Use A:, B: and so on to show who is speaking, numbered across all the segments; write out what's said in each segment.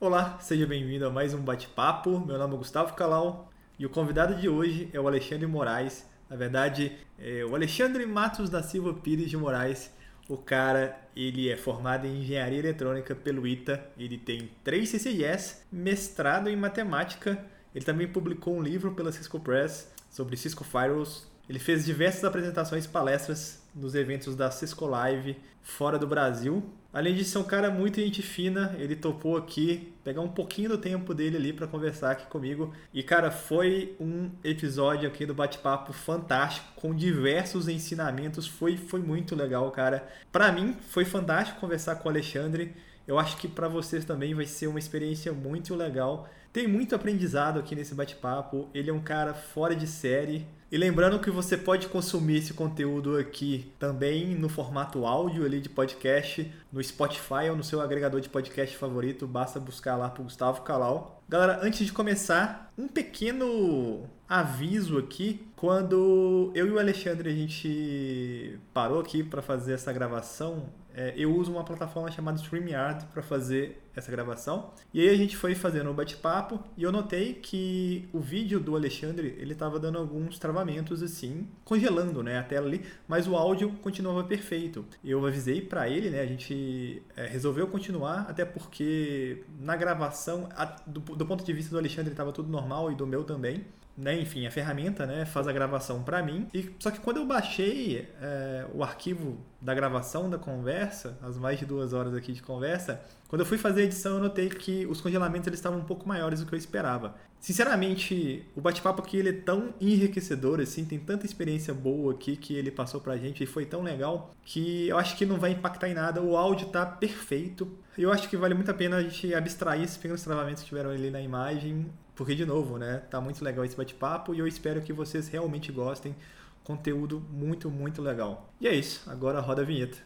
A: Olá, seja bem-vindo a mais um bate-papo. Meu nome é Gustavo Calau e o convidado de hoje é o Alexandre Moraes. Na verdade, é o Alexandre Matos da Silva Pires de Moraes. O cara, ele é formado em engenharia eletrônica pelo ITA, ele tem três CCIS, mestrado em matemática. Ele também publicou um livro pela Cisco Press sobre Cisco Firewalls. Ele fez diversas apresentações e palestras nos eventos da Cisco Live fora do Brasil. Além de ser um cara muito gente fina, ele topou aqui pegar um pouquinho do tempo dele ali para conversar aqui comigo. E cara, foi um episódio aqui do bate-papo fantástico com diversos ensinamentos. Foi foi muito legal, cara. Para mim foi fantástico conversar com o Alexandre. Eu acho que para vocês também vai ser uma experiência muito legal. Tem muito aprendizado aqui nesse bate-papo. Ele é um cara fora de série. E lembrando que você pode consumir esse conteúdo aqui também no formato áudio ali de podcast, no Spotify ou no seu agregador de podcast favorito, basta buscar lá por Gustavo Calau. Galera, antes de começar, um pequeno aviso aqui. Quando eu e o Alexandre a gente parou aqui para fazer essa gravação, é, eu uso uma plataforma chamada StreamYard para fazer essa gravação. E aí a gente foi fazendo um bate-papo e eu notei que o vídeo do Alexandre ele estava dando alguns travamentos assim, congelando né, a tela ali, mas o áudio continuava perfeito. Eu avisei para ele, né, a gente é, resolveu continuar, até porque na gravação, a, do, do ponto de vista do Alexandre estava tudo normal e do meu também né, enfim, a ferramenta né, faz a gravação para mim. E só que quando eu baixei é, o arquivo da gravação da conversa, as mais de duas horas aqui de conversa, quando eu fui fazer a edição eu notei que os congelamentos eles estavam um pouco maiores do que eu esperava. Sinceramente, o bate-papo aqui ele é tão enriquecedor, assim, tem tanta experiência boa aqui que ele passou pra gente e foi tão legal que eu acho que não vai impactar em nada. O áudio tá perfeito. Eu acho que vale muito a pena a gente abstrair esses pequenos travamentos que tiveram ali na imagem porque, de novo, né? Tá muito legal esse bate-papo e eu espero que vocês realmente gostem. Conteúdo muito, muito legal. E é isso. Agora roda a vinheta.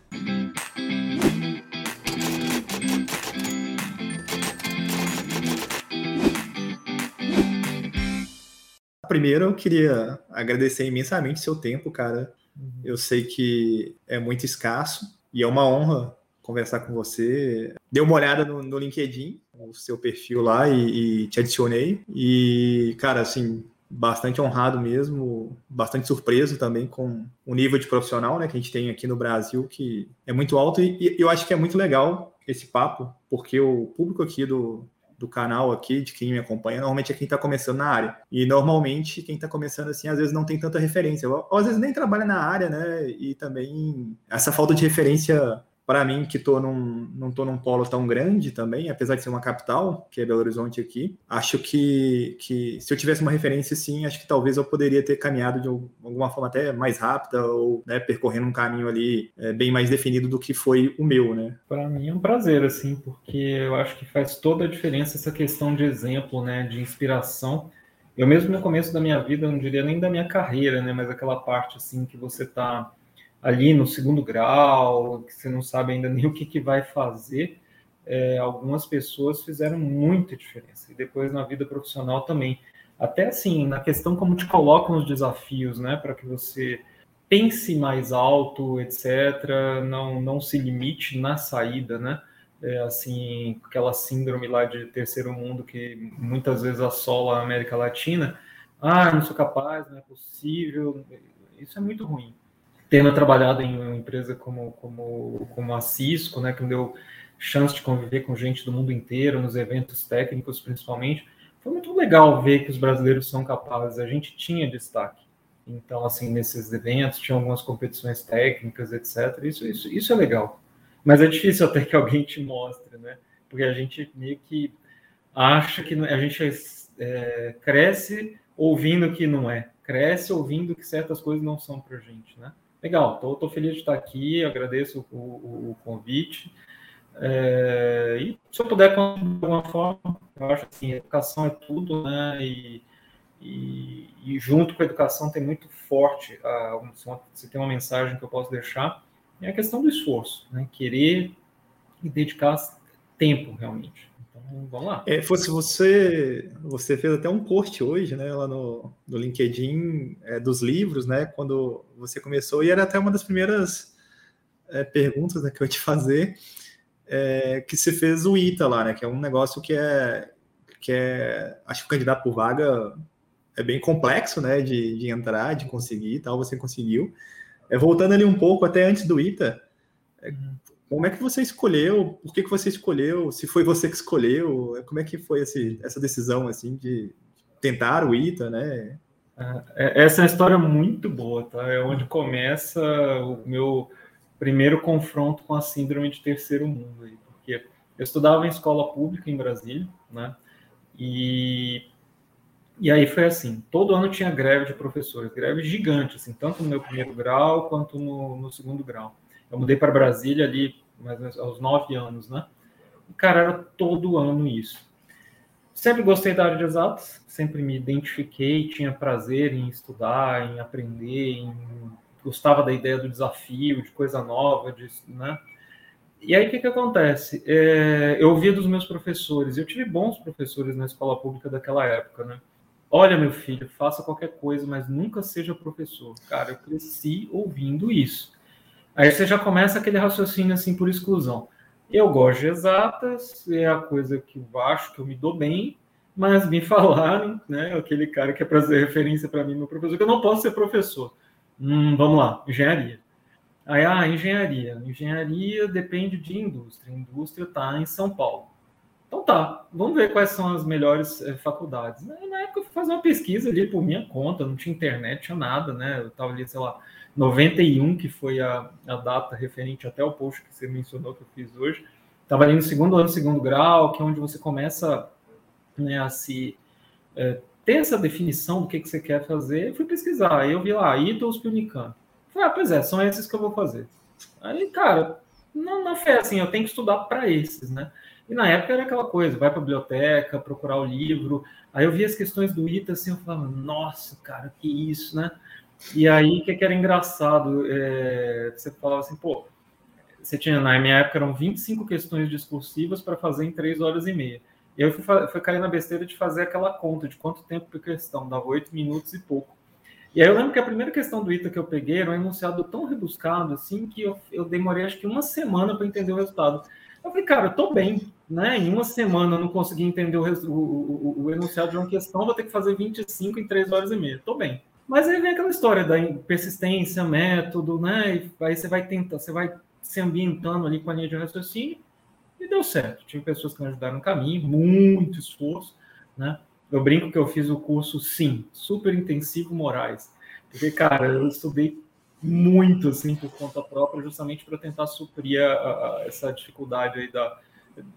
A: Primeiro, eu queria agradecer imensamente seu tempo, cara. Eu sei que é muito escasso e é uma honra conversar com você. Dei uma olhada no, no LinkedIn, o seu perfil lá e, e, te adicionei. E, cara, assim, bastante honrado mesmo, bastante surpreso também com o nível de profissional né, que a gente tem aqui no Brasil, que é muito alto. E, e eu acho que é muito legal esse papo, porque o público aqui do, do canal aqui, de quem me acompanha, normalmente é quem está começando na área. E normalmente quem está começando assim, às vezes não tem tanta referência, ou, às vezes nem trabalha na área, né? E também essa falta de referência para mim, que tô num, não estou num polo tão grande também, apesar de ser uma capital, que é Belo Horizonte aqui, acho que, que se eu tivesse uma referência, sim, acho que talvez eu poderia ter caminhado de alguma forma até mais rápida ou né, percorrendo um caminho ali é, bem mais definido do que foi o meu, né?
B: Para mim é um prazer, assim, porque eu acho que faz toda a diferença essa questão de exemplo, né, de inspiração. Eu mesmo no começo da minha vida, não diria nem da minha carreira, né, mas aquela parte assim que você está ali no segundo grau, que você não sabe ainda nem o que, que vai fazer, é, algumas pessoas fizeram muita diferença. E depois na vida profissional também. Até assim, na questão como te colocam os desafios, né, para que você pense mais alto, etc., não, não se limite na saída, né? É, assim, aquela síndrome lá de terceiro mundo que muitas vezes assola a América Latina. Ah, não sou capaz, não é possível. Isso é muito ruim tendo trabalhado em uma empresa como, como, como a Cisco, né, que me deu chance de conviver com gente do mundo inteiro, nos eventos técnicos principalmente, foi muito legal ver que os brasileiros são capazes. A gente tinha destaque. Então, assim, nesses eventos, tinha algumas competições técnicas, etc. Isso, isso, isso é legal. Mas é difícil até que alguém te mostre, né? Porque a gente meio que acha que a gente é, cresce ouvindo que não é, cresce ouvindo que certas coisas não são para gente, né? Legal, estou feliz de estar aqui, agradeço o, o, convite. É, e se eu puder contribuir de alguma forma, eu acho assim, educação é tudo, né? E, e, e junto com a educação tem muito forte, a, se tem uma mensagem que eu posso deixar, é a questão do esforço, né? Querer e dedicar tempo realmente. Vamos lá.
A: É, fosse você, você fez até um post hoje, né, lá no, no LinkedIn é, dos livros, né, quando você começou, e era até uma das primeiras é, perguntas né, que eu ia te fazer. é, que você fez o ITA lá, né? Que é um negócio que é, que é, acho que o candidato por vaga é bem complexo, né? De, de entrar, de conseguir, tal. Você conseguiu. É, voltando ali um pouco até antes do ITA, é, uhum. Como é que você escolheu? Por que, que você escolheu? Se foi você que escolheu? Como é que foi esse, essa decisão assim de tentar o ITA, né?
B: É, essa é uma história muito boa, tá? É onde começa o meu primeiro confronto com a síndrome de terceiro mundo. Aí, porque eu estudava em escola pública em Brasília, né? E, e aí foi assim, todo ano tinha greve de professores, greve gigante, assim, tanto no meu primeiro grau quanto no, no segundo grau. Eu mudei para Brasília ali mais aos nove anos, né? E, cara, era todo ano isso. Sempre gostei da área de exatas, sempre me identifiquei, tinha prazer em estudar, em aprender, em... gostava da ideia do desafio, de coisa nova, de, né? E aí o que, que acontece? É, eu ouvia dos meus professores, eu tive bons professores na escola pública daquela época, né? Olha, meu filho, faça qualquer coisa, mas nunca seja professor. Cara, eu cresci ouvindo isso. Aí você já começa aquele raciocínio assim por exclusão. Eu gosto de exatas, é a coisa que eu acho que eu me dou bem, mas me falaram, né, aquele cara que é para ser referência para mim, meu professor, que eu não posso ser professor. Hum, vamos lá, engenharia. Aí, ah, engenharia. Engenharia depende de indústria. indústria está em São Paulo. Então tá, vamos ver quais são as melhores é, faculdades. Na época eu fui fazer uma pesquisa ali por minha conta, não tinha internet, tinha nada, né? Eu estava ali, sei lá, 91, que foi a, a data referente até o post que você mencionou que eu fiz hoje. Estava ali no segundo ano, segundo grau, que é onde você começa né, a se é, ter essa definição do que, que você quer fazer. Eu fui pesquisar, aí eu vi lá, ITOS e Unicamp. Falei, ah, pois é, são esses que eu vou fazer. Aí, cara, não, não foi assim, eu tenho que estudar para esses, né? E na época era aquela coisa, vai para a biblioteca, procurar o livro. Aí eu vi as questões do ITA assim, eu falava, nossa, cara, que isso, né? E aí, o que, que, era engraçado? É, você falava assim, pô, você tinha, na minha época, eram 25 questões discursivas para fazer em 3 horas e meia. E eu fui, fui cair na besteira de fazer aquela conta de quanto tempo por questão, dava 8 minutos e pouco. E aí eu lembro que a primeira questão do ITA que eu peguei era um enunciado tão rebuscado assim que eu, eu demorei acho que uma semana para entender o resultado. Eu falei, cara, eu tô bem, né? Em uma semana eu não consegui entender o, o, o, o enunciado de uma questão, vou ter que fazer 25 em 3 horas e meia. Tô bem. Mas aí vem aquela história da persistência, método, né? E aí você vai tentar, você vai se ambientando ali com a linha de raciocínio e deu certo. Tive pessoas que me ajudaram no caminho, muito esforço, né? Eu brinco que eu fiz o curso, sim, super intensivo Moraes. Porque, cara, eu estudei muito, assim, por conta própria, justamente para tentar suprir a, a, essa dificuldade aí da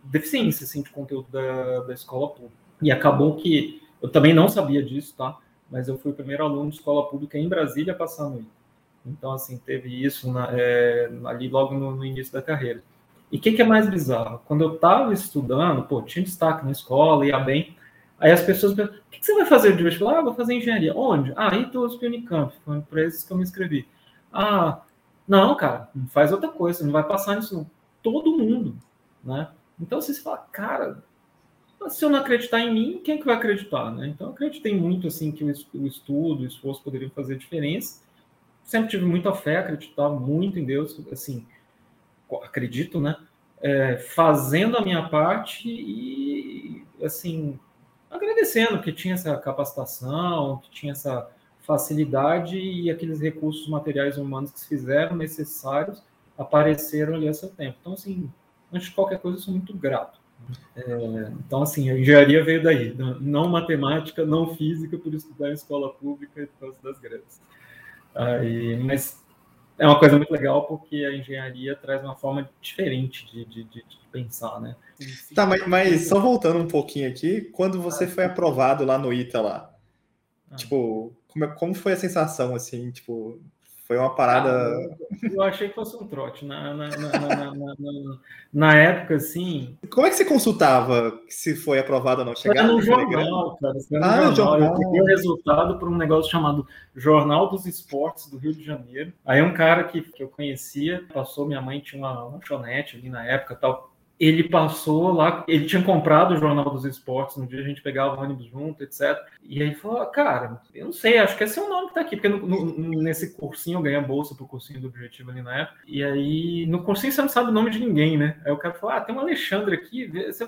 B: deficiência, assim, de conteúdo da, da escola pública. E acabou que eu também não sabia disso, tá? Mas eu fui o primeiro aluno de escola pública em Brasília a passar no ITA. Então, assim, teve isso na, é, ali logo no, no, início da carreira. E o que, que, é mais bizarro? Quando eu estava estudando, pô, tinha destaque na escola, ia bem. Aí as pessoas perguntam, o que, que, você vai fazer de falei, ah, vou fazer engenharia. Onde? Ah, Itaús Unicamp, foi para esses que eu me inscrevi. Ah, não, cara, faz outra coisa, não vai passar nisso. Todo mundo, né? Então, você fala, cara, se eu não acreditar em mim, quem é que vai acreditar, né? Então, acreditei muito, assim, que o estudo, o esforço poderiam fazer diferença. Sempre tive muita fé, acreditava muito em Deus, assim, acredito, né? É, fazendo a minha parte e, assim, agradecendo que tinha essa capacitação, que tinha essa facilidade e aqueles recursos materiais humanos que se fizeram necessários apareceram ali a seu tempo. Então, assim, antes de qualquer coisa, eu sou muito grato. É, então, assim, a engenharia veio daí, não matemática, não física, por estudar em escola pública e por causa das greves. Aí, mas é uma coisa muito legal porque a engenharia traz uma forma diferente de, de, de, de pensar, né?
A: Tá, mas, mas, só voltando um pouquinho aqui, quando você foi aprovado lá no ITA lá, ah. tipo, como, é, como foi a sensação, assim, tipo, foi uma parada.
B: Eu achei que fosse um trote. Na, na, na, na, época, assim.
A: Como é que você consultava se foi aprovado ou não?
B: Chegava era no jornal, cara. Era ah, jornal. Eu o resultado por um negócio chamado Jornal dos Esportes do Rio de Janeiro. Aí um cara que, que eu conhecia passou, minha mãe tinha uma lanchonete ali na época tal. Ele passou lá, ele tinha comprado o Jornal dos Esportes, no dia a gente pegava o ônibus junto, etc. E aí falou, cara, eu não sei, acho que esse é o nome que tá aqui, porque no, no, nesse cursinho eu ganhei a bolsa pro cursinho do Objetivo ali na época, e aí no cursinho você não sabe o nome de ninguém, né? Aí o cara falou, ah, tem um Alexandre aqui, você,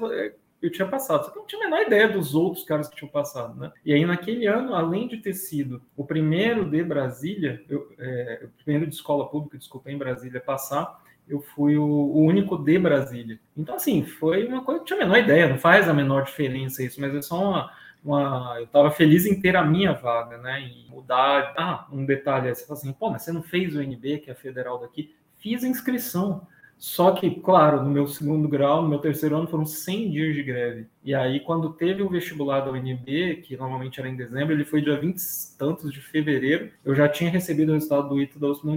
B: eu tinha passado, só que eu não tinha a menor ideia dos outros caras que tinham passado, né? E aí, naquele ano, além de ter sido o primeiro de Brasília, eu, é, o primeiro de escola pública, desculpa, em Brasília passar, eu fui o, o, único de Brasília. Então, assim, foi uma coisa que eu tinha a menor ideia, não faz a menor diferença isso, mas é só uma. uma eu estava feliz em ter a minha vaga, né? E mudar. Ah, um detalhe, você fala assim, pô, mas você não fez o NB, que é a federal daqui? Fiz a inscrição. Só que, claro, no meu segundo grau, no meu terceiro ano, foram 100 dias de greve. E aí, quando teve o vestibular da UNB, que normalmente era em dezembro, ele foi dia 20 tantos de fevereiro, eu já tinha recebido o resultado do ITA da USP.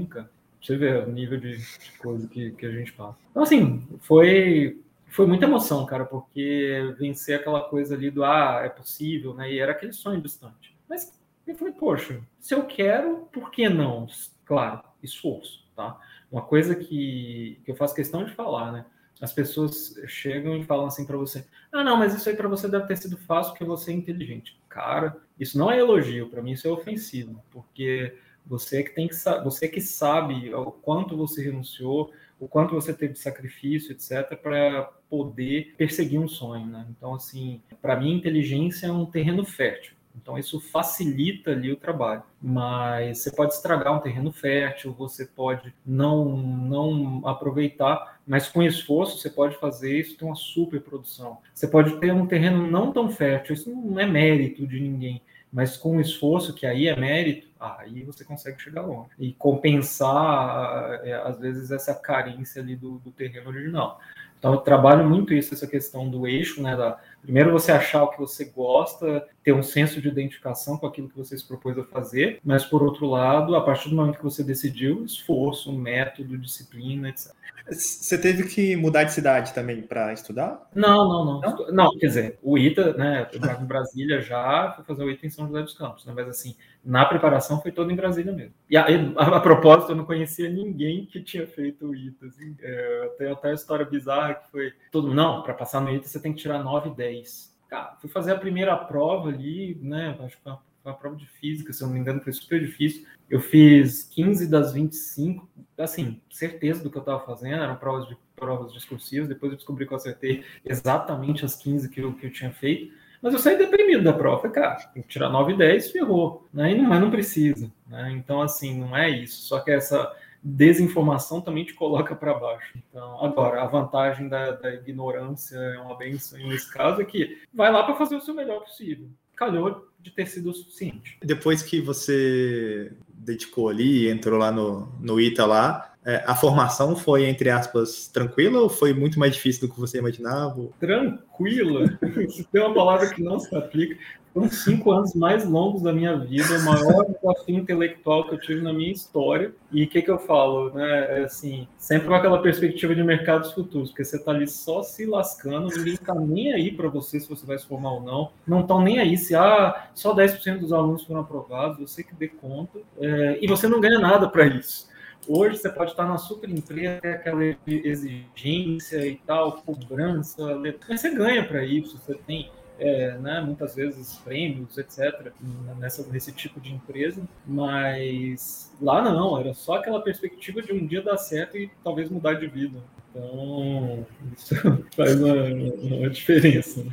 B: Você vê o nível de, de coisa que, que a gente passa. Então, assim, foi, foi muita emoção, cara, porque vencer aquela coisa ali do, ah, é possível, né? E era aquele sonho distante. Mas eu falei, poxa, se eu quero, por que não? Claro, esforço, tá? Uma coisa que, que eu faço questão de falar, né? As pessoas chegam e falam assim para você: ah, não, mas isso aí para você deve ter sido fácil porque você é inteligente. Cara, isso não é elogio, para mim isso é ofensivo, porque você é que tem que você que sabe o quanto você renunciou, o quanto você teve de sacrifício, etc, para poder perseguir um sonho, né? Então assim, para mim inteligência é um terreno fértil. Então isso facilita ali o trabalho. Mas você pode estragar um terreno fértil, você pode não não aproveitar, mas com esforço você pode fazer isso, ter uma super produção. Você pode ter um terreno não tão fértil, isso não é mérito de ninguém, mas com esforço, que aí é mérito, aí você consegue chegar longe e compensar, é, às vezes, essa carência ali do, do terreno original. Então, eu trabalho muito isso, essa questão do eixo, né? Da, primeiro você achar o que você gosta, ter um senso de identificação com aquilo que você se propôs a fazer, mas por outro lado, a partir do momento que você decidiu, esforço, método, disciplina, etc.
A: Você teve que mudar de cidade também para estudar?
B: Não, não, não, não. Não, quer dizer, o ITA, né? Eu estava em Brasília já, fui fazer o ITA em São José dos Campos, né? Mas assim, na preparação foi todo em Brasília mesmo. E a, a, a propósito, eu não conhecia ninguém que tinha feito o ITA. Assim. É, tem até a história bizarra que foi todo não, para passar no ITA você tem que tirar 9 e 10. Cara, fui fazer a primeira prova ali, né? Acho que foi uma, prova de física, se eu não me engano, foi super difícil. Eu fiz 15 das 25, assim, certeza do que eu estava fazendo, eram provas de provas discursivas, depois eu descobri que eu acertei exatamente as 15 que eu, que eu tinha feito. Mas eu saí deprimido da prova. Cara, tem que tirar 9 e 10, ferrou. Né? E não, mas não precisa. Né? Então, assim, não é isso. Só que essa desinformação também te coloca para baixo. Então, agora, a vantagem da, da, ignorância é uma benção nesse caso é que vai lá para fazer o seu melhor possível. Calhou de ter sido o suficiente.
A: Depois que você dedicou ali, entrou lá no, no ITA lá, é, a formação foi, entre aspas, tranquila ou foi muito mais difícil do que você imaginava?
B: Tranquila? Isso tem uma palavra que não se aplica. Foram cinco anos mais longos da minha vida, o maior desafio intelectual que eu tive na minha história. E o que, que eu falo? Né? É assim, sempre com aquela perspectiva de mercados futuros, porque você está ali só se lascando, ninguém está nem aí para você se você vai se formar ou não. Não estão nem aí se ah, só 10% dos alunos foram aprovados, você que dê conta. É, e você não ganha nada para isso. Hoje você pode estar na super empresa, ter aquela exigência e tal, cobrança, mas você ganha para isso, você tem é, né, muitas vezes prêmios, etc., nessa, nesse tipo de empresa, mas lá não, era só aquela perspectiva de um dia dar certo e talvez mudar de vida. Então, isso faz uma, uma diferença. Né?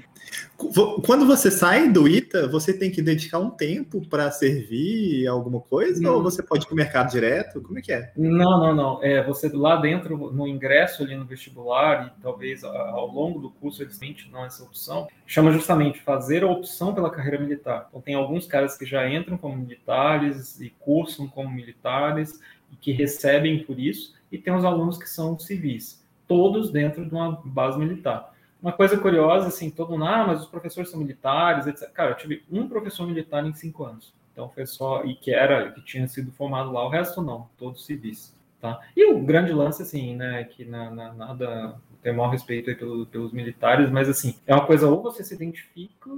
A: Quando você sai do ITA, você tem que dedicar um tempo para servir alguma coisa não. ou você pode ir para o mercado direto? Como é que é?
B: Não, não, não. É, você lá dentro, no ingresso ali no vestibular e talvez ao longo do curso eles não essa opção, chama justamente fazer a opção pela carreira militar. Então tem alguns caras que já entram como militares e cursam como militares e que recebem por isso, e tem os alunos que são civis, todos dentro de uma base militar. Uma coisa curiosa, assim, todo mundo, ah, mas os professores são militares, etc. Cara, eu tive um professor militar em cinco anos. Então foi só, e que era, que tinha sido formado lá, o resto não, todos civis. Tá? E o grande lance, assim, né, que na, na nada tem maior respeito pelo, pelos militares, mas assim, é uma coisa, ou você se identifica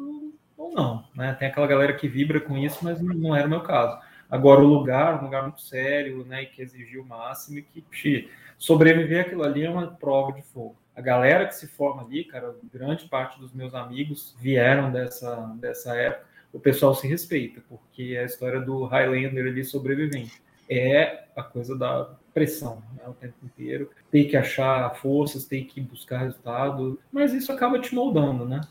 B: ou não, né? Tem aquela galera que vibra com isso, mas não era o meu caso. Agora, o lugar, um lugar muito sério, né, e que exigiu o máximo, e que, sobreviver aquilo ali é uma prova de fogo. a galera que se forma ali, cara, grande parte dos meus amigos vieram dessa, dessa época, o pessoal se respeita, porque é a história do Highlander ali sobrevivente. É a coisa da pressão né, o tempo inteiro. Tem que achar forças, tem que buscar resultado, mas isso acaba te moldando, né?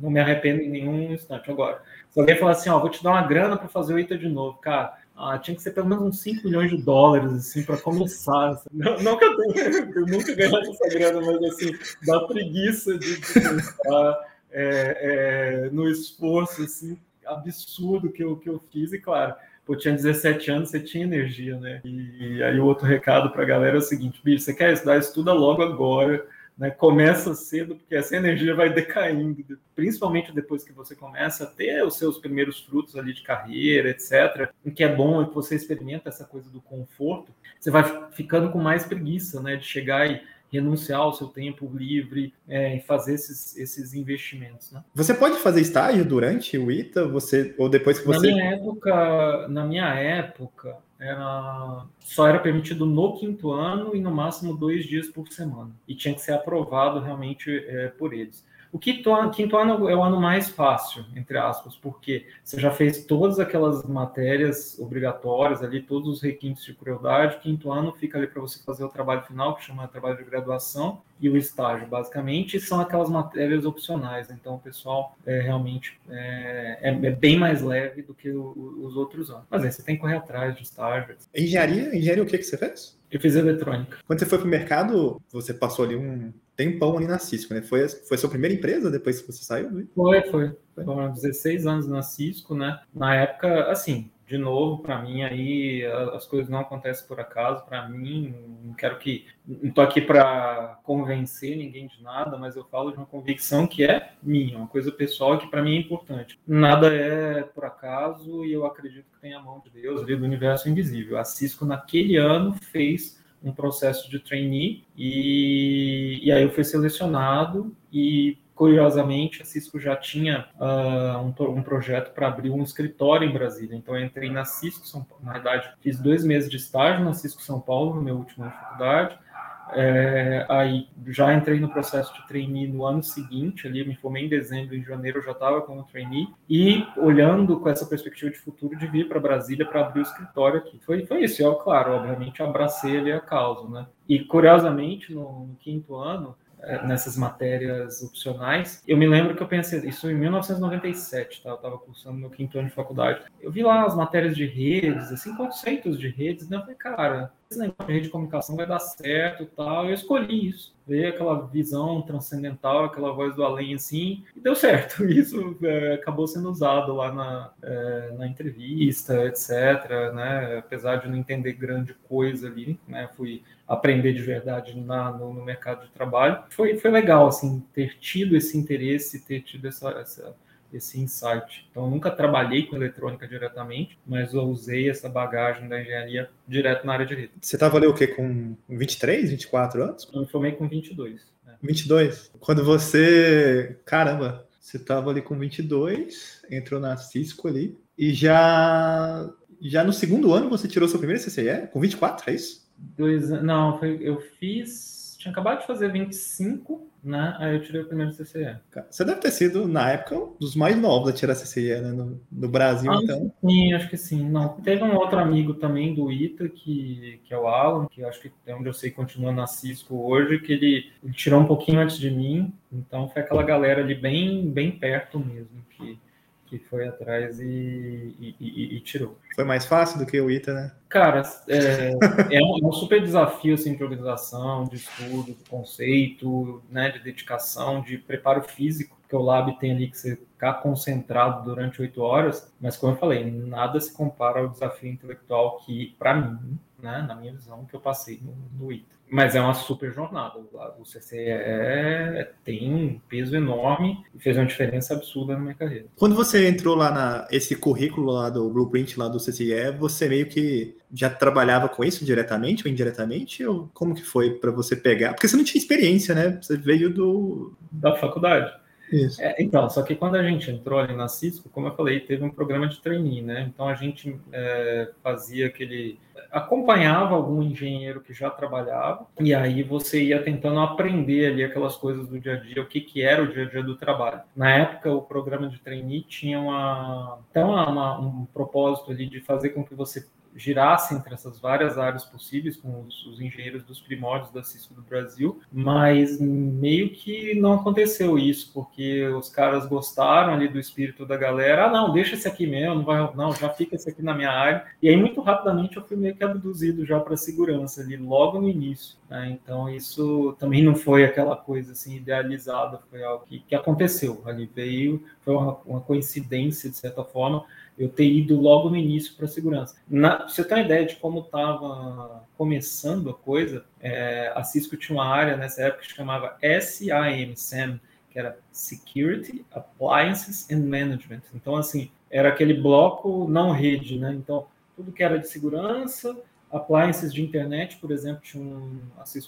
B: Não me arrependo em nenhum instante. Agora, se alguém falar assim, ó, vou te dar uma grana para fazer o ITA de novo, cara, ah, tinha que ser pelo menos uns 5 milhões de dólares, assim, para começar. Não, não, que eu, tenha, eu nunca ganhasse essa grana, mas, assim, dá preguiça de, de pensar é, é, no esforço, assim, absurdo que eu, que eu fiz. E, claro, pô, tinha 17 anos, você tinha energia, né? E, e aí o outro recado para a galera é o seguinte, bicho, você quer estudar? Estuda logo agora, né? Começa cedo, porque essa energia vai decaindo, principalmente depois que você começa a ter os seus primeiros frutos ali de carreira, etc. O que é bom é que você experimenta essa coisa do conforto, você vai ficando com mais preguiça, né? De chegar e renunciar ao seu tempo livre é, e fazer esses, esses investimentos. Né?
A: Você pode fazer estágio durante o ITA, você ou depois que você?
B: Na minha época, na minha época, era, só era permitido no quinto ano e no máximo dois dias por semana. E tinha que ser aprovado realmente é, por eles. O quinto ano, quinto ano é o ano mais fácil, entre aspas, porque você já fez todas aquelas matérias obrigatórias ali, todos os requintes de crueldade. Quinto ano fica ali para você fazer o trabalho final, que chama trabalho de graduação, e o estágio, basicamente, são aquelas matérias opcionais. Então, o pessoal é, realmente é, é, é bem mais leve do que o, os outros anos. Mas aí você tem que correr atrás de estágio.
A: Engenharia? Engenharia o que, que você fez?
B: Eu fiz eletrônica.
A: Quando você foi para o mercado, você passou ali um tempão ali na Cisco, né? Foi, foi a sua primeira empresa depois que você saiu? Né?
B: Foi, foi. Foram 16 anos na Cisco, né? Na época, assim, de novo, para mim aí as coisas não acontecem por acaso. Para mim, não quero que não tô aqui para convencer ninguém de nada, mas eu falo de uma convicção que é minha, uma coisa pessoal que para mim é importante. Nada é por acaso e eu acredito que tem a mão de Deus ali do universo invisível. A Cisco naquele ano fez um processo de trainee e, e aí eu fui selecionado e Curiosamente, a Cisco já tinha uh, um, um, projeto para abrir um escritório em Brasília. Então, eu entrei na Cisco São Paulo. Na verdade, fiz dois meses de estágio na Cisco São Paulo, no meu último faculdade. É, aí já entrei no processo de trainee no ano seguinte, ali me formei em dezembro, em janeiro eu já estava como trainee, e olhando com essa perspectiva de futuro de vir para Brasília para abrir o escritório aqui. Foi, foi isso, eu, claro, obviamente abracei ali a causa, né? E curiosamente, no, no quinto ano, é, nessas matérias opcionais. Eu me lembro que eu pensei, isso em 1997, tá? Eu estava cursando meu quinto ano de faculdade. Eu vi lá as matérias de redes, assim, conceitos de redes, né? Eu falei, cara, esse negócio de rede de comunicação vai dar certo tal. Eu escolhi isso. Ver aquela visão transcendental, aquela voz do além, assim, e deu certo. Isso é, acabou sendo usado lá na, é, na entrevista, etc. Né? Apesar de não entender grande coisa ali, né? Fui aprender de verdade na, no, no, mercado de trabalho. Foi, foi legal, assim, ter tido esse interesse, ter tido essa, essa esse insight. Então, nunca trabalhei com eletrônica diretamente, mas eu usei essa bagagem da engenharia direto na área de rede.
A: Você estava ali o quê, com 23, 24 anos?
B: Eu me formei com 22.
A: Né? 22? Quando você... Caramba, você estava ali com 22, entrou na Cisco ali, e já... Já no segundo ano você tirou seu primeiro CCE? Com 24, é isso?
B: Dois, não, foi, eu fiz. Tinha acabado de fazer 25, né? Aí eu tirei o primeiro CCE.
A: Você deve ter sido, na época, um dos mais novos a tirar CCE, né? No, no Brasil, ah, então.
B: Sim, acho que sim. Não, teve um outro amigo também do ITA, que, que é o Alan, que acho que é onde eu sei continua na Cisco hoje, que ele, ele tirou um pouquinho antes de mim. Então foi aquela galera ali bem, bem perto mesmo, que que foi atrás e, e, e, tirou.
A: Foi mais fácil do que o ITA, né?
B: Cara, é, é, um, é, um, super desafio assim, de organização, de estudo, de conceito, né, de dedicação, de preparo físico, porque o lab tem ali que você ficar concentrado durante oito horas, mas como eu falei, nada se compara ao desafio intelectual que, para mim, né, na minha visão, que eu passei no, no ITA. Mas é uma super jornada. O CCE é, tem um peso enorme e fez uma diferença absurda na minha carreira.
A: Quando você entrou lá na esse currículo lá do Blueprint lá do CCE, você meio que já trabalhava com isso diretamente ou indiretamente? Ou como que foi para você pegar? Porque você não tinha experiência, né? Você veio do
B: da faculdade. É, então, só que quando a gente entrou ali na Cisco, como eu falei, teve um programa de trainee, né? Então a gente é, fazia aquele. acompanhava algum engenheiro que já trabalhava, e aí você ia tentando aprender ali aquelas coisas do dia a dia, o que, que era o dia a dia do trabalho. Na época, o programa de trainee tinha uma, então, uma, um propósito ali de fazer com que você girasse entre essas várias áreas possíveis com os, os, engenheiros dos primórdios da Cisco do Brasil, mas meio que não aconteceu isso, porque os caras gostaram ali do espírito da galera, ah, não, deixa esse aqui mesmo, não, vai, não já fica esse aqui na minha área, e aí muito rapidamente eu fui meio que abduzido já para segurança ali, logo no início, né? então isso também não foi aquela coisa assim idealizada, foi algo que, que aconteceu ali, veio, foi uma, uma coincidência de certa forma, eu ter ido logo no início para segurança. Na, você tem uma ideia de como estava começando a coisa, é, a Cisco tinha uma área nessa época que chamava SAM, SAM, que era Security, Appliances and Management. Então, assim, era aquele bloco não rede, né? Então, tudo que era de segurança, appliances de internet, por exemplo, tinha um,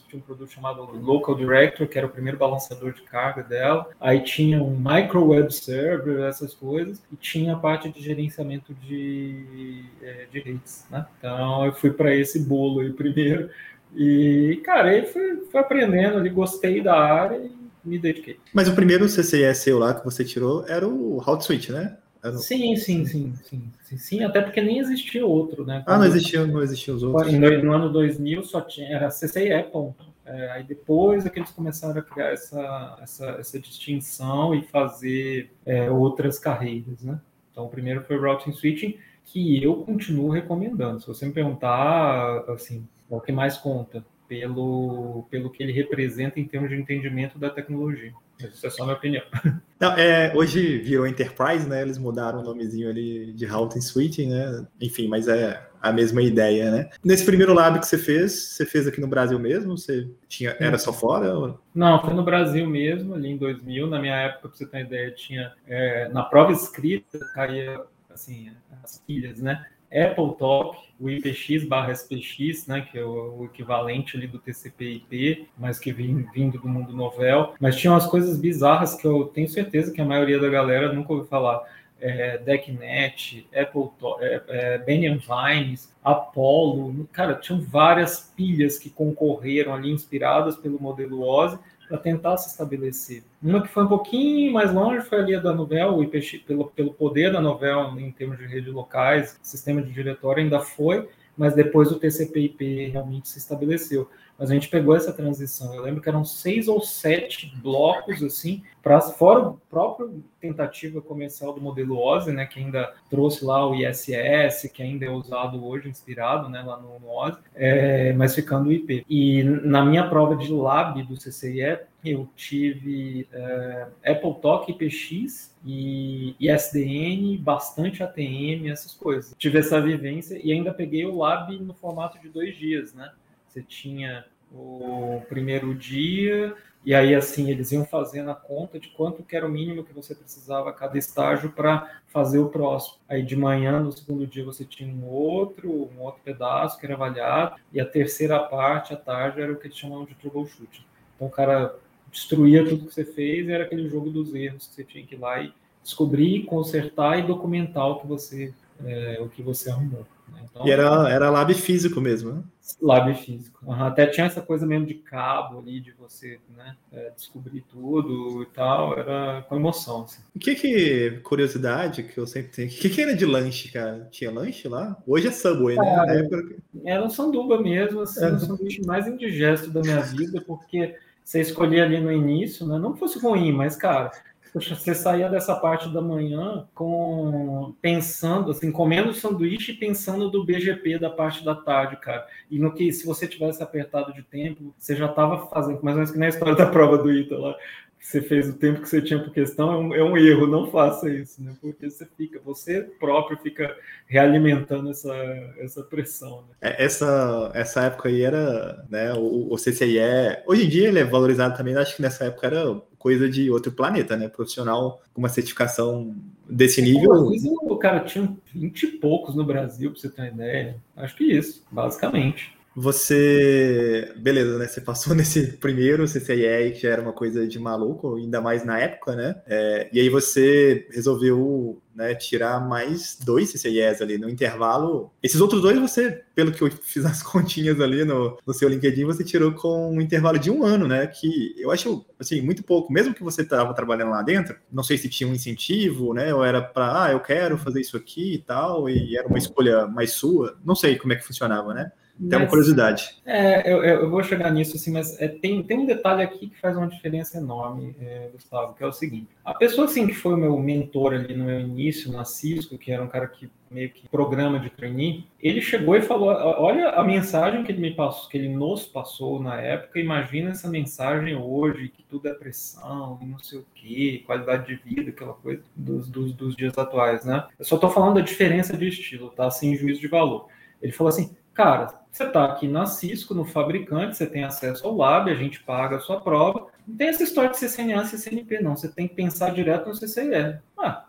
B: tinha um produto chamado Local Director, que era o primeiro balanceador de carga dela. Aí tinha um micro web server, essas coisas, e tinha a parte de gerenciamento de, é, de redes, né? Então eu fui para esse bolo aí primeiro. E, cara, aí fui, fui aprendendo ali, gostei da área e me dediquei.
A: Mas o primeiro seu lá que você tirou era o Hot Switch, né?
B: Sim, sim, sim, sim, sim, sim, até porque nem existia outro, né?
A: Quando, ah, não existia, não existia os outros.
B: No, ano 2000 só tinha, era CC e Apple. É, aí depois é que eles começaram a criar essa, essa, essa distinção e fazer é, outras carreiras, né? Então, o primeiro foi o Routing Switching, que eu continuo recomendando. Se você me perguntar, assim, é o que mais conta, pelo, pelo que ele representa em termos de entendimento da tecnologia. Isso é só minha opinião.
A: Não, é, hoje virou Enterprise, né? Eles mudaram o nomezinho ali de Routing Switching, né? Enfim, mas é a mesma ideia, né? Nesse primeiro lab que você fez, você fez aqui no Brasil mesmo? Você tinha, era só fora? Ou...
B: Não, foi no Brasil mesmo, ali em 2000. Na minha época, para você ter uma ideia, tinha é, na prova escrita caía assim as pilhas, né? Apple Talk, o IPX barra SPX, né, que é o, equivalente ali do TCP/IP, mas que vem vindo do mundo novel. Mas tinha umas coisas bizarras que eu tenho certeza que a maioria da galera nunca ouviu falar. É, DeckNet, Apple, é, é, Vines, Apollo, cara, tinham várias pilhas que concorreram ali inspiradas pelo modelo OSI para tentar se estabelecer. Uma que foi um pouquinho mais longe foi ali a da Novel, o IPX, pelo, pelo poder da Novel em termos de redes locais, sistema de diretório ainda foi, mas depois o TCP/IP realmente se estabeleceu. Mas a gente pegou essa transição. Eu lembro que eram seis ou sete blocos assim, para fora o próprio tentativa comercial do modelo OSI, né, que ainda trouxe lá o ISS, que ainda é usado hoje, inspirado, né, lá no, no OSI, é, mas ficando o IP. E na minha prova de lab do CCIE, eu tive é, Apple Talk IPX e, e SDN, bastante ATM, essas coisas. Tive essa vivência e ainda peguei o lab no formato de dois dias, né? Você tinha o primeiro dia, e aí assim eles iam fazendo a conta de quanto que era o mínimo que você precisava a cada estágio para fazer o próximo. Aí de manhã, no segundo dia, você tinha um outro, um outro pedaço que era avaliado, e a terceira parte, à tarde, era o que eles chamavam de troubleshooting. Então o cara destruía tudo que você fez e era aquele jogo dos erros que você tinha que ir lá e descobrir, consertar e documentar o que você, é, o que você arrumou.
A: Né? Então, e era, era lab físico mesmo, né?
B: Lab físico. Uhum. Até tinha essa coisa mesmo de cabo ali, de você né, é, descobrir tudo e tal, era com emoção. Assim.
A: O que que, curiosidade que eu sempre tenho, o que que era de lanche, cara? Tinha lanche lá? Hoje é Subway, né?
B: Cara, época... Era um sanduba mesmo, assim, era... o sanduíche mais indigesto da minha vida, porque você escolhia ali no início, né? Não fosse ruim, mas, cara, você saía dessa parte da manhã com pensando, assim, comendo sanduíche e pensando do BGP da parte da tarde, cara. E no que, se você tivesse apertado de tempo, você já estava fazendo, mais ou menos que na história da prova do Ita lá, você fez o tempo que você tinha por questão, é um, é um, erro, não faça isso, né? Porque você fica, você próprio fica realimentando essa, essa pressão. Né?
A: É, essa, essa época aí era, né, o, o CCIE, hoje em dia ele é valorizado também, acho que nessa época era coisa de outro planeta, né? Profissional com uma certificação desse nível.
B: o cara tinha 20 e poucos no Brasil, para você ter uma ideia. Acho que isso, basicamente.
A: Você, beleza, né? Você passou nesse primeiro CCIE, que era uma coisa de maluco, ainda mais na época, né? É, e aí você resolveu né, tirar mais dois CCIEs ali no intervalo. Esses outros dois você, pelo que eu fiz as continhas ali no, no seu LinkedIn, você tirou com um intervalo de um ano, né? Que eu acho, assim, muito pouco. Mesmo que você estava trabalhando lá dentro, não sei se tinha um incentivo, né? Ou era para, ah, eu quero fazer isso aqui e tal, e era uma escolha mais sua. Não sei como é que funcionava, né? Tem uma curiosidade.
B: É, eu, eu, vou chegar nisso, assim, mas é, tem, tem um detalhe aqui que faz uma diferença enorme, é, Gustavo, que é o seguinte. A pessoa, assim, que foi o meu mentor ali no meu início, na Cisco, que era um cara que meio que programa de trainee, ele chegou e falou, olha a mensagem que ele me passou, que ele nos passou na época, imagina essa mensagem hoje, que tudo é pressão, não sei o quê, qualidade de vida, aquela coisa dos, dos, dos dias atuais, né? Eu só tô falando da diferença de estilo, tá? Sem juízo de valor. Ele falou assim, cara, você está aqui na Cisco, no fabricante, você tem acesso ao lab, a gente paga a sua prova. Não tem essa história de CCNA CCNP, não. Você tem que pensar direto no CCE. Ah,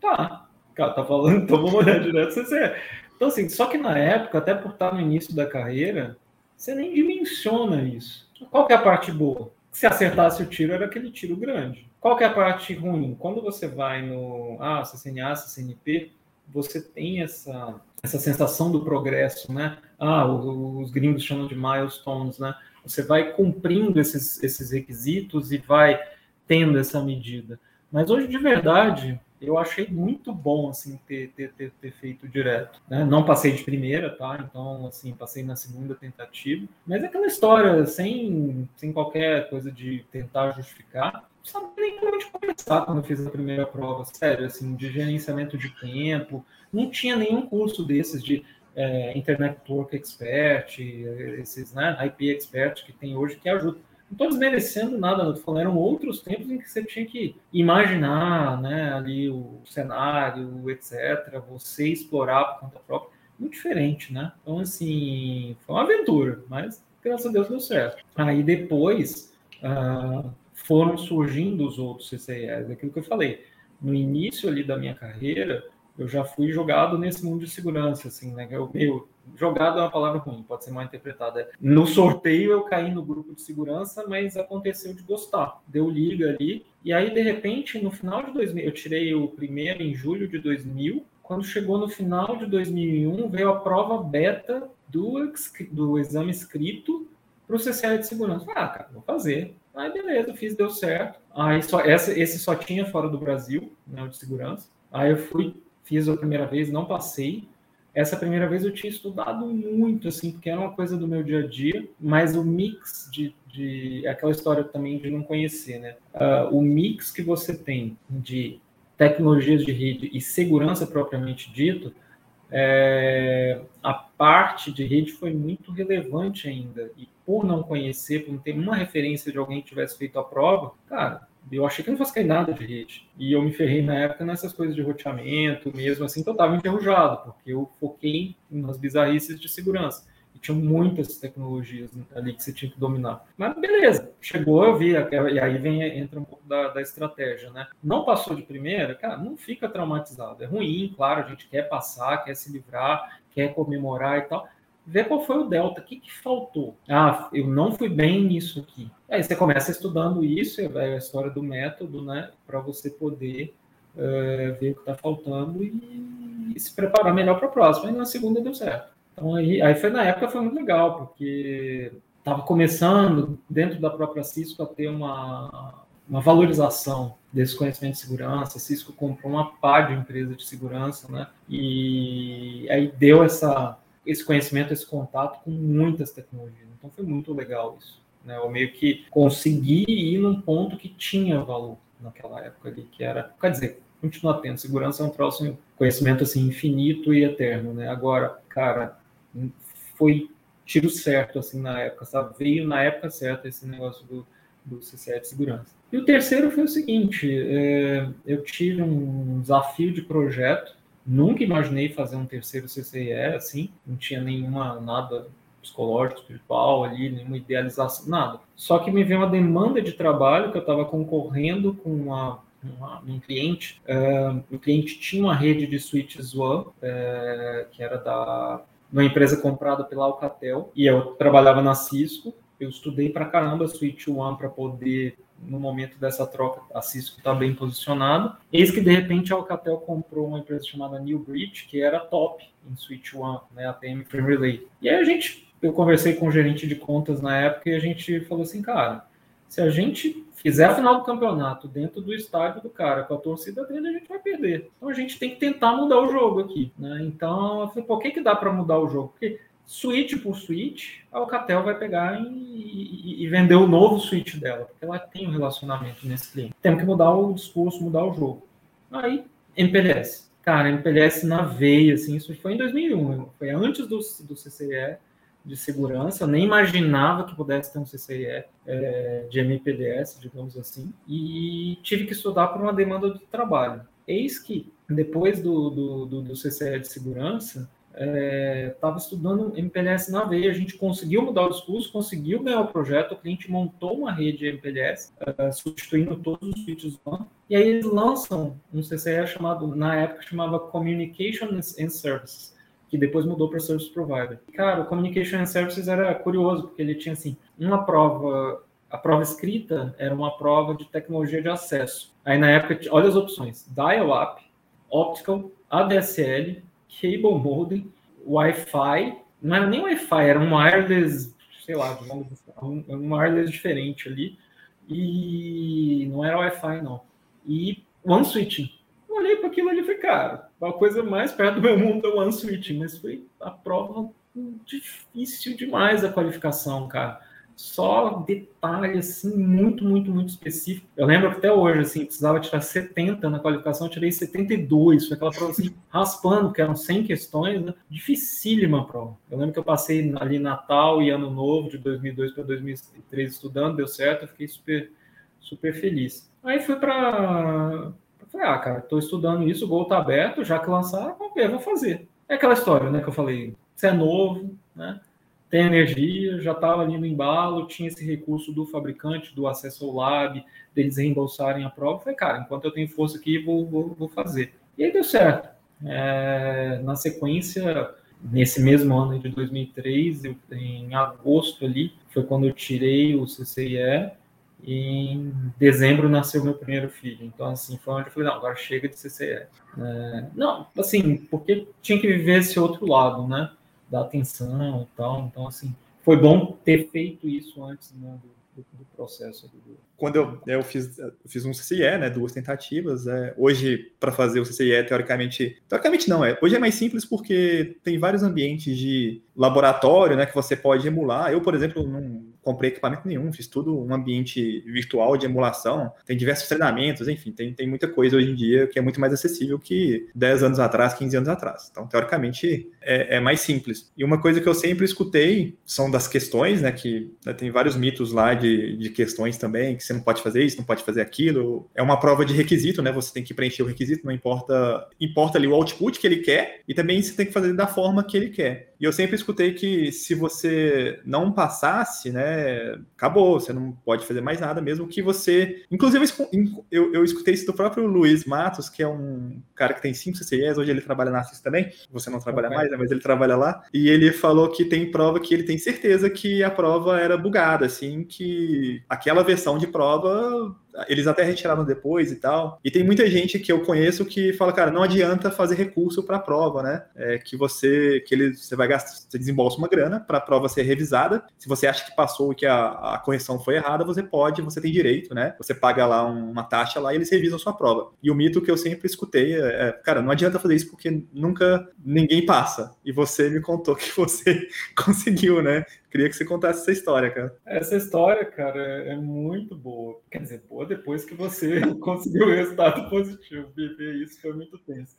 B: tá. Cara, tá falando, então vamos olhar direto no CCE. Então, assim, só que na época, até por estar no início da carreira, você nem dimensiona isso. Qual que é a parte boa? Se acertasse o tiro, era aquele tiro grande. Qual que é a parte ruim? Quando você vai no ah, CCNA, CCNP, você tem essa, essa sensação do progresso, né? Ah, os, os gringos chamam de milestones, né? Você vai cumprindo esses, esses requisitos e vai tendo essa medida. Mas hoje, de verdade, eu achei muito bom assim ter, ter, ter, ter, feito direto. Né? Não passei de primeira, tá? Então, assim, passei na segunda tentativa. Mas é aquela história, sem, sem qualquer coisa de tentar justificar sabia nem como começar quando eu fiz a primeira prova, sério, assim, de gerenciamento de tempo. Não tinha nenhum curso desses de é, Internet Network Expert, esses, né, IP Expert que tem hoje que ajuda. Não estou desmerecendo nada, não falando, eram outros tempos em que você tinha que imaginar, né, ali o cenário, etc., você explorar por conta própria, muito diferente, né? Então, assim, foi uma aventura, mas graças a Deus deu certo. Aí depois, uh, foram surgindo os outros CCIs. Aquilo que eu falei, no início ali da minha carreira, eu já fui jogado nesse mundo de segurança, assim, né? Eu, meu, jogado é uma palavra ruim, pode ser mal interpretada. No sorteio eu caí no grupo de segurança, mas aconteceu de gostar. Deu liga ali, e aí de repente, no final de 2000, eu tirei o primeiro em julho de 2000, quando chegou no final de 2001, veio a prova beta do, do exame escrito para o CCI de segurança. Ah, cara, vou fazer. Aí beleza, fiz, deu certo. Aí só, essa, esse só tinha fora do Brasil, né, de segurança. Aí eu fui, fiz a primeira vez, não passei. Essa primeira vez eu tinha estudado muito, assim, porque era uma coisa do meu dia a dia, mas o mix de. de aquela história também de não conhecer, né? Uh, o mix que você tem de tecnologias de rede e segurança propriamente dito, é, a parte de rede foi muito relevante ainda. E por não conhecer, por não ter uma referência de alguém que tivesse feito a prova, cara, eu achei que não fosse cair nada de rede. E eu me ferrei na época nessas coisas de roteamento, mesmo assim, que eu estava enferrujado, porque eu foquei nas bizarrices de segurança. E tinham muitas tecnologias ali que você tinha que dominar. Mas beleza, chegou, eu vi, e aí vem, entra um pouco da, da estratégia, né? Não passou de primeira, cara, não fica traumatizado. É ruim, claro, a gente quer passar, quer se livrar, quer comemorar e tal. Vê qual foi o delta, o que, que faltou. Ah, eu não fui bem nisso aqui. Aí você começa estudando isso, é a história do método, né? Para você poder uh, ver o que está faltando e, e, se preparar melhor para a próxima. E na segunda deu certo. Então aí, aí foi na época foi muito legal, porque estava começando dentro da própria Cisco a ter uma, uma valorização desse conhecimento de segurança. A Cisco comprou uma pá de empresa de segurança, né? E aí deu essa, esse conhecimento, esse contato com muitas tecnologias. Então foi muito legal isso. Né? Eu meio que consegui ir num ponto que tinha valor naquela época ali, que era, quer dizer, continua tendo. Segurança é um próximo conhecimento assim infinito e eterno, né? Agora, cara, foi tiro certo, assim, na época, sabe? Veio na época certa esse negócio do, do CCE segurança. E o terceiro foi o seguinte, é, eu tive um desafio de projeto, nunca imaginei fazer um terceiro CCE, assim, não tinha nenhuma, nada psicológico, espiritual ali, nenhuma idealização, nada. Só que me veio uma demanda de trabalho que eu estava concorrendo com uma uma, um cliente. Uh, o cliente tinha uma rede de switches WAN, uh, que era da numa empresa comprada pela Alcatel, e eu trabalhava na Cisco, eu estudei para caramba Switch One para poder, no momento dessa troca, a Cisco está bem posicionada. Eis que, de repente, a Alcatel comprou uma empresa chamada New Bridge, que era top em Switch One, né, ATM Free Relay. E aí a gente, eu conversei com o gerente de contas na época e a gente falou assim, cara, se a gente fizer a final do campeonato dentro do estádio do cara, com a torcida dele, a gente vai perder. Então a gente tem que tentar mudar o jogo aqui. Né? Então, eu falei, por que, que dá para mudar o jogo? Porque Switch por Switch, a Alcatel vai pegar e, e, e, vender o novo Switch dela, porque ela tem um relacionamento nesse cliente. Temos que mudar o discurso, mudar o jogo. Aí, MPLS. Cara, MPLS na veia, assim, isso foi em 2001, foi antes do, do CCE de segurança, eu nem imaginava que pudesse ter um CCE é, de MPLS, digamos assim, e tive que estudar por uma demanda do trabalho. Eis que, depois do, do, do CCE de segurança, estava é, estudando MPLS na veia, a gente conseguiu mudar o discurso, conseguiu ganhar o projeto, o cliente montou uma rede MPLS, é, substituindo todos os switches One, e aí eles lançam um CCE chamado, na época chamava Communication and Services, que depois mudou para Service Provider. Cara, o Communication and Services era curioso, porque ele tinha assim, uma prova, a prova escrita era uma prova de tecnologia de acesso. Aí na época, olha as opções, dial-up, optical, ADSL, cable modem, Wi-Fi, não era nem Wi-Fi, era um wireless, sei lá, um, um wireless diferente ali, e não era Wi-Fi não. E One Switching. Eu olhei para aquilo ali e falei, cara, a coisa mais perto do meu mundo é One Switching, mas foi a prova difícil demais a qualificação, cara só detalhe assim muito, muito, muito específico. Eu lembro que até hoje assim, precisava tirar 70 na qualificação, eu tirei 72, foi aquela prova assim, raspando, que eram 100 questões, né? dificílima a prova. Eu lembro que eu passei ali Natal e Ano Novo de 2002 para 2003 estudando, deu certo, eu fiquei super super feliz. Aí fui para falei, ah, cara, estou estudando isso, o gol tá aberto, já que lançar, vamos ver, vou fazer. É aquela história, né, que eu falei, você é novo, né? Tem energia, já estava ali no embalo, tinha esse recurso do fabricante, do acesso ao lab, deles reembolsarem a prova. falei, cara, enquanto eu tenho força aqui, vou, vou, vou fazer. E aí deu certo. É, na sequência, nesse mesmo ano de 2003, eu, em agosto ali, foi quando eu tirei o CCIE, e em dezembro nasceu meu primeiro filho. Então, assim, foi onde eu falei, não, agora chega de CCE. É, não, assim, porque tinha que viver esse outro lado, né? Da atenção e tal. Então, assim, foi bom ter feito isso antes né, do, do, processo. Do...
A: Quando eu, eu, fiz, fiz um CCIE, né, duas tentativas, é, hoje, para fazer o CCIE, teoricamente, teoricamente não, é, hoje é mais simples porque tem vários ambientes de laboratório, né, que você pode emular. Eu, por exemplo, não comprei equipamento nenhum, fiz tudo um ambiente virtual de emulação, tem diversos treinamentos, enfim, tem, tem muita coisa hoje em dia que é muito mais acessível que 10 anos atrás, 15 anos atrás. Então, teoricamente, é, é mais simples. E uma coisa que eu sempre escutei são das questões, né, que né, tem vários mitos lá de, de questões também, que você não pode fazer isso, não pode fazer aquilo. É uma prova de requisito, né, você tem que preencher o requisito, não importa, importa ali o output que ele quer, e também você tem que fazer da forma que ele quer. E eu sempre escutei que se você não passasse, né, acabou, você não pode fazer mais nada, mesmo que você. Inclusive, eu, eu escutei isso do próprio Luiz Matos, que é um cara que tem 5 CCIs, hoje ele trabalha na CIS também. Você não trabalha okay. mais, né, mas ele trabalha lá. E ele falou que tem prova que ele tem certeza que a prova era bugada, assim, que aquela versão de prova eles até retiraram depois e tal. E tem muita gente que eu conheço que fala, cara, não adianta fazer recurso para a prova, né? É que você que ele, você vai gastar, você desembolsa uma grana para a prova ser revisada. Se você acha que passou e que a, a correção foi errada, você pode, você tem direito, né? Você paga lá uma taxa lá e eles revisam sua prova. E o mito que eu sempre escutei é, é cara, não adianta fazer isso porque nunca ninguém passa. E você me contou que você conseguiu, né? Queria que você contasse essa história, cara.
B: Essa história, cara, é muito boa. Quer dizer, boa depois que você conseguiu o resultado positivo. Viver isso foi muito tenso.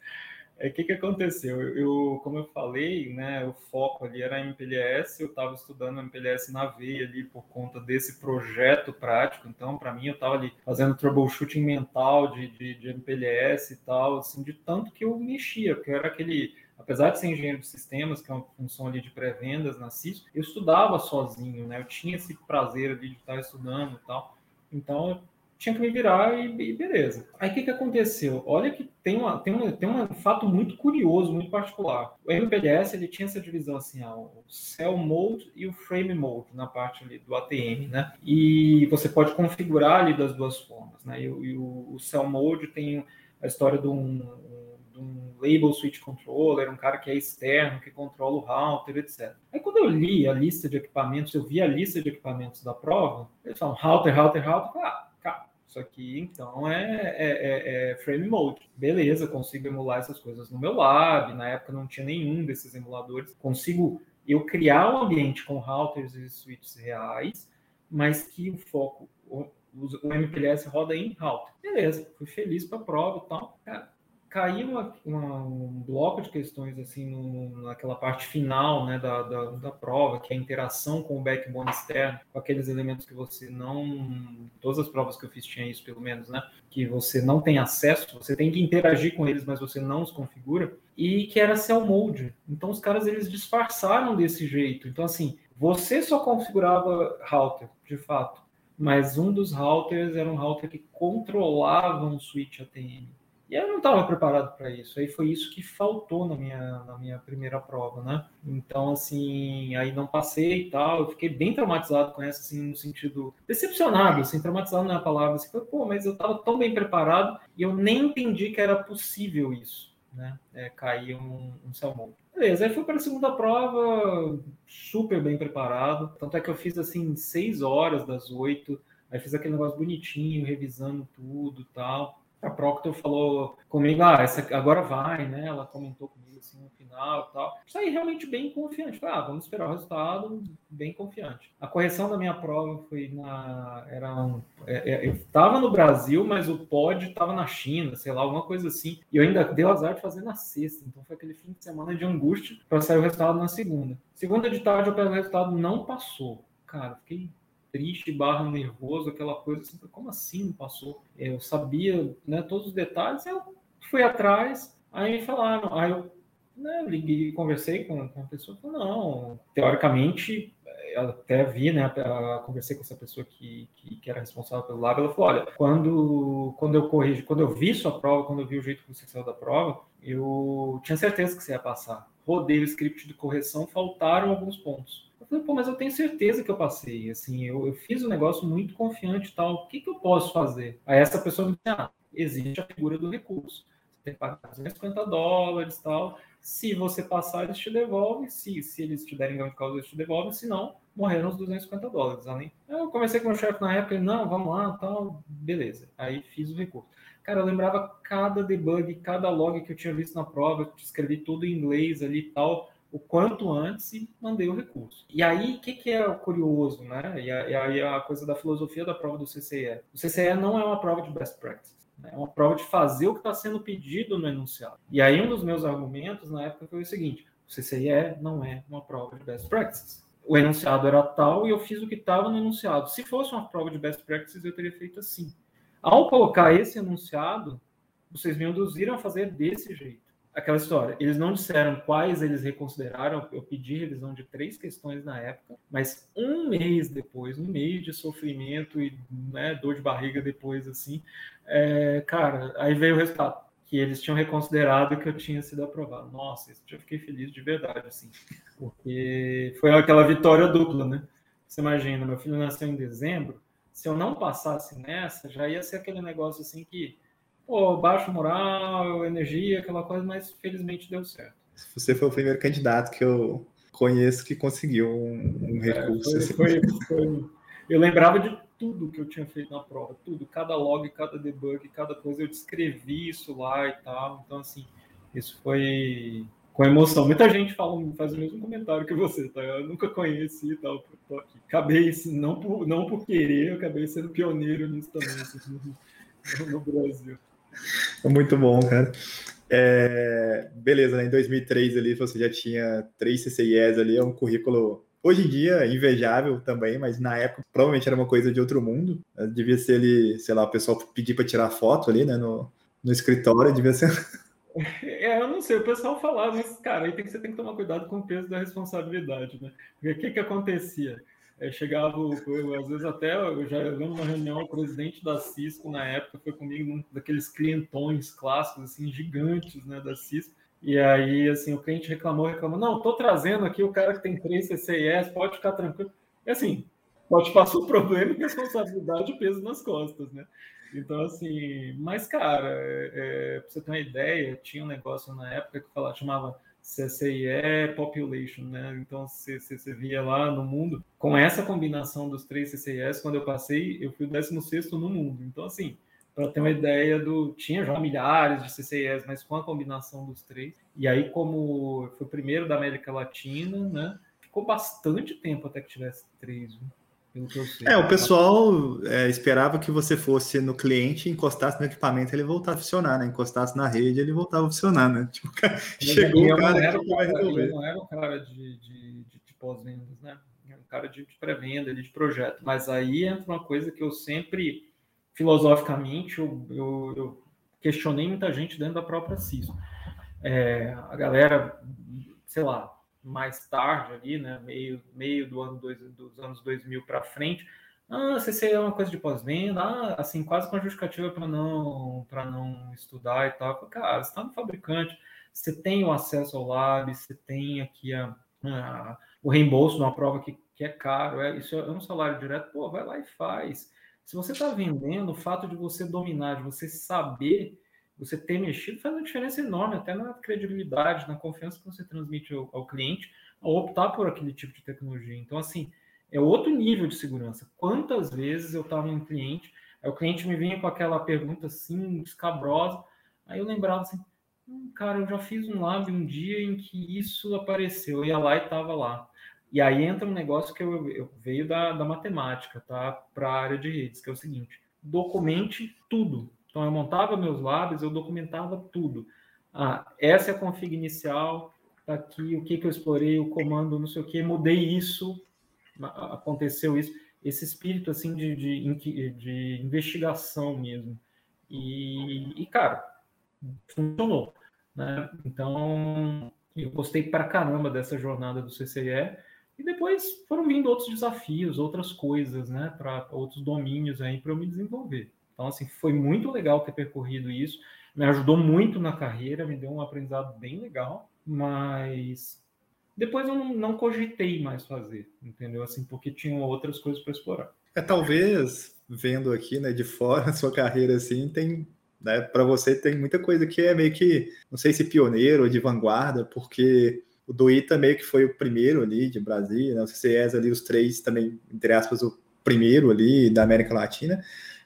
B: É o que, que aconteceu? Eu, como eu falei, né, o foco ali era MPLS, eu estava estudando MPLS na veia ali por conta desse projeto prático. Então, para mim, eu estava ali fazendo troubleshooting mental de, de, de MPLS e tal, assim, de tanto que eu mexia, porque era aquele apesar de ser engenheiro de sistemas, que é uma função ali de pré-vendas na Cisco, eu estudava sozinho, né? Eu tinha esse prazer ali de estar estudando e tal. Então, tinha que me virar e, e beleza. Aí o que, que aconteceu? Olha que tem, uma, tem, uma, tem um fato muito curioso, muito particular. O MPLS ele tinha essa divisão assim, ó, o Cell Mode e o Frame Mode na parte ali do ATM, né? E você pode configurar ali das duas formas, né? E, e o, o Cell Mode tem a história de um Label Switch Controller, um cara que é externo, que controla o router, etc. Aí quando eu li a lista de equipamentos, eu vi a lista de equipamentos da prova, eles falam router, router, router, ah, isso aqui, então, é, é, é, é, frame mode. Beleza, consigo emular essas coisas no meu lab. Na época não tinha nenhum desses emuladores. Consigo eu criar um ambiente com routers e switches reais, mas que o foco, o MPLS roda em router. Beleza, fui feliz para a prova e tal. Cara, caiu uma, uma, um bloco de questões assim no, naquela parte final né, da, da, da, prova, que é a interação com o backbone externo, com aqueles elementos que você não. Todas as provas que eu fiz tinha isso, pelo menos, né? Que você não tem acesso, você tem que interagir com eles, mas você não os configura, e que era cell mode. Então os caras eles disfarçaram desse jeito. Então, assim, você só configurava router, de fato. Mas um dos routers era um router que controlava um switch ATM. E eu não estava preparado para isso. Aí foi isso que faltou na minha, na minha primeira prova, né? Então, assim, aí não passei e tal. Eu fiquei bem traumatizado com essa, assim, no sentido decepcionado, assim, traumatizado não é palavra. Assim, pô, mas eu estava tão bem preparado e eu nem entendi que era possível isso, né? É, cair um, um salmão. Beleza, aí fui para a segunda prova super bem preparado. Tanto é que eu fiz, assim, seis horas das oito. Aí fiz aquele negócio bonitinho, revisando tudo tal a Proctor falou comigo, ah, essa agora vai, né? Ela comentou comigo assim no final e tal. Saí realmente bem confiante. Falei, ah, vamos esperar o resultado, bem confiante. A correção da minha prova foi na. Era um, é, é, eu estava no Brasil, mas o pod estava na China, sei lá, alguma coisa assim. E eu ainda dei o azar de fazer na sexta. Então foi aquele fim de semana de angústia para sair o resultado na segunda. Segunda de tarde, eu pego o resultado, não passou. Cara, fiquei triste, barra nervoso, aquela coisa assim, como assim passou? Eu sabia né, todos os detalhes, eu fui atrás, aí falaram, aí eu né, liguei, conversei com, com a pessoa, não, teoricamente, até vi, né, conversei com essa pessoa que, que, que, era responsável pelo lab, ela falou, olha, quando, quando eu corrigi, quando eu vi sua prova, quando eu vi o jeito que você saiu da prova, eu tinha certeza que você ia passar. Rodei o script de correção, faltaram alguns pontos. Eu falei, pô, mas eu tenho certeza que eu passei. Assim, eu, eu fiz um negócio muito confiante e tal. O que, que eu posso fazer? Aí essa pessoa me disse, ah, existe a figura do recurso. Você tem que pagar 250 dólares e tal. Se você passar, eles te devolvem. Se, se eles te derem grande causa, eles te devolvem. Se não, morreram os 250 dólares. Além. Eu comecei com o chefe na época, ele, não, vamos lá, tal, beleza. Aí fiz o recurso. Cara, eu lembrava cada debug, cada log que eu tinha visto na prova, eu escrevi tudo em inglês ali e tal o quanto antes e mandei o recurso. E aí, o que, que é curioso, né? E aí a coisa da filosofia da prova do CCE. O CCE não é uma prova de best practice. Né? É uma prova de fazer o que está sendo pedido no enunciado. E aí um dos meus argumentos na época foi o seguinte, o CCE não é uma prova de best practices. O enunciado era tal e eu fiz o que estava no enunciado. Se fosse uma prova de best practices, eu teria feito assim. Ao colocar esse enunciado, vocês me induziram a fazer desse jeito aquela história. Eles não disseram quais eles reconsideraram. Eu pedi revisão de três questões na época, mas um mês depois, um mês de sofrimento e né, dor de barriga depois, assim, é, cara, aí veio o resultado que eles tinham reconsiderado que eu tinha sido aprovado. Nossa, isso eu fiquei feliz de verdade, assim, porque foi aquela vitória dupla, né? Você imagina, meu filho nasceu em dezembro. Se eu não passasse nessa, já ia ser aquele negócio assim que pô, baixo moral, energia, aquela coisa, mas felizmente deu certo.
A: Você foi o primeiro candidato que eu conheço que conseguiu um, um é, recurso.
B: É, foi, assim. foi, foi, eu lembrava de tudo que eu tinha feito na prova, tudo, cada log, cada debug, cada coisa, eu descrevi isso lá e tal. Então, assim, isso foi com emoção. Muita gente fala, faz o mesmo comentário que você, tá? Eu nunca conheci e tal, tô aqui. Acabei, não por, não por querer, eu acabei sendo pioneiro nisso também, assim, no, no Brasil.
A: Muito bom, cara. É, beleza, né? em 2003 ali você já tinha três CCIEs ali, é um currículo hoje em dia invejável também, mas na época provavelmente era uma coisa de outro mundo. Devia ser ali, sei lá, o pessoal pedir para tirar foto ali, né, no, no escritório, devia ser.
B: É, eu não sei, o pessoal falava, mas, cara, aí tem que, você tem que tomar cuidado com o peso da responsabilidade, né? Porque o que, que acontecia? É, chegava, eu, às vezes até, eu já lembro uma reunião, o presidente da Cisco na época foi comigo, um daqueles clientões clássicos, assim, gigantes, né, da Cisco. E aí, assim, o cliente reclamou, reclamou, não, tô trazendo aqui o cara que tem três CCIS, pode ficar tranquilo. E assim, pode passar o problema e responsabilidade e peso nas costas, né? Então, assim, mas, cara, é, é, pra você ter uma ideia, tinha um negócio na época que falava, chamava CCIE Population, né? Então, você, via lá no mundo, com essa combinação dos três CCIS, quando eu passei, eu fui o 16 no mundo. Então, assim, para ter uma ideia do. Tinha já milhares de CCIS, mas com a combinação dos três. E aí, como foi o primeiro da América Latina, né? Ficou bastante tempo até que tivesse três. Viu?
A: É, o pessoal é, esperava que você fosse no cliente, encostasse no equipamento, ele voltava a funcionar, né? Encostasse na rede, ele voltava a funcionar, né? Tipo, chegou o cara
B: que vai resolver. não era um cara de, de, de, de pós-vendas, né? Era um cara de, de pré-venda, de projeto. Mas aí entra uma coisa que eu sempre, filosoficamente, eu, eu, eu questionei muita gente dentro da própria Cisco. É, a galera, sei lá, mais tarde ali, né, meio, meio do ano dois, dos anos 2000 para frente, ah, CC é uma coisa de pós-venda, ah, assim, quase com a justificativa para não, para não estudar e tal. Cara, você está no fabricante, você tem o acesso ao lab, você tem aqui a, a o reembolso de uma prova que, que é caro, é, isso é um salário direto, pô, vai lá e faz. Se você está vendendo, o fato de você dominar, de você saber você ter mexido faz uma diferença enorme, até na credibilidade, na confiança que você transmite ao, ao cliente ao optar por aquele tipo de tecnologia. Então, assim, é outro nível de segurança. Quantas vezes eu estava em um cliente, aí o cliente me vinha com aquela pergunta assim, escabrosa, aí eu lembrava assim, hum, cara, eu já fiz um lab um dia em que isso apareceu, eu ia lá e estava lá. E aí entra um negócio que eu, eu veio da, da matemática, tá? Para a área de redes, que é o seguinte: documente tudo. Então, eu montava meus labs, eu documentava tudo. Ah, essa é a config inicial, tá aqui o que, que eu explorei, o comando, não sei o que, mudei isso, aconteceu isso. Esse espírito, assim, de, de, de investigação mesmo. E, e, cara, funcionou. Né? Então, eu gostei pra caramba dessa jornada do CCE. E depois foram vindo outros desafios, outras coisas, né, para outros domínios aí para eu me desenvolver. Então, assim, foi muito legal ter percorrido isso, me ajudou muito na carreira, me deu um aprendizado bem legal, mas depois eu não, não cogitei mais fazer, entendeu? Assim, porque tinham outras coisas para explorar.
A: É, talvez, vendo aqui, né, de fora, a sua carreira, assim, tem né, para você tem muita coisa que é meio que, não sei se pioneiro ou de vanguarda, porque o do Ita meio que foi o primeiro ali de Brasília, né, o CCS ali, os três também, entre aspas, o primeiro ali da América Latina,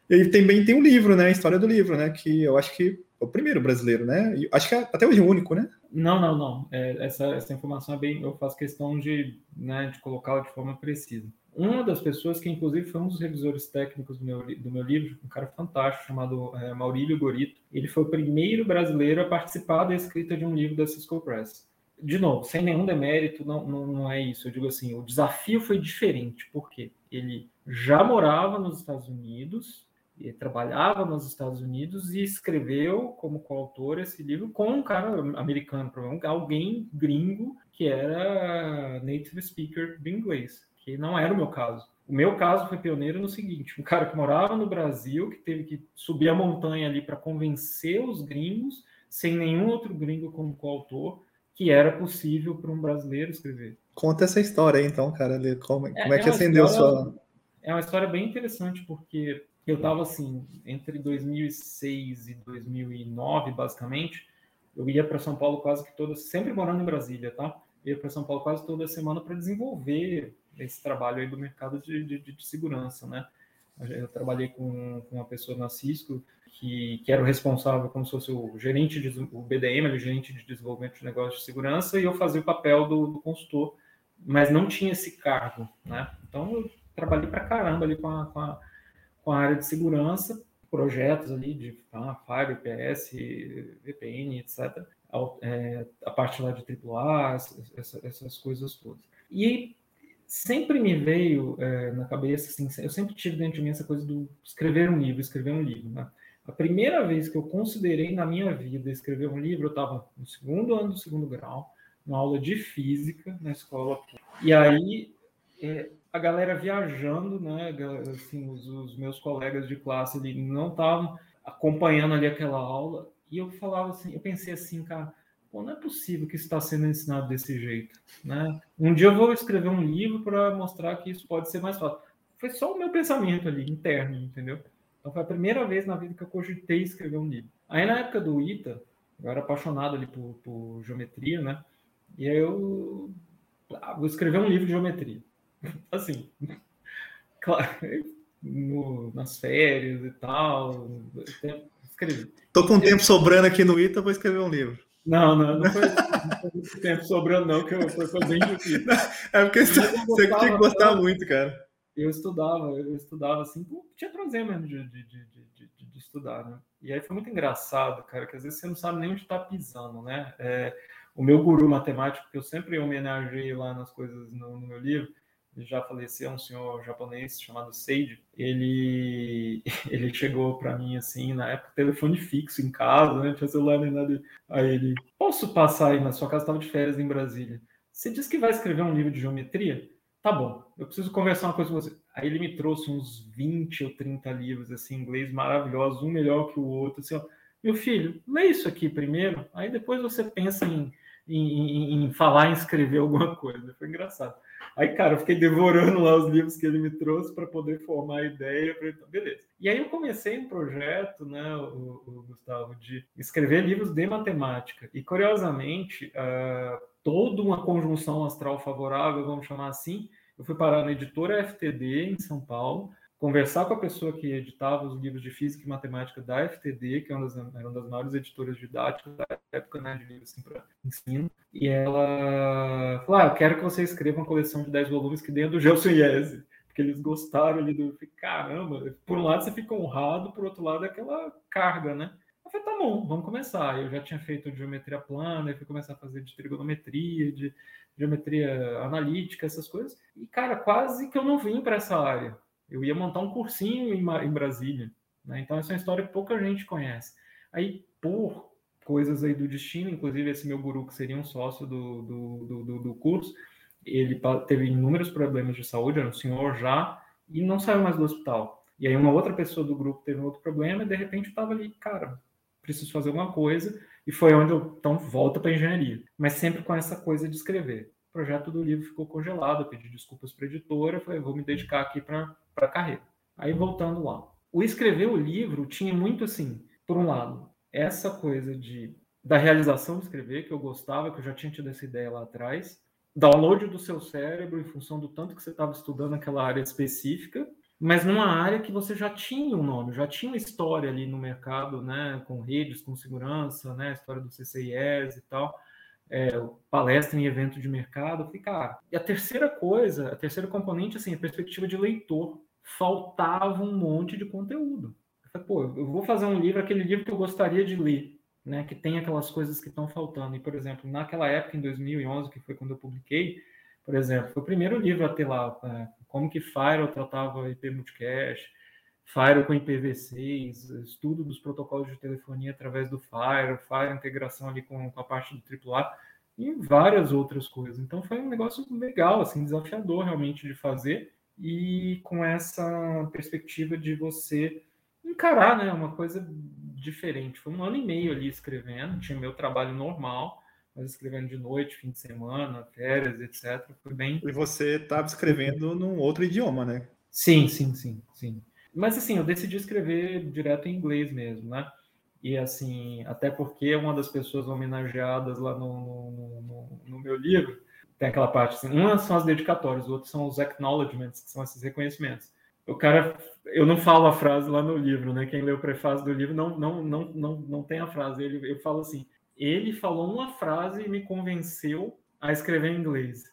A: e também tem um livro, né? A história do livro, né? Que eu acho que é o primeiro brasileiro, né? E acho que é até hoje o único, né?
B: Não, não, não. É, essa, essa informação é bem. Eu faço questão de, né, de colocá-la de forma precisa. Uma das pessoas que, inclusive, foi um dos revisores técnicos do meu, do meu livro, um cara fantástico chamado é, Maurílio Gorito, ele foi o primeiro brasileiro a participar da escrita de um livro da Cisco Press. De novo, sem nenhum demérito, não, não, não é isso. Eu digo assim: o desafio foi diferente, porque ele já morava nos Estados Unidos, e trabalhava nos Estados Unidos e escreveu como coautor esse livro com um cara americano, alguém gringo que era native speaker de inglês, que não era o meu caso. O meu caso foi pioneiro no seguinte: um cara que morava no Brasil, que teve que subir a montanha ali para convencer os gringos, sem nenhum outro gringo como coautor, que era possível para um brasileiro escrever.
A: Conta essa história aí, então, cara. Como, é, como é, é que acendeu história, sua.
B: É uma história bem interessante, porque eu estava assim, entre 2006 e 2009, basicamente, eu ia para São Paulo quase que toda, sempre morando em Brasília, tá? Eu ia para São Paulo quase toda semana para desenvolver esse trabalho aí do mercado de, de, de, segurança, né? Eu trabalhei com, com uma pessoa na Cisco que, que era o responsável, como se fosse o gerente, de, o BDM, o gerente de desenvolvimento de negócios de segurança, e eu fazia o papel do, do consultor, mas não tinha esse cargo, né? Então eu trabalhei para caramba ali com a, com a com a área de segurança, projetos ali de ah, Fire, PS, VPN, etc. A, é, a parte lá de AAA, essa, essas coisas todas. E sempre me veio é, na cabeça, assim, eu sempre tive dentro de mim essa coisa do escrever um livro, escrever um livro. Né? A primeira vez que eu considerei na minha vida escrever um livro, eu estava no segundo ano do segundo grau, uma aula de física na escola. E aí, é, a galera viajando, né? Assim, os, os meus colegas de classe ali não estavam acompanhando ali aquela aula. E eu falava assim, eu pensei assim, cara, pô, não é possível que isso está sendo ensinado desse jeito, né? Um dia eu vou escrever um livro para mostrar que isso pode ser mais fácil. Foi só o meu pensamento ali, interno, entendeu? Então foi a primeira vez na vida que eu cogitei escrever um livro. Aí na época do ITA, eu era apaixonado ali por, por geometria, né? E aí eu ah, vou escrever um livro de geometria. Assim, claro, no, nas férias e tal, escrevi.
A: Tô com tempo sobrando aqui no ITA, vou escrever um livro.
B: Não, não, não foi, não foi tempo sobrando, não, que eu, foi bem difícil.
A: É porque você, você tinha que gostar muito, cara.
B: Eu estudava, eu estudava assim, tinha prazer mesmo de, de, de, de, de, estudar, né? E aí foi muito engraçado, cara, que às vezes você não sabe nem onde está pisando, né? É, o meu guru matemático, que eu sempre homenageei lá nas coisas no, no meu livro, já faleceu, um senhor japonês chamado Seiji. Ele, ele chegou para mim assim, na época, telefone fixo em casa, né? Tinha celular nem nada. Aí ele, posso passar aí na sua casa? Estava de férias em Brasília. Você disse que vai escrever um livro de geometria? Tá bom, eu preciso conversar uma coisa com você. Aí ele me trouxe uns 20 ou 30 livros assim, em inglês maravilhosos, um melhor que o outro. Assim, ó, meu filho, lê isso aqui primeiro, aí depois você pensa em, em, em, em falar, em escrever alguma coisa. Foi engraçado. Aí, cara, eu fiquei devorando lá os livros que ele me trouxe para poder formar a ideia. Pra... Beleza. E aí eu comecei um projeto, né, o, o Gustavo, de escrever livros de matemática. E, curiosamente, uh, toda uma conjunção astral favorável, vamos chamar assim, eu fui parar na editora FTD, em São Paulo, conversar com a pessoa que editava os livros de física e matemática da FTD, que é uma das, era uma das maiores editoras didáticas da época, né, de livros assim, para ensino, e ela falou: ah, eu quero que você escreva uma coleção de 10 volumes que dentro do Gelson Iese, porque eles gostaram ali do. Caramba, por um lado você fica honrado, por outro lado é aquela carga, né? Eu falei, tá bom, vamos começar. Eu já tinha feito geometria plana, eu fui começar a fazer de trigonometria, de geometria analítica, essas coisas. E, cara, quase que eu não vim para essa área eu ia montar um cursinho em, em Brasília. Né? Então, essa é uma história que pouca gente conhece. Aí, por coisas aí do destino, inclusive esse meu guru, que seria um sócio do, do, do, do curso, ele teve inúmeros problemas de saúde, era um senhor já, e não saiu mais do hospital. E aí uma outra pessoa do grupo teve um outro problema, e de repente eu estava ali, cara, preciso fazer alguma coisa, e foi onde eu, então, volta para engenharia. Mas sempre com essa coisa de escrever. O projeto do livro ficou congelado, eu pedi desculpas para a editora, falei, vou me dedicar aqui para para a carreira. Aí voltando lá. O escrever o livro tinha muito assim, por um lado, essa coisa de da realização de escrever, que eu gostava, que eu já tinha tido essa ideia lá atrás, download do seu cérebro em função do tanto que você estava estudando aquela área específica, mas numa área que você já tinha um nome, já tinha uma história ali no mercado, né, com redes, com segurança, né, história do CCIS e tal, é, palestra em evento de mercado. Eu e a terceira coisa, a terceira componente, assim, a perspectiva de leitor faltava um monte de conteúdo. Eu falei, pô, eu vou fazer um livro, aquele livro que eu gostaria de ler, né, que tem aquelas coisas que estão faltando. E, por exemplo, naquela época, em 2011, que foi quando eu publiquei, por exemplo, foi o primeiro livro a ter lá, é, como que Firewall tratava IP multicast, Firewall com IPv6, estudo dos protocolos de telefonia através do Firewall, Firewall integração ali com, com a parte do AAA e várias outras coisas. Então foi um negócio legal, assim, desafiador realmente de fazer e com essa perspectiva de você encarar né, uma coisa diferente. Foi um ano e meio ali escrevendo, tinha meu trabalho normal, mas escrevendo de noite, fim de semana, férias, etc. Foi bem.
A: E você estava escrevendo num outro idioma, né?
B: Sim, sim, sim, sim. Mas assim, eu decidi escrever direto em inglês mesmo, né? E assim, até porque uma das pessoas homenageadas lá no, no, no, no meu livro tem aquela parte assim, uma são as dedicatórias, outras são os acknowledgements, que são esses reconhecimentos. O cara, eu não falo a frase lá no livro, né? Quem lê o prefácio do livro não não não não, não tem a frase. Ele eu falo assim, ele falou uma frase e me convenceu a escrever em inglês.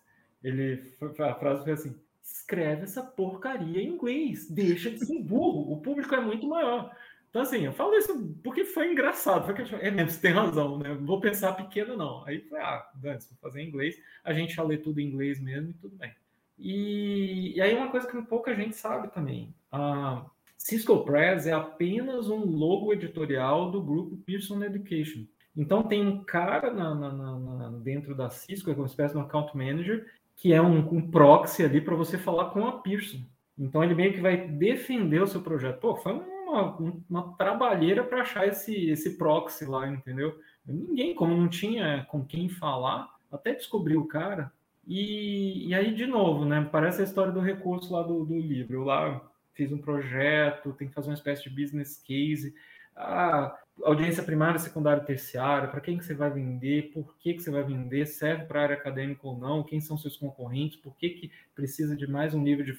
B: Ele a frase foi assim: escreve essa porcaria em inglês, deixa de ser burro, o público é muito maior. Então, assim, eu falo isso porque foi engraçado. Foi que, é mesmo, você tem razão, né? Vou pensar pequeno, não. Aí foi, ah, antes vou fazer em inglês, a gente já lê tudo em inglês mesmo e tudo bem. E, e aí, uma coisa que pouca gente sabe também: a Cisco Press é apenas um logo editorial do grupo Pearson Education. Então, tem um cara na, na, na, dentro da Cisco, é uma espécie de um account manager, que é um, um proxy ali para você falar com a Pearson. Então ele meio que vai defender o seu projeto. Pô, foi uma, uma trabalheira para achar esse, esse proxy lá, entendeu? Ninguém, como não tinha com quem falar, até descobrir o cara. E, e aí, de novo, né? Parece a história do recurso lá do, do livro. Eu lá fiz um projeto, tem que fazer uma espécie de business case. Ah, audiência primária, secundária, terciária, para quem que você vai vender, por que, que você vai vender, serve para a área acadêmica ou não, quem são seus concorrentes, por que, que precisa de mais um nível de...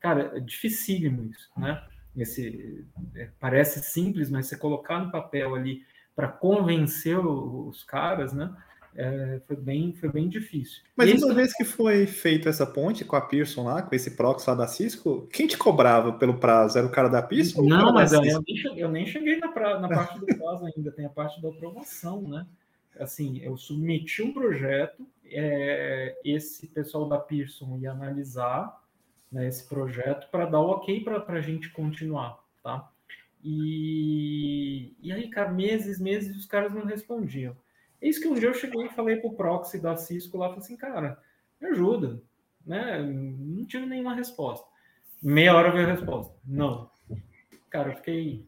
B: Cara, é dificílimo isso, né? Esse, é, parece simples, mas você colocar no papel ali para convencer os caras, né? é, foi, bem, foi bem difícil.
A: Mas Isso... uma vez que foi feita essa ponte com a Pearson lá, com esse prox lá da Cisco, quem te cobrava pelo prazo? Era o cara da Pearson?
B: Não, mas eu, eu, nem cheguei, eu nem cheguei na, pra, na parte do prazo ainda, tem a parte da aprovação, né? Assim, eu submeti um projeto, é, esse pessoal da Pearson ia analisar né, esse projeto para dar o ok para a gente continuar, tá? E, e aí, cara, meses, meses, os caras não respondiam. Eis que um dia eu cheguei e falei pro proxy da Cisco lá, falei assim, cara, me ajuda, né? Não tive nenhuma resposta. Meia hora veio a resposta. Não. Cara, eu fiquei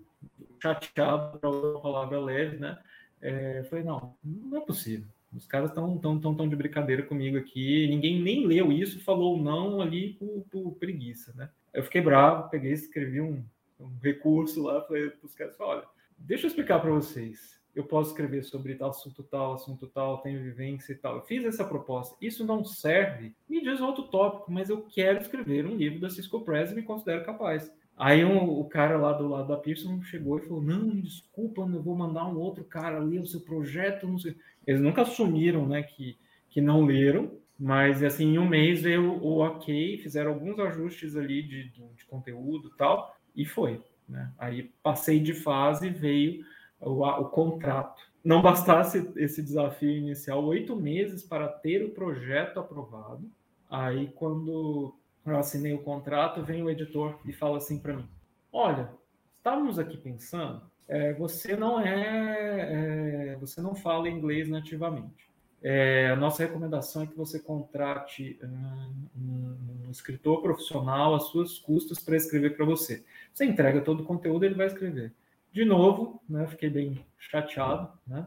B: chateado para a palavra leve, né? É, falei, não, não é possível. Os caras estão tão, tão, tão de brincadeira comigo aqui. Ninguém nem leu isso, falou não ali por, por preguiça, né? Eu fiquei bravo, peguei, escrevi um, um recurso lá, falei para os caras, olha, deixa eu explicar para vocês eu posso escrever sobre tal assunto tal, assunto tal, tenho vivência e tal. Eu fiz essa proposta. Isso não serve, me diz outro tópico, mas eu quero escrever um livro da Cisco Press e me considero capaz. Aí um, o cara lá do lado da Pearson chegou e falou: Não, desculpa, eu vou mandar um outro cara ler o seu projeto. Não sei. Eles nunca assumiram né, que, que não leram, mas assim, em um mês veio o ok, fizeram alguns ajustes ali de, de, conteúdo e tal, e foi. Né? Aí passei de fase, veio o, o contrato. Não bastasse esse desafio inicial, oito meses para ter o projeto aprovado. Aí, quando eu assinei o contrato, vem o editor e fala assim para mim: Olha, estávamos aqui pensando, é, você não é, é, você não fala inglês nativamente. É, a nossa recomendação é que você contrate um, um escritor profissional às suas custas para escrever para você. Você entrega todo o conteúdo, ele vai escrever de novo, né, fiquei bem chateado, né,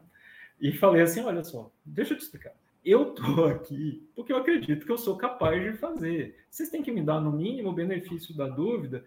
B: e falei assim, olha só, deixa eu te explicar. Eu tô aqui porque eu acredito que eu sou capaz de fazer. Vocês têm que me dar, no mínimo, o benefício da dúvida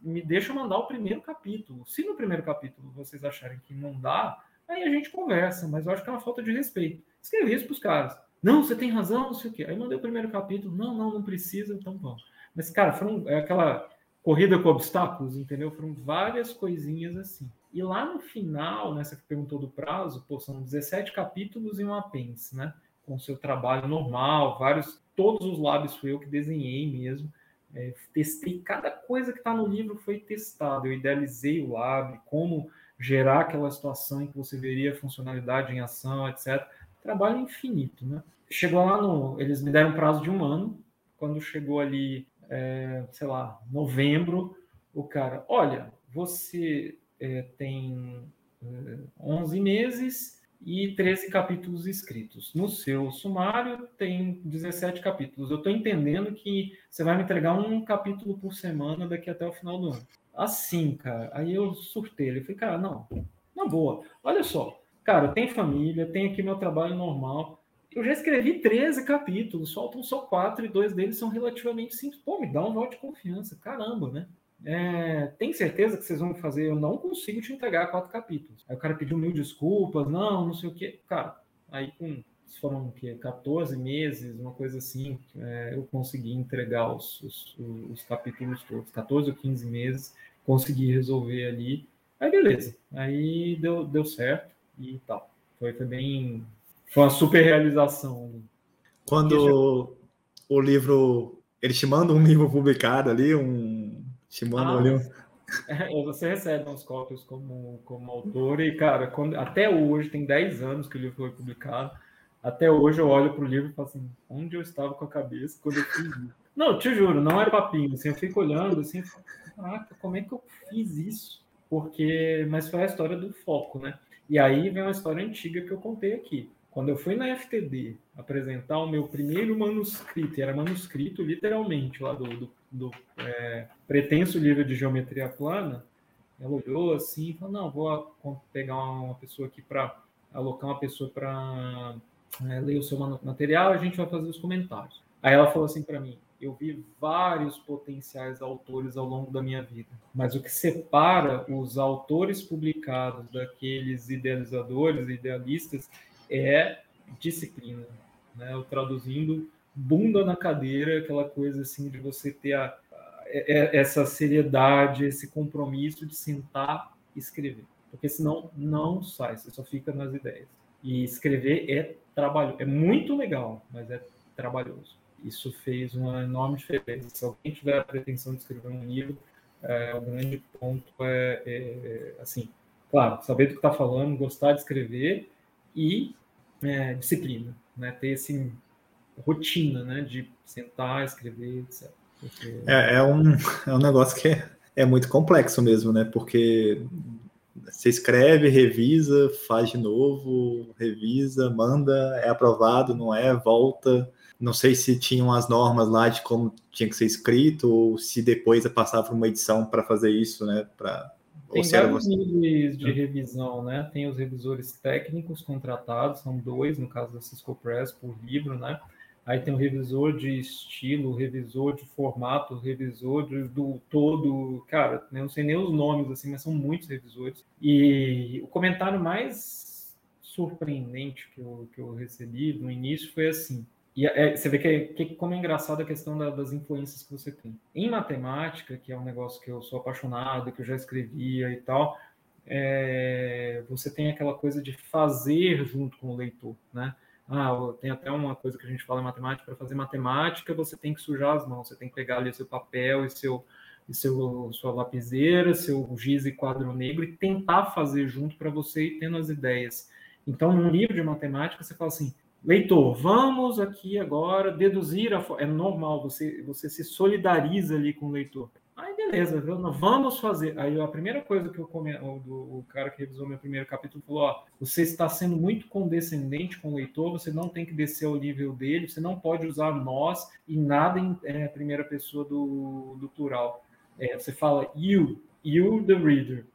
B: me deixa mandar o primeiro capítulo. Se no primeiro capítulo vocês acharem que não dá, aí a gente conversa, mas eu acho que é uma falta de respeito. Escrevi isso para os caras. Não, você tem razão, não sei o quê. Aí mandei o primeiro capítulo. Não, não, não precisa, então vamos. Mas, cara, foram, é aquela corrida com obstáculos, entendeu? Foram várias coisinhas assim. E lá no final, nessa que perguntou do prazo, pô, são 17 capítulos e um apêndice, né? Com seu trabalho normal, vários, todos os lábios fui eu que desenhei mesmo. É, testei cada coisa que está no livro foi testado. Eu idealizei o lab, como gerar aquela situação em que você veria funcionalidade em ação, etc. Trabalho infinito, né? Chegou lá no, eles me deram um prazo de um ano. Quando chegou ali é, sei lá, novembro, o cara, olha, você é, tem é, 11 meses e 13 capítulos escritos. No seu sumário tem 17 capítulos. Eu estou entendendo que você vai me entregar um capítulo por semana daqui até o final do ano. Assim, cara, aí eu surtei. Ele falei, cara, não, na boa, olha só, cara, tem família, tem aqui meu trabalho normal, eu já escrevi 13 capítulos, faltam só quatro e dois deles são relativamente simples. Pô, me dá um voto de confiança, caramba, né? É, tem certeza que vocês vão fazer? Eu não consigo te entregar quatro capítulos. Aí o cara pediu mil desculpas, não, não sei o quê. Cara, aí com foram o quê? 14 meses, uma coisa assim, é, eu consegui entregar os, os, os, capítulos todos, 14 ou 15 meses, consegui resolver ali. Aí beleza, aí deu, deu certo e tal. Foi, foi bem, foi uma super realização.
A: Quando o livro. Eles te mandam um livro publicado ali, um. Te mandam ah, um.
B: É, você recebe uns cópias como, como autor, e, cara, quando, até hoje, tem 10 anos que o livro foi publicado. Até hoje eu olho para o livro e falo assim: onde eu estava com a cabeça quando eu fiz isso? Não, te juro, não era papinho. Assim, eu fico olhando assim, caraca, como é que eu fiz isso? Porque, mas foi a história do foco, né? E aí vem uma história antiga que eu contei aqui Quando eu fui na FTD apresentar o meu primeiro manuscrito, e era manuscrito literalmente lá do, do, do é, pretenso livro de geometria plana, ela olhou assim e falou: Não, vou pegar uma pessoa aqui para alocar uma pessoa para é, ler o seu material, a gente vai fazer os comentários. Aí ela falou assim para mim: eu vi vários potenciais autores ao longo da minha vida, mas o que separa os autores publicados daqueles idealizadores, idealistas, é disciplina, né? Eu traduzindo bunda na cadeira, aquela coisa assim de você ter a, a, essa seriedade, esse compromisso de sentar e escrever, porque senão não sai, você só fica nas ideias. E escrever é trabalho, é muito legal, mas é trabalhoso. Isso fez uma enorme diferença. Se alguém tiver a pretensão de escrever um livro, é, o grande ponto é, é, é assim, claro, saber do que está falando, gostar de escrever e é, disciplina, né? Ter esse rotina, né? De sentar, escrever, etc.
A: Porque... É, é, um, é um negócio que é, é muito complexo mesmo, né? Porque você escreve, revisa, faz de novo, revisa, manda, é aprovado, não é, volta. Não sei se tinham as normas lá de como tinha que ser escrito ou se depois passava por uma edição para fazer isso, né? Pra,
B: tem vários níveis de revisão, né? Tem os revisores técnicos contratados, são dois, no caso da Cisco Press, por livro, né? Aí tem o revisor de estilo, revisor de formato, revisor de, do todo. Cara, não sei nem os nomes, assim, mas são muitos revisores. E o comentário mais surpreendente que eu, que eu recebi no início foi assim: e é, você vê que, que, como é engraçado a questão da, das influências que você tem. Em matemática, que é um negócio que eu sou apaixonado, que eu já escrevia e tal, é, você tem aquela coisa de fazer junto com o leitor, né? Ah, tem até uma coisa que a gente fala em matemática, para fazer matemática você tem que sujar as mãos, você tem que pegar ali seu papel e seu, e seu sua lapiseira, seu giz e quadro negro e tentar fazer junto para você ir tendo as ideias. Então, num livro de matemática, você fala assim, Leitor, vamos aqui agora deduzir a é normal, você você se solidariza ali com o leitor. Beleza, vamos fazer. Aí a primeira coisa que eu come... o, o cara que revisou meu primeiro capítulo falou: ó, você está sendo muito condescendente com o leitor, você não tem que descer ao nível dele, você não pode usar nós e nada em é, primeira pessoa do, do plural. É, você fala you, you the reader.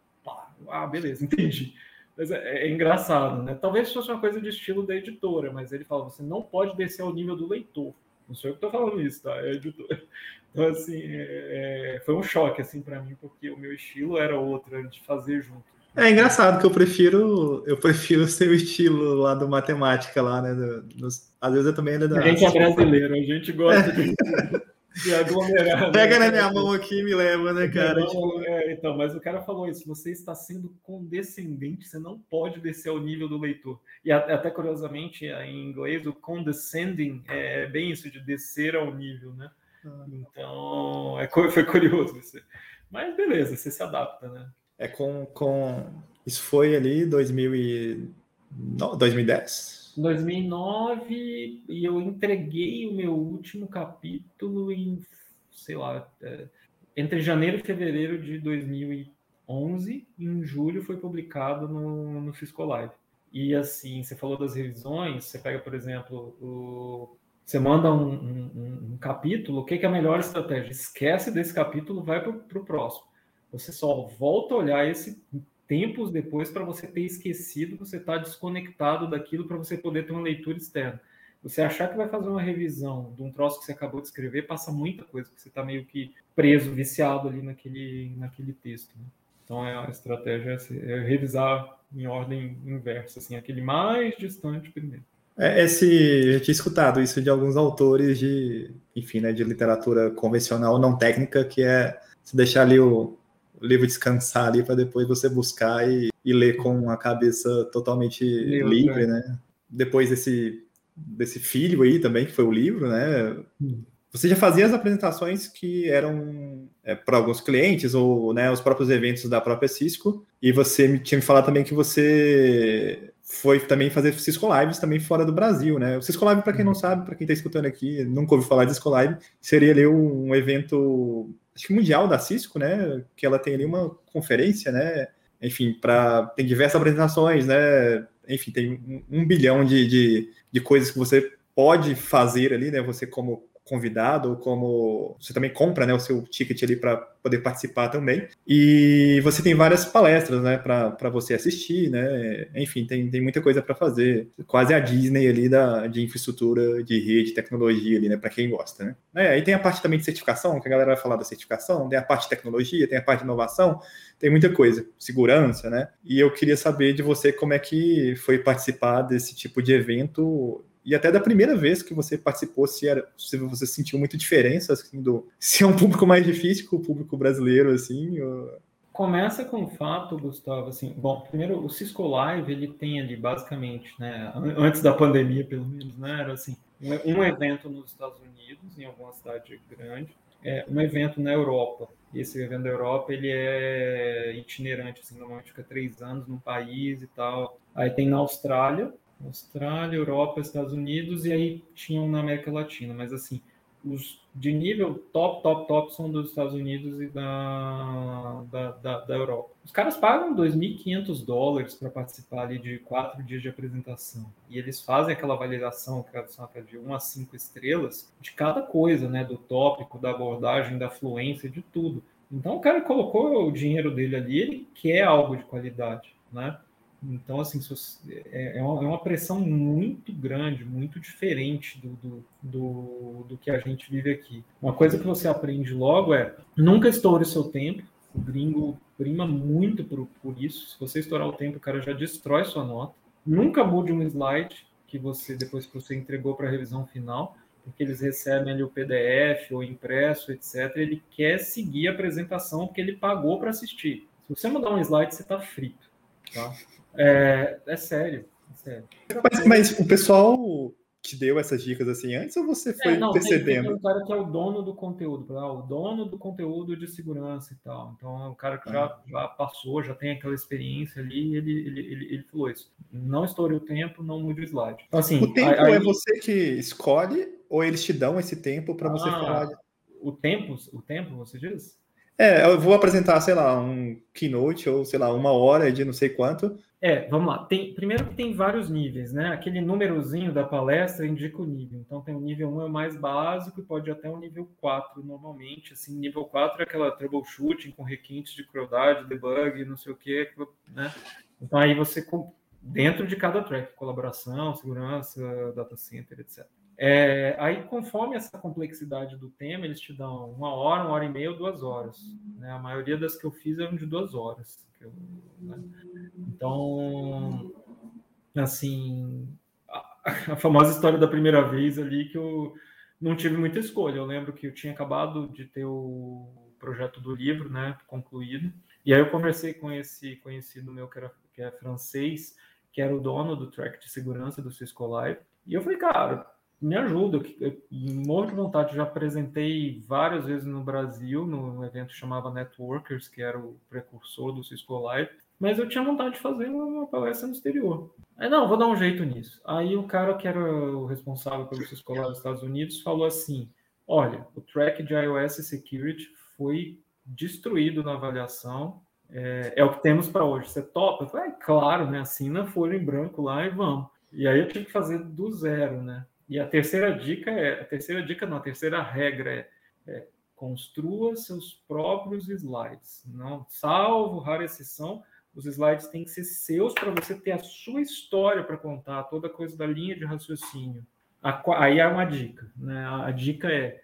B: Ah, beleza, entendi. Mas é, é, engraçado, né? Talvez fosse uma coisa de estilo da editora, mas ele fala: você não pode descer ao nível do leitor. Não sou eu que estou falando isso, tá? É editor. Então, assim, é, é, foi um choque, assim, para mim, porque o meu estilo era outro, era de fazer junto.
A: É engraçado que eu prefiro eu prefiro o seu estilo lá do matemática lá, né? Nos, às vezes eu também ainda.
B: A gente é brasileiro, a gente gosta de. de aglomerar.
A: Pega né? na minha mão aqui e me leva, né, cara? Não,
B: tipo... é, então, mas o cara falou isso: você está sendo condescendente, você não pode descer ao nível do leitor. E até curiosamente, em inglês, o condescending é bem isso, de descer ao nível, né? Então, é, foi curioso isso. Mas beleza, você se adapta, né?
A: É com. com... Isso foi ali 2000 e... 2010?
B: 2009 e eu entreguei o meu último capítulo em, sei lá, é, entre janeiro e fevereiro de 2011. E em julho foi publicado no, no Live. E assim, você falou das revisões, você pega, por exemplo, o, você manda um, um, um capítulo, o que, que é a melhor estratégia? Esquece desse capítulo, vai para o próximo. Você só volta a olhar esse tempos depois para você ter esquecido, você está desconectado daquilo para você poder ter uma leitura externa. Você achar que vai fazer uma revisão de um troço que você acabou de escrever, passa muita coisa, porque você está meio que preso, viciado ali naquele, naquele texto. Né? Então é a estratégia é, é revisar em ordem inversa, assim, aquele mais distante primeiro.
A: É, esse, eu tinha escutado isso de alguns autores de, enfim, né, de literatura convencional não técnica, que é se deixar ali o, o livro descansar ali para depois você buscar e, e, ler com a cabeça totalmente livre, livre né? Depois desse, desse filho aí também, que foi o livro, né? Hum. Você já fazia as apresentações que eram é, para alguns clientes ou né, os próprios eventos da própria Cisco, e você me tinha me falado também que você foi também fazer Cisco Lives também fora do Brasil, né? O Cisco Live, para quem não uhum. sabe, para quem está escutando aqui, nunca ouviu falar de Cisco Live, seria ali um, um evento acho que mundial da Cisco, né? Que ela tem ali uma conferência, né? Enfim, para tem diversas apresentações, né? enfim, tem um, um bilhão de, de, de coisas que você pode fazer ali, né? Você como convidado ou como você também compra né, o seu ticket ali para poder participar também. E você tem várias palestras né, para você assistir, né? Enfim, tem, tem muita coisa para fazer. Quase a Disney ali da, de infraestrutura, de rede, tecnologia ali, né? Para quem gosta, né? É, aí tem a parte também de certificação, que a galera vai falar da certificação, tem a parte de tecnologia, tem a parte de inovação, tem muita coisa, segurança, né? E eu queria saber de você como é que foi participar desse tipo de evento e até da primeira vez que você participou, se, era, se você sentiu muita diferença, assim, do, se é um público mais difícil que o público brasileiro, assim, ou...
B: Começa com o fato, Gustavo, assim, bom, primeiro o Cisco Live, ele tem ali basicamente, né, antes da pandemia pelo menos, né, era assim, um evento nos Estados Unidos, em alguma cidade grande, é, um evento na Europa, esse evento da Europa, ele é itinerante, assim, normalmente fica três anos no país e tal, aí tem na Austrália, Austrália, Europa, Estados Unidos e aí tinham na América Latina, mas assim, os de nível top, top, top são dos Estados Unidos e da, da, da, da Europa. Os caras pagam 2.500 dólares para participar ali de quatro dias de apresentação. E eles fazem aquela avaliação, que são de 1 a 5 estrelas, de cada coisa, né? Do tópico, da abordagem, da fluência, de tudo. Então o cara colocou o dinheiro dele ali, ele quer algo de qualidade, né? Então, assim, é, é, é uma pressão muito grande, muito diferente do, do, do, do, que a gente vive aqui. Uma coisa que você aprende logo é nunca estoure o seu tempo. O gringo prima muito por, por isso. Se você estourar o tempo, o cara já destrói sua nota. Nunca mude um slide que você depois que você entregou para a revisão final, porque eles recebem ali o PDF ou impresso, etc. Ele quer seguir a apresentação porque ele pagou para assistir. Se você mudar um slide, você está frito. Tá? É, é sério, é sério.
A: Mas, mas, o pessoal te deu essas dicas assim antes ou você foi é, não, percebendo?
B: Tem, tem um cara que é o dono do conteúdo, o dono do conteúdo de segurança e tal. Então é um cara que já, ah. já passou, já tem aquela experiência ali, ele, ele, ele, ele falou isso. Não estoure o tempo, não mude o slide.
A: Então, assim, o tempo aí, é você que escolhe ou eles te dão esse tempo para você ah, falar?
B: O tempo, o tempo, você diz?
A: É, eu vou apresentar, sei lá, um keynote ou, sei lá, uma hora de não sei quanto.
B: É, vamos lá. Tem, primeiro que tem vários níveis, né? Aquele númerozinho da palestra indica o nível. Então tem o nível 1 é o mais básico e pode ir até o nível 4 normalmente. Assim, nível 4 é aquela troubleshooting com requintes de crueldade, debug, não sei o quê, né? Então aí você, dentro de cada track, colaboração, segurança, data center, etc. É, aí, conforme essa complexidade do tema, eles te dão uma hora, uma hora e meia duas horas. Né? A maioria das que eu fiz eram de duas horas. Eu, né? Então, assim, a, a, famosa história da primeira vez ali que eu não tive muita escolha. Eu lembro que eu tinha acabado de ter o projeto do livro, né, concluído. E aí eu conversei com esse conhecido meu que, era, que é francês, que era o dono do track de segurança do Cisco Live. E eu falei, cara, me ajuda. Eu, morro de vontade, já apresentei várias vezes no Brasil, no evento que chamava Networkers, que era o precursor do Cisco Live, mas eu tinha vontade de fazer uma palestra no exterior. Aí, não, vou dar um jeito nisso. Aí o cara que era o responsável pelo Cisco Live dos Estados Unidos falou assim, olha, o track de iOS Security foi destruído na avaliação, é, é o que temos para hoje. Você topa? Eu falei, é, claro, né? Assina folha em branco lá e vamos. E aí eu tive que fazer do zero, né? E a terceira dica é, a terceira dica não, a terceira regra é, é construa seus próprios slides. Não, salvo rara exceção, os slides têm que ser seus para você ter a sua história para contar, toda coisa da linha de raciocínio. aí é uma dica, né? A, dica é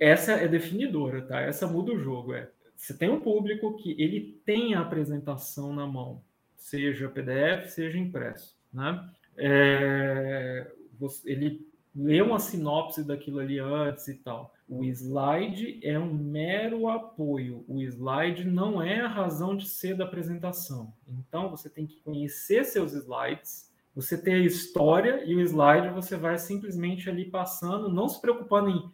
B: essa é definidora, tá? Essa muda o jogo. É você tem um público que ele tem a apresentação na mão, seja PDF, seja impresso, né? É, ele lê uma sinopse daquilo ali antes e tal. O slide é um mero apoio. O slide não é a razão de ser da apresentação. Então você tem que conhecer seus slides, você tem a história e o slide você vai simplesmente ali passando, não se preocupando em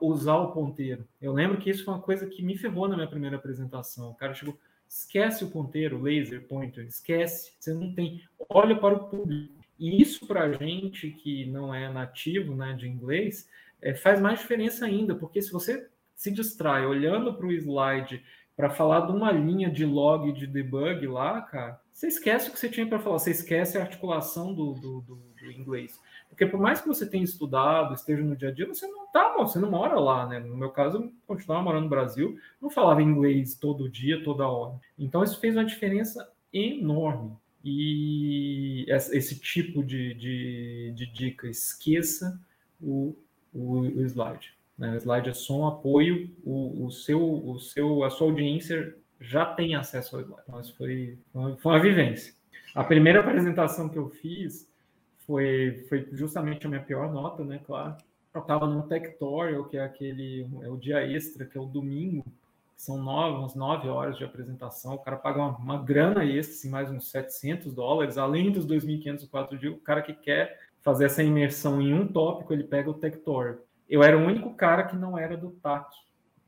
B: usar o ponteiro. Eu lembro que isso foi uma coisa que me ferrou na minha primeira apresentação. O cara chegou, esquece o ponteiro, laser pointer, esquece. Você não tem. Olha para o público. E isso para a gente que não é nativo né, de inglês é, faz mais diferença ainda, porque se você se distrai olhando para o slide para falar de uma linha de log de debug lá, cara, você esquece o que você tinha para falar, você esquece a articulação do, do, do, do, inglês. Porque por mais que você tenha estudado, esteja no dia a dia, você não tá, você não mora lá, né? No meu caso, eu continuava morando no Brasil, não falava inglês todo dia, toda hora. Então isso fez uma diferença enorme. E esse tipo de, de, de dica, esqueça o, o, o slide. Né? O slide é só um apoio, o, o, seu, o seu, a sua audiência já tem acesso ao slide. Então, isso foi, foi uma vivência. A primeira apresentação que eu fiz foi, foi justamente a minha pior nota, né? Claro. Eu estava no Tectorial, que é aquele é o dia extra, que é o domingo, são nove, umas nove horas de apresentação. O cara paga uma, uma grana extra, assim, mais uns 700 dólares, além dos 2.500 quatro dias. O cara que quer fazer essa imersão em um tópico, ele pega o Tectorial eu era o único cara que não era do TAC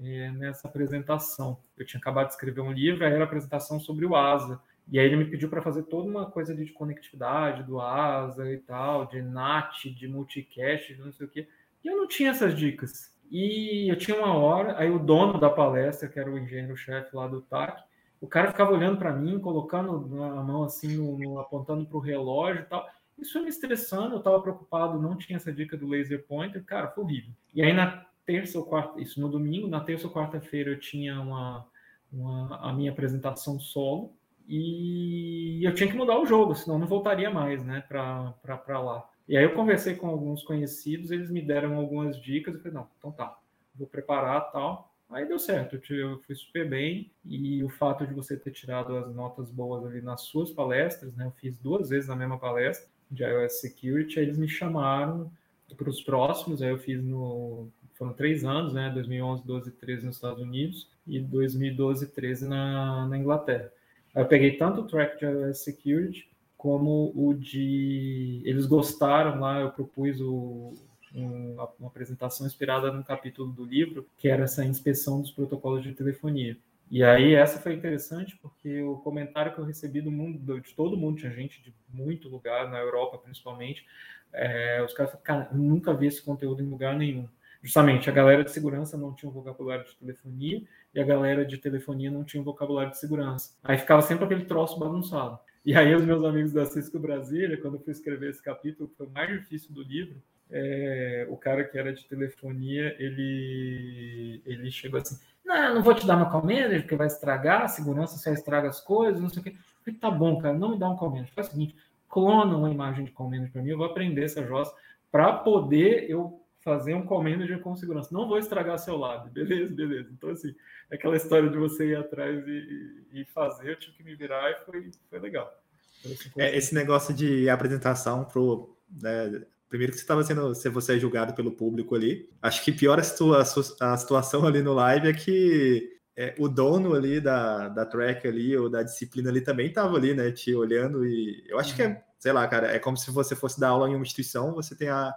B: é, nessa apresentação. Eu tinha acabado de escrever um livro, aí era a apresentação sobre o ASA. E aí ele me pediu para fazer toda uma coisa de conectividade do ASA e tal, de NAT, de multicast, não sei o quê. E eu não tinha essas dicas. E eu tinha uma hora, aí o dono da palestra, que era o engenheiro-chefe lá do TAC, o cara ficava olhando para mim, colocando a mão assim, no, no, apontando para o relógio e tal. Isso me estressando, eu estava preocupado, não tinha essa dica do laser pointer, cara, foi horrível. E aí na terça ou quarta, isso no domingo, na terça ou quarta-feira eu tinha uma, uma, a minha apresentação solo e eu tinha que mudar o jogo, senão não voltaria mais, né, para lá. E aí eu conversei com alguns conhecidos, eles me deram algumas dicas, eu falei, não, então tá, vou preparar tal. Aí deu certo, eu fui super bem e o fato de você ter tirado as notas boas ali nas suas palestras, né? Eu fiz duas vezes na mesma palestra de iOS Security, aí eles me chamaram para os próximos, aí eu fiz no. Foram três anos, né? 2011, 12 13 nos Estados Unidos e 2012, 13 na, na Inglaterra. Aí eu peguei tanto o track de iOS Security como o de. Eles gostaram lá, eu propus o, um, uma apresentação inspirada no capítulo do livro, que era essa inspeção dos protocolos de telefonia. E aí essa foi interessante porque o comentário que eu recebi do mundo, de todo mundo, tinha gente de muito lugar, na Europa principalmente, é, os caras falaram, cara, eu nunca vi esse conteúdo em lugar nenhum. Justamente, a galera de segurança não tinha um vocabulário de telefonia e a galera de telefonia não tinha um vocabulário de segurança. Aí ficava sempre aquele troço bagunçado. E aí os meus amigos da Cisco Brasília, quando eu fui escrever esse capítulo, que foi o mais difícil do livro, é, o cara que era de telefonia, ele, ele chegou assim, não, não vou te dar uma call porque vai estragar, a segurança só estraga as coisas, não sei o quê. Eu falei, tá bom, cara, não me dá um call. Faz o seguinte, clona uma imagem de call para mim, eu vou aprender essa JOS para poder eu fazer um call manager com segurança. Não vou estragar seu lado, beleza, beleza. Então, assim, aquela história de você ir atrás e, e fazer, eu tive que me virar e foi, foi legal.
A: Assim, é, esse negócio de apresentação pro, né, Primeiro que você estava sendo, se você é julgado pelo público ali. Acho que pior a, situa a situação ali no live é que é, o dono ali da, da track ali, ou da disciplina ali, também estava ali, né, te olhando e eu acho uhum. que é, uhum. sei lá, cara, é como se você fosse dar aula em uma instituição, você tem a,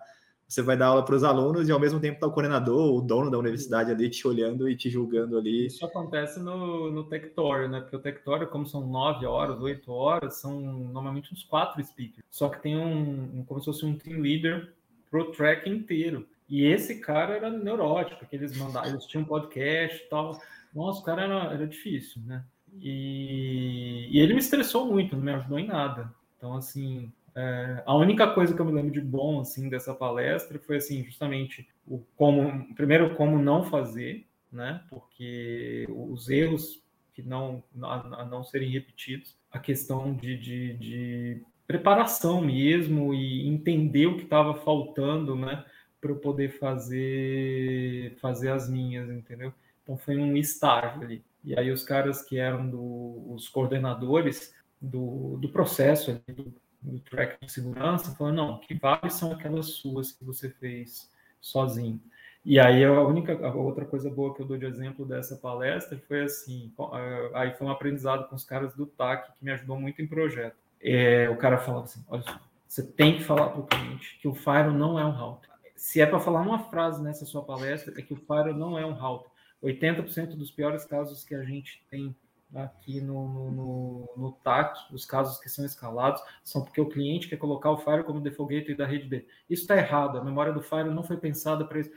A: você vai dar aula para os alunos e ao mesmo tempo está o coordenador, o dono da universidade ali te olhando e te julgando ali.
B: Isso acontece no, no Tectório, né? Porque o Tectório, como são nove horas, oito horas, são normalmente uns quatro speakers. Só que tem um, um como se fosse um team leader pro track inteiro. E esse cara era neurótico, porque eles mandavam, eles tinham um podcast e tal. Nossa, o cara era, era difícil, né? E, e ele me estressou muito, não me ajudou em nada. Então, assim, é, a única coisa que eu me lembro de bom assim dessa palestra foi assim justamente o como primeiro como não fazer, né? Porque os erros que não a, a não serem repetidos, a questão de, de, de preparação mesmo e entender o que estava faltando, né? Para eu poder fazer fazer as minhas, entendeu? Então foi um estágio ali. E aí os caras que eram do, os coordenadores do, do processo ali, do, do track de segurança, falando, não, que vale são aquelas suas que você fez sozinho. E aí a única, a outra coisa boa que eu dou de exemplo dessa palestra foi assim, aí foi um aprendizado com os caras do TAC que me ajudou muito em projeto. É, o cara falava assim, olha você tem que falar para o cliente que o Fire não é um router. Se é para falar uma frase nessa sua palestra, é que o Fire não é um router. 80% dos piores casos que a gente tem aqui no, no, no, TAC, os casos que são escalados, são porque o cliente quer colocar o Fire como default gateway da rede B. Isso está errado, a memória do Fire não foi pensada para isso.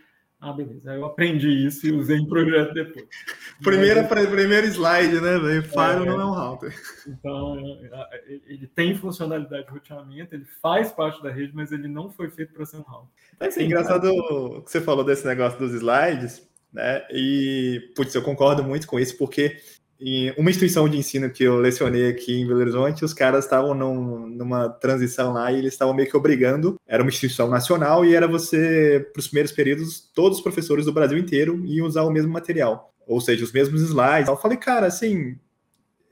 B: Ah, beleza. Eu aprendi isso e usei em projeto depois.
A: Primeira, Mas, primeiro slide, né, velho? Fire é, não é um router.
B: Então, ele tem funcionalidade de roteamento, ele faz parte da rede, mas ele não foi feito para ser um router.
A: É assim, engraçado o que você falou desse negócio dos slides, né? E, putz, eu concordo muito com isso, porque em uma instituição de ensino que eu lecionei aqui em Belo Horizonte, os caras estavam num, numa transição lá e eles estavam meio que obrigando. Era uma instituição nacional e era você, para os primeiros períodos, todos os professores do Brasil inteiro iam usar o mesmo material, ou seja, os mesmos slides. Eu falei, cara, assim,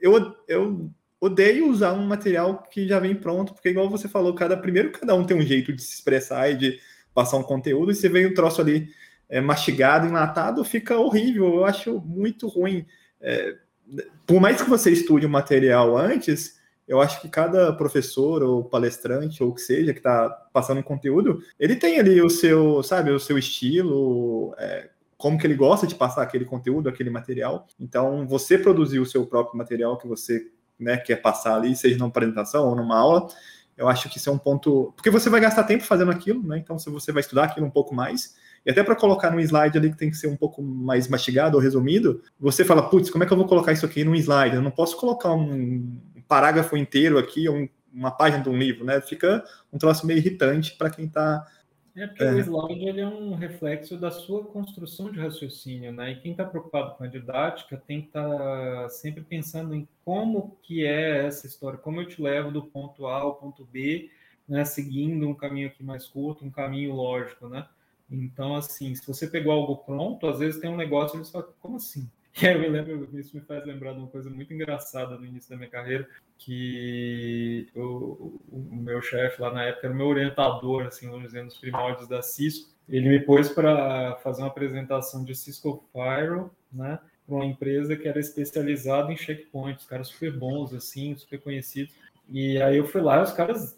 A: eu, eu odeio usar um material que já vem pronto, porque igual você falou, cada primeiro cada um tem um jeito de se expressar e de passar um conteúdo, e você vem um troço ali é, mastigado, enlatado, fica horrível. Eu acho muito ruim. É, por mais que você estude o material antes, eu acho que cada professor ou palestrante ou o que seja que está passando um conteúdo, ele tem ali o seu, sabe, o seu estilo, é, como que ele gosta de passar aquele conteúdo, aquele material. Então, você produzir o seu próprio material que você né, quer passar ali, seja numa apresentação ou numa aula, eu acho que isso é um ponto. Porque você vai gastar tempo fazendo aquilo, né? Então, se você vai estudar aquilo um pouco mais, e até para colocar num slide ali que tem que ser um pouco mais mastigado ou resumido, você fala, putz, como é que eu vou colocar isso aqui num slide? Eu não posso colocar um parágrafo inteiro aqui, ou uma página de um livro, né? Fica um troço meio irritante para quem está
B: é porque é. o slide ele é um reflexo da sua construção de raciocínio, né? E quem está preocupado com a didática tem que estar tá sempre pensando em como que é essa história, como eu te levo do ponto A ao ponto B, né? Seguindo um caminho aqui mais curto, um caminho lógico, né? Então, assim, se você pegou algo pronto, às vezes tem um negócio e eles falam, como assim? E aí eu me lembro, isso me faz lembrar de uma coisa muito engraçada no início da minha carreira, que o, o meu chefe lá na época era o meu orientador, assim, vamos dizer, nos primórdios da Cisco. Ele me pôs para fazer uma apresentação de Cisco Firewall, né, para uma empresa que era especializada em checkpoints, caras super bons, assim, super conhecidos. E aí eu fui lá e os caras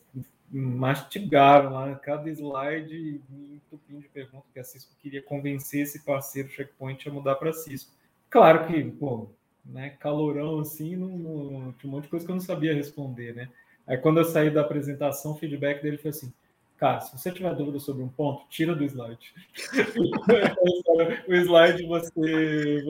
B: mastigaram lá cada slide entupindo de perguntas que a Cisco queria convencer esse parceiro checkpoint a mudar para Cisco. Claro que, pô, né, calorão assim, não, não, tinha um monte de coisa que eu não sabia responder, né? Aí quando eu saí da apresentação, o feedback dele foi assim: Cara, se você tiver dúvida sobre um ponto, tira do slide. o slide você.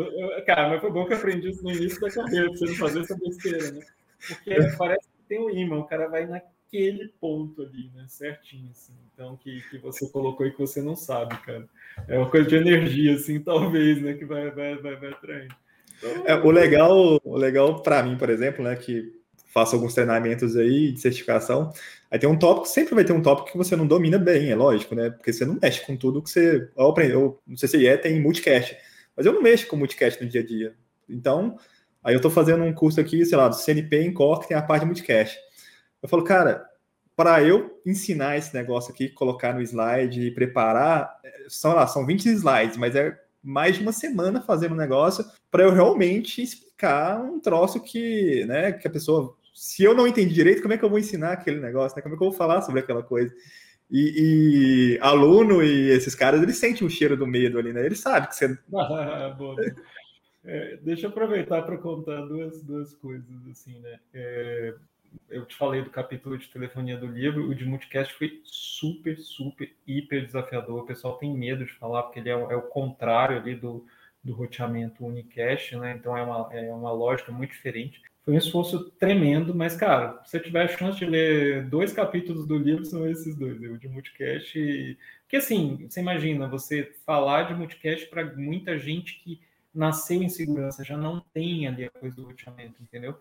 B: Cara, mas foi bom que eu aprendi isso no início da carreira, pra você não fazer essa besteira, né? Porque parece que tem um imã, o cara vai naquele ponto ali, né? Certinho, assim. Então, que, que você colocou e que você não sabe, cara. É uma coisa de energia, assim, talvez, né? Que vai, vai, vai, vai atraindo.
A: Então, é, o legal, o legal para mim, por exemplo, né? Que faço alguns treinamentos aí de certificação. Aí tem um tópico, sempre vai ter um tópico que você não domina bem, é lógico, né? Porque você não mexe com tudo que você. Eu aprendi, eu, não sei se é, tem multicast, mas eu não mexo com multicast no dia a dia. Então, aí eu estou fazendo um curso aqui, sei lá, do CNP em Core, que tem a parte de multicast. Eu falo, cara, para eu ensinar esse negócio aqui, colocar no slide e preparar, são lá, são 20 slides, mas é mais de uma semana fazendo um negócio para eu realmente explicar um troço que, né, que a pessoa, se eu não entendi direito, como é que eu vou ensinar aquele negócio, né? Como é que eu vou falar sobre aquela coisa? E, e aluno e esses caras, eles sentem o cheiro do medo ali, né? Eles sabem que você.
B: Ah, é, deixa eu aproveitar para contar duas, duas coisas, assim, né? É, eu te falei do capítulo de telefonia do livro, o de multicast foi super, super, hiper desafiador. O pessoal tem medo de falar, porque ele é, é o contrário ali do, do roteamento unicast, né? Então é uma, é uma lógica muito diferente. Foi um esforço tremendo, mas, cara, se você tiver a chance de ler dois capítulos do livro, são esses dois, o de multicast. E... Porque, assim, você imagina, você falar de multicast para muita gente que nasceu em segurança, já não tem ali a coisa do roteamento, entendeu?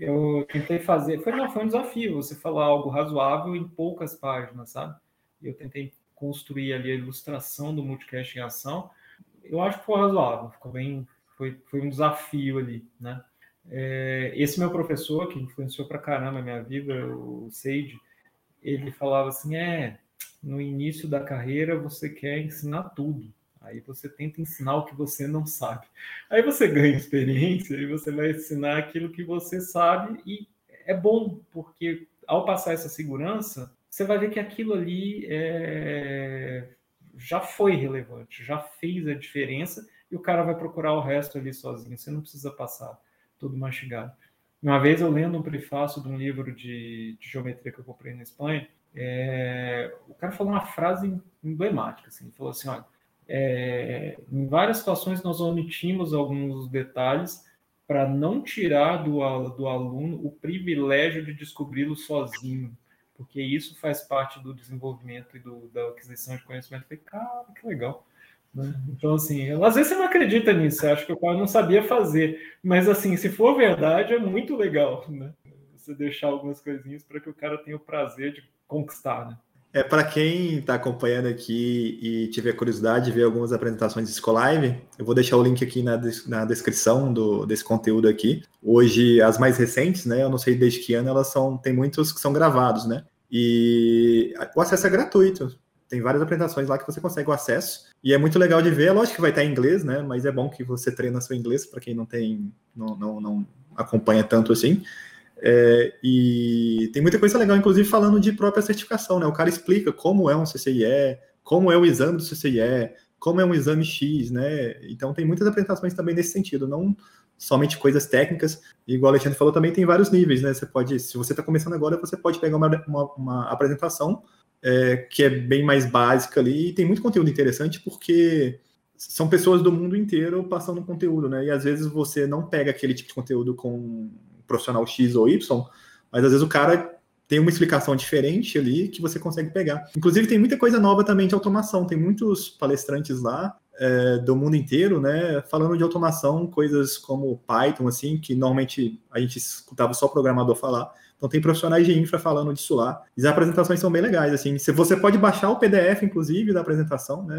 B: Eu tentei fazer, foi, não, foi um desafio você falar algo razoável em poucas páginas, sabe? Eu tentei construir ali a ilustração do multicast em ação. Eu acho que foi razoável, ficou bem, foi, foi um desafio ali, né? É, esse meu professor, que influenciou pra caramba a minha vida, o Sage, ele falava assim: é, no início da carreira você quer ensinar tudo, Aí você tenta ensinar o que você não sabe. Aí você ganha experiência e você vai ensinar aquilo que você sabe e é bom, porque ao passar essa segurança, você vai ver que aquilo ali é... já foi relevante, já fez a diferença e o cara vai procurar o resto ali sozinho. Você não precisa passar tudo mastigado. Uma vez eu lendo um prefácio de um livro de, de geometria que eu comprei na Espanha, é... o cara falou uma frase emblemática, assim, ele falou assim, olha, é, em várias situações nós omitimos alguns detalhes para não tirar do, do aluno o privilégio de descobri-lo sozinho, porque isso faz parte do desenvolvimento e do, da aquisição de conhecimento. Falei, cara, que legal. Né? Então, assim, às vezes você não acredita nisso, acha que o cara não sabia fazer, mas, assim, se for verdade, é muito legal, né? Você deixar algumas coisinhas para que o cara tenha o prazer de conquistar, né?
A: É, para quem está acompanhando aqui e tiver curiosidade de ver algumas apresentações de Scolive, eu vou deixar o link aqui na, na descrição do, desse conteúdo aqui. Hoje, as mais recentes, né? Eu não sei desde que ano elas são, tem muitos que são gravados, né? E o acesso é gratuito. Tem várias apresentações lá que você consegue o acesso. E é muito legal de ver. Lógico que vai estar em inglês, né? Mas é bom que você treina seu inglês para quem não tem, não, não, não acompanha tanto assim. É, e tem muita coisa legal, inclusive falando de própria certificação, né? O cara explica como é um CCIE, como é o exame do CCIE, como é um exame X, né? Então tem muitas apresentações também nesse sentido, não somente coisas técnicas. Igual o Alexandre falou, também tem vários níveis, né? Você pode, se você está começando agora, você pode pegar uma, uma, uma apresentação é, que é bem mais básica ali, e tem muito conteúdo interessante porque são pessoas do mundo inteiro passando conteúdo, né? E às vezes você não pega aquele tipo de conteúdo com profissional X ou Y, mas às vezes o cara tem uma explicação diferente ali que você consegue pegar. Inclusive, tem muita coisa nova também de automação, tem muitos palestrantes lá é, do mundo inteiro, né, falando de automação, coisas como Python, assim, que normalmente a gente escutava só programador falar. Então tem profissionais de infra falando disso lá. E as apresentações são bem legais, assim. Você pode baixar o PDF, inclusive, da apresentação, né?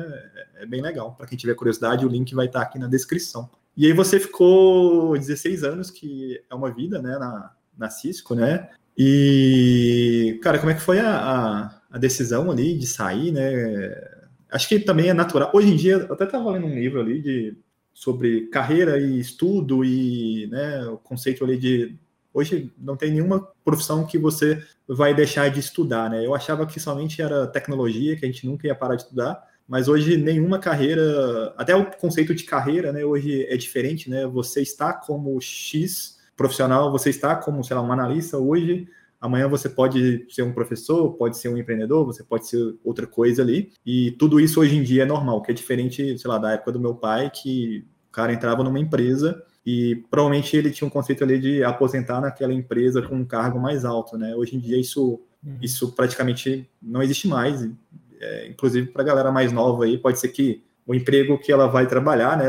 A: É, é bem legal. Para quem tiver curiosidade, o link vai estar aqui na descrição. E aí você ficou 16 anos, que é uma vida, né, na, na Cisco, né? E, cara, como é que foi a, a, a decisão ali de sair, né? Acho que também é natural. Hoje em dia, eu até estava lendo um livro ali de, sobre carreira e estudo e né, o conceito ali de. Hoje não tem nenhuma profissão que você vai deixar de estudar, né? Eu achava que somente era tecnologia, que a gente nunca ia parar de estudar, mas hoje nenhuma carreira, até o conceito de carreira, né, hoje é diferente, né? Você está como X profissional, você está como, sei lá, um analista hoje, amanhã você pode ser um professor, pode ser um empreendedor, você pode ser outra coisa ali, e tudo isso hoje em dia é normal, que é diferente, sei lá, da época do meu pai, que o cara entrava numa empresa e provavelmente ele tinha um conceito ali de aposentar naquela empresa com um cargo mais alto, né? Hoje em dia isso, uhum. isso praticamente não existe mais é, inclusive para a galera mais nova aí, pode ser que o emprego que ela vai trabalhar, né,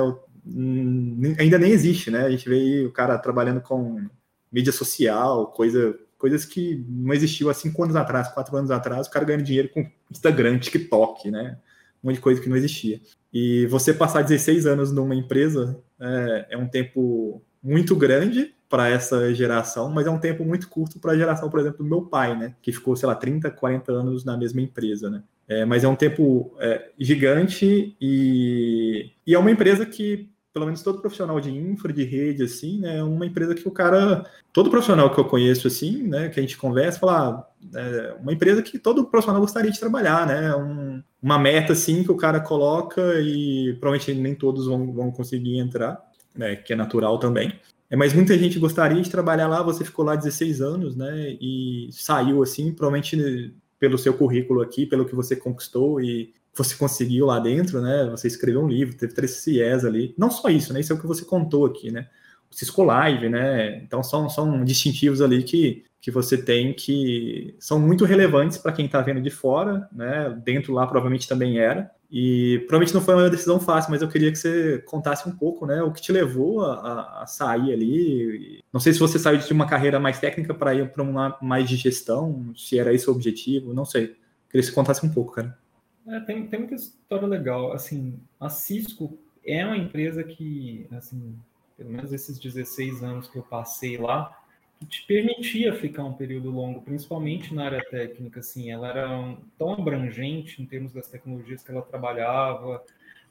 A: ainda nem existe, né? A gente vê aí o cara trabalhando com mídia social, coisa, coisas que não existiam há cinco anos atrás, quatro anos atrás, o cara ganhando dinheiro com Instagram, TikTok, né? Um monte de coisa que não existia. E você passar 16 anos numa empresa é, é um tempo muito grande para essa geração, mas é um tempo muito curto para a geração, por exemplo, do meu pai, né? Que ficou, sei lá, 30, 40 anos na mesma empresa, né? É, mas é um tempo é, gigante e, e é uma empresa que, pelo menos todo profissional de infra, de rede, assim, né, é uma empresa que o cara, todo profissional que eu conheço, assim, né, que a gente conversa, fala, ah, é uma empresa que todo profissional gostaria de trabalhar, né, um, uma meta, assim, que o cara coloca e provavelmente nem todos vão, vão conseguir entrar, né, que é natural também. É, mas muita gente gostaria de trabalhar lá, você ficou lá 16 anos, né, e saiu, assim, provavelmente pelo seu currículo aqui, pelo que você conquistou e você conseguiu lá dentro, né? Você escreveu um livro, teve três CIEs ali. Não só isso, né? Isso é o que você contou aqui, né? O Cisco Live, né? Então são, são distintivos ali que, que você tem que são muito relevantes para quem está vendo de fora, né? Dentro lá provavelmente também era. E provavelmente não foi uma decisão fácil, mas eu queria que você contasse um pouco, né, o que te levou a, a sair ali. Não sei se você saiu de uma carreira mais técnica para ir para uma mais de gestão, se era esse o objetivo, não sei. Queria que você contasse um pouco, cara.
B: É, tem, tem muita história legal. Assim, a Cisco é uma empresa que, assim, pelo menos esses 16 anos que eu passei lá, te permitia ficar um período longo, principalmente na área técnica, assim, ela era tão abrangente em termos das tecnologias que ela trabalhava,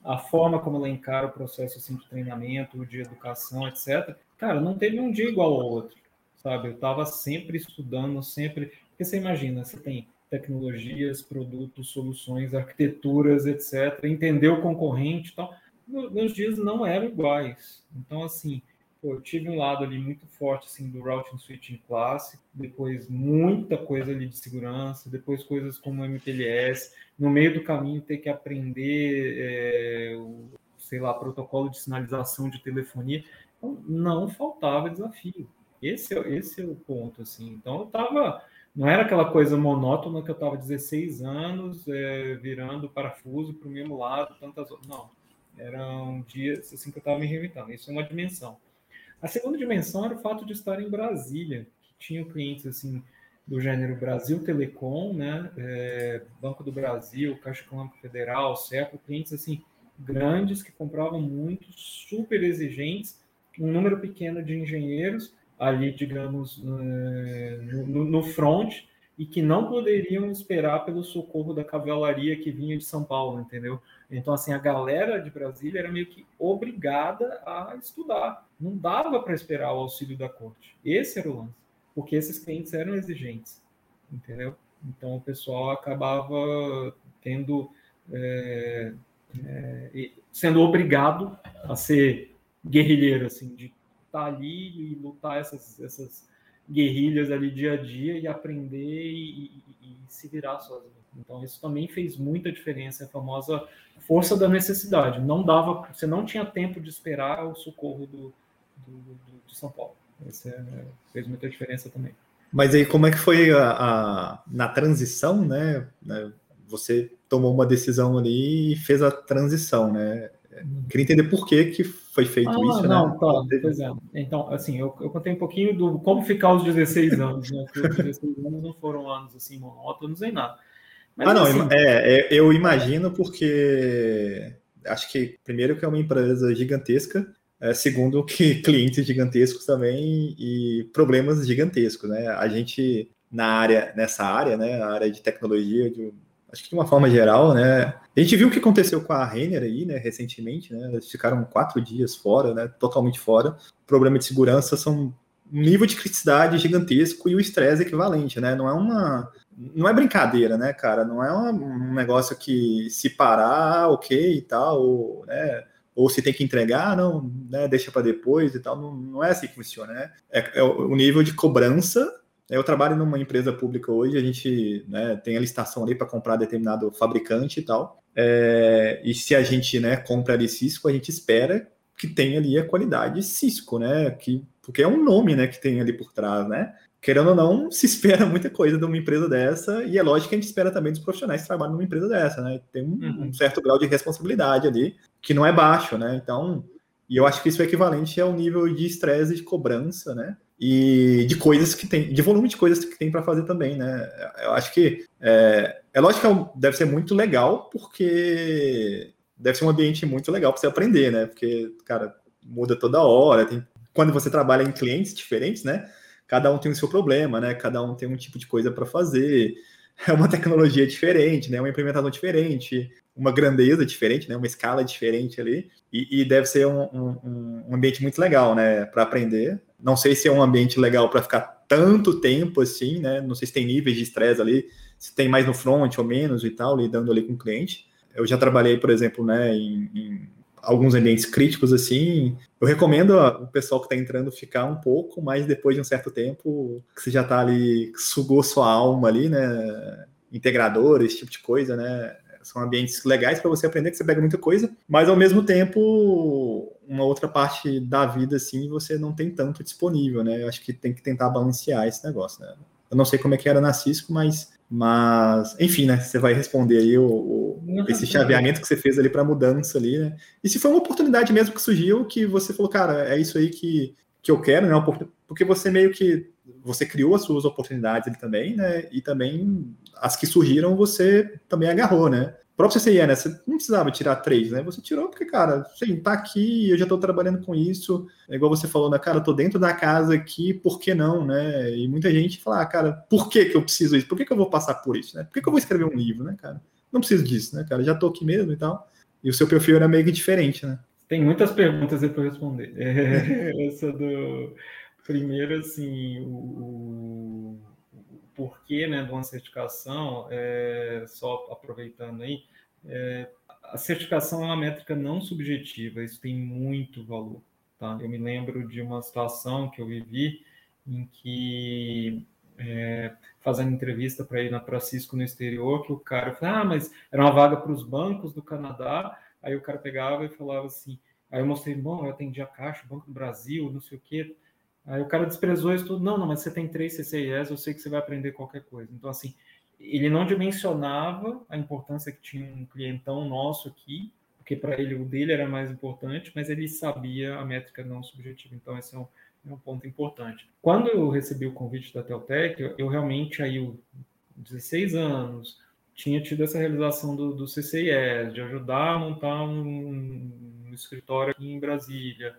B: a forma como ela encara o processo assim, de treinamento, de educação, etc. Cara, não teve um dia igual ao outro, sabe? Eu estava sempre estudando, sempre. Porque você imagina, você tem tecnologias, produtos, soluções, arquiteturas, etc. Entender o concorrente e tal. Meus dias não eram iguais. Então, assim, eu tive um lado ali muito forte assim do routing switching clássico, depois muita coisa ali de segurança, depois coisas como MPLS, no meio do caminho ter que aprender é, o, sei lá, protocolo de sinalização de telefonia, então, não faltava desafio. Esse, é, esse é o ponto, assim. Então, eu estava não era aquela coisa monótona que eu estava 16 anos é, virando parafuso para o mesmo lado, tantas Não, eram dias assim que eu estava me reinventando. Isso é uma dimensão. A segunda dimensão era o fato de estar em Brasília, que tinha clientes assim do gênero Brasil Telecom, né, é, Banco do Brasil, Caixa Econômica Federal, CEPO, clientes assim grandes que compravam muito, super exigentes, um número pequeno de engenheiros ali, digamos, é, no, no front e que não poderiam esperar pelo socorro da cavalaria que vinha de São Paulo, entendeu? Então, assim, a galera de Brasília era meio que obrigada a estudar. Não dava para esperar o auxílio da corte. Esse era o lance. Porque esses clientes eram exigentes, entendeu? Então, o pessoal acabava tendo... É, é, sendo obrigado a ser guerrilheiro, assim, de estar tá ali e lutar essas, essas guerrilhas ali dia a dia e aprender e, e, e, se virar sozinho. Então isso também fez muita diferença, a famosa força da necessidade. Não dava, você não tinha tempo de esperar o socorro do, do, do de São Paulo. Isso é, fez muita diferença também.
A: Mas aí como é que foi a, a, na transição, né? Você tomou uma decisão ali e fez a transição, né? Queria entender por que, que foi feito ah, isso,
B: não, né? Tá, pois é. Então, assim, eu, eu contei um pouquinho do como ficar aos 16 anos, né? Porque os 16 anos não foram anos assim monótonos nem nada.
A: Mas, ah, não, assim, é, é, eu imagino porque acho que primeiro que é uma empresa gigantesca, é, segundo que clientes gigantescos também e problemas gigantescos, né? A gente na área, nessa área, né, a área de tecnologia, de acho que de uma forma geral, né? A gente viu o que aconteceu com a Renner aí, né, recentemente, né? Eles ficaram quatro dias fora, né? Totalmente fora. O problema de segurança são um nível de criticidade gigantesco e o estresse equivalente, né? Não é uma. Não é brincadeira, né, cara? Não é um negócio que se parar, ok e tal, ou, né? ou se tem que entregar, não, né, deixa para depois e tal, não, não é assim que funciona, né? É, é o nível de cobrança eu trabalho numa empresa pública hoje, a gente né, tem a licitação ali para comprar determinado fabricante e tal. É, e se a gente né, compra ali Cisco, a gente espera que tenha ali a qualidade Cisco, né? Que, porque é um nome né, que tem ali por trás, né? Querendo ou não, se espera muita coisa de uma empresa dessa, e é lógico que a gente espera também dos profissionais que trabalham numa empresa dessa, né? Tem um, uhum. um certo grau de responsabilidade ali, que não é baixo, né? Então, e eu acho que isso é equivalente ao nível de estresse de cobrança, né? E de coisas que tem, de volume de coisas que tem para fazer também, né? Eu acho que é, é lógico que é deve ser muito legal, porque deve ser um ambiente muito legal para você aprender, né? Porque, cara, muda toda hora. Tem, quando você trabalha em clientes diferentes, né? Cada um tem o seu problema, né? Cada um tem um tipo de coisa para fazer. É uma tecnologia diferente, né? Uma implementação diferente, uma grandeza diferente, né? Uma escala diferente ali. E, e deve ser um, um, um ambiente muito legal, né? Para aprender. Não sei se é um ambiente legal para ficar tanto tempo assim, né? Não sei se tem níveis de estresse ali, se tem mais no front ou menos e tal, lidando ali com o cliente. Eu já trabalhei, por exemplo, né, em, em alguns ambientes críticos assim. Eu recomendo o pessoal que está entrando ficar um pouco, mas depois de um certo tempo, que você já está ali, sugou sua alma ali, né? Integrador, esse tipo de coisa, né? São ambientes legais para você aprender, que você pega muita coisa, mas ao mesmo tempo, uma outra parte da vida, assim, você não tem tanto disponível, né? Eu acho que tem que tentar balancear esse negócio, né? Eu não sei como é que era na Cisco, mas, mas enfim, né? Você vai responder aí o, o esse chaveamento que você fez ali para mudança ali, né? E se foi uma oportunidade mesmo que surgiu, que você falou, cara, é isso aí que, que eu quero, né? Porque você meio que você criou as suas oportunidades ali também, né? E também as que surgiram você também agarrou, né? O próprio CCIE, né? Você não precisava tirar três, né? Você tirou porque, cara, sim, tá aqui, eu já tô trabalhando com isso. É igual você falou, né? Cara, eu tô dentro da casa aqui, por que não, né? E muita gente fala, ah, cara, por que que eu preciso isso? Por que que eu vou passar por isso, né? Por que que eu vou escrever um livro, né, cara? Não preciso disso, né, cara? Já tô aqui mesmo e tal. E o seu perfil era meio que diferente, né?
B: Tem muitas perguntas aí para responder. É, essa do primeiro, assim, o porquê né, de uma certificação, é, só aproveitando aí, é, a certificação é uma métrica não subjetiva, isso tem muito valor. Tá? Eu me lembro de uma situação que eu vivi em que é, fazendo entrevista para ir para Cisco no exterior, que o cara falou, ah, mas era uma vaga para os bancos do Canadá, aí o cara pegava e falava assim, aí eu mostrei, bom, eu atendi a Caixa, Banco do Brasil, não sei o quê, aí o cara desprezou isso tudo, não, não, mas você tem três CCIS, eu sei que você vai aprender qualquer coisa. Então, assim, ele não dimensionava a importância que tinha um clientão nosso aqui, porque para ele o dele era mais importante, mas ele sabia a métrica não subjetiva. Então, esse é um, é um ponto importante. Quando eu recebi o convite da Teltec, eu, realmente aí, 16 anos, tinha tido essa realização do, do CCIS, de ajudar a montar um, um escritório aqui em Brasília,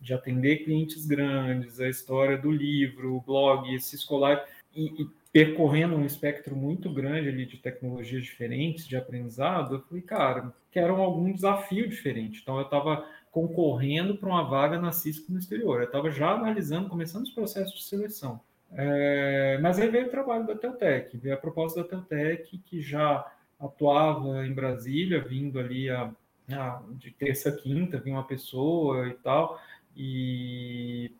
B: de atender clientes grandes, a história do livro, o blog, esse escolar, e, e percorrendo um espectro muito grande ali de tecnologias diferentes, de aprendizado, eu falei, cara, quero algum desafio diferente. Então, eu estava concorrendo para uma vaga na Cisco no exterior. Eu estava já analisando, começando os processos de seleção. É, mas aí veio o trabalho da Teltec, veio a proposta da Teltec, que já atuava em Brasília, vindo ali a, a, de terça a quinta, vinha uma pessoa e tal, e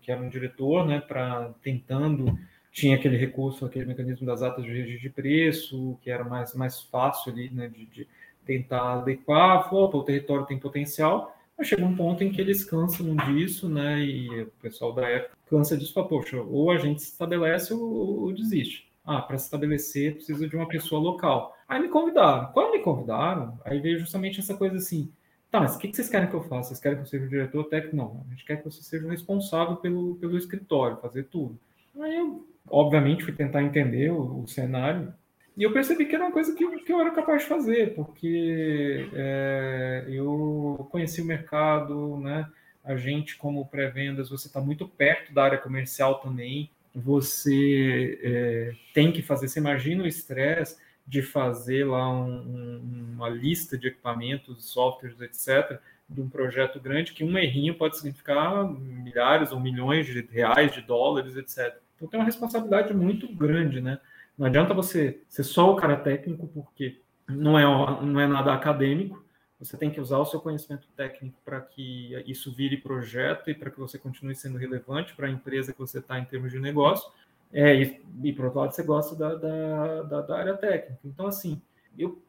B: que era um diretor, né, para tentando tinha aquele recurso, aquele mecanismo das atas de registro de preço, que era mais, mais fácil ali, né, de, de tentar adequar, opa, o território tem potencial, mas chega um ponto em que eles cansam disso, né, e o pessoal da época cansa disso, fala, poxa, ou a gente se estabelece ou, ou desiste. Ah, para se estabelecer precisa de uma pessoa local. Aí me convidaram. Quando me convidaram, aí veio justamente essa coisa assim, tá, mas o que vocês querem que eu faça? Vocês querem que eu seja o diretor técnico? Não, a gente quer que você seja o responsável pelo, pelo escritório, fazer tudo. Aí eu obviamente, fui tentar entender o, o, cenário e eu percebi que era uma coisa que, que eu era capaz de fazer, porque é, eu conheci o mercado, né? A gente, como pré-vendas, você está muito perto da área comercial também. Você é, tem que fazer. Você imagina o estresse de fazer lá um, um, uma lista de equipamentos, softwares, etc., de um projeto grande, que um errinho pode significar milhares ou milhões de reais, de dólares, etc. Então tem uma responsabilidade muito grande, né? Não adianta você ser só o cara técnico, porque não é, não é nada acadêmico. Você tem que usar o seu conhecimento técnico para que isso vire projeto e para que você continue sendo relevante para a empresa que você está em termos de negócio. É, e, e, por outro lado, você gosta da, da, da, da área técnica. Então, assim, eu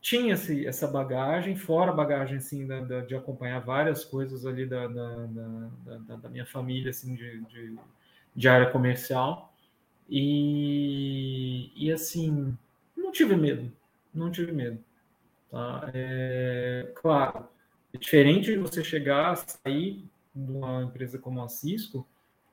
B: tinha essa bagagem, fora a bagagem assim, da, da, de acompanhar várias coisas ali da, da, minha família, assim, de, de, de área comercial. E, e assim, não tive medo, não tive medo. Tá? É, claro, é diferente de você chegar, sair de uma empresa como a Cisco,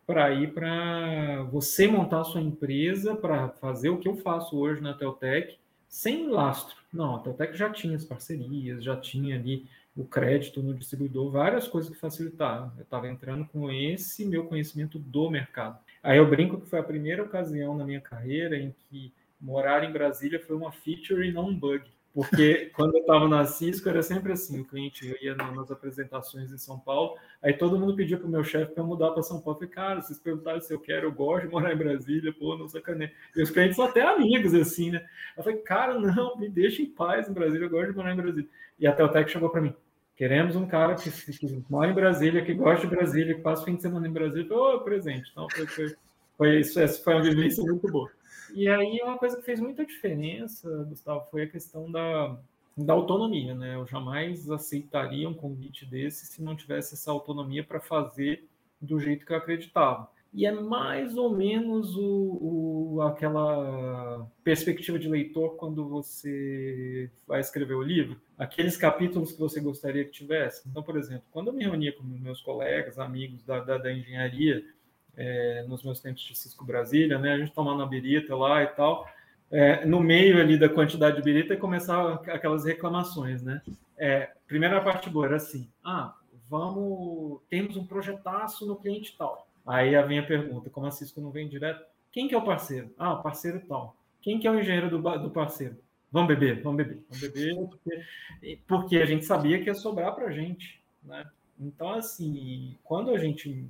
B: para ir para você montar sua empresa para fazer o que eu faço hoje na Teltec sem lastro. Não, a Teltec já tinha as parcerias, já tinha ali o crédito no distribuidor, várias coisas que facilitaram. Eu estava entrando com esse meu conhecimento do mercado. Aí eu brinco que foi a primeira ocasião na minha carreira em que morar em Brasília foi uma feature e não um bug. Porque quando eu estava na Cisco era sempre assim, o cliente ia nas apresentações em São Paulo, aí todo mundo pedia para o meu chefe para mudar para São Paulo. Eu falei, cara, vocês perguntaram se eu quero, eu gosto de morar em Brasília, pô, não sacaneia. E os clientes são até amigos, assim, né? Eu falei, cara, não, me deixa em paz em Brasília, eu gosto de morar em Brasília. E até o Tec chegou para mim, queremos um cara que, que, mora em Brasília, que gosta de Brasília, que passa o fim de semana em Brasília. Ô, oh, presente. Então, foi, foi, foi isso, essa foi uma vivência muito boa. E aí, uma coisa que fez muita diferença, Gustavo, foi a questão da, da autonomia, né? Eu jamais aceitaria um convite desse se não tivesse essa autonomia para fazer do jeito que eu acreditava. E é mais ou menos o, o, aquela perspectiva de leitor quando você vai escrever o livro, aqueles capítulos que você gostaria que tivesse. Então, por exemplo, quando eu me reunia com meus colegas, amigos da, da, da engenharia, é, nos meus tempos de Cisco Brasília, né? A gente tomando a birita lá e tal. É, no meio ali da quantidade de birita começava aquelas reclamações, né? É, primeira parte boa era assim: ah, vamos, temos um projetaço no cliente tal. Aí a pergunta: como a Cisco não vem direto? Quem que é o parceiro? Ah, o parceiro tal. Quem que é o engenheiro do, do parceiro? Vamos beber, vamos beber, vamos beber, porque, porque a gente sabia que ia sobrar para a gente, né? Então, assim, quando a gente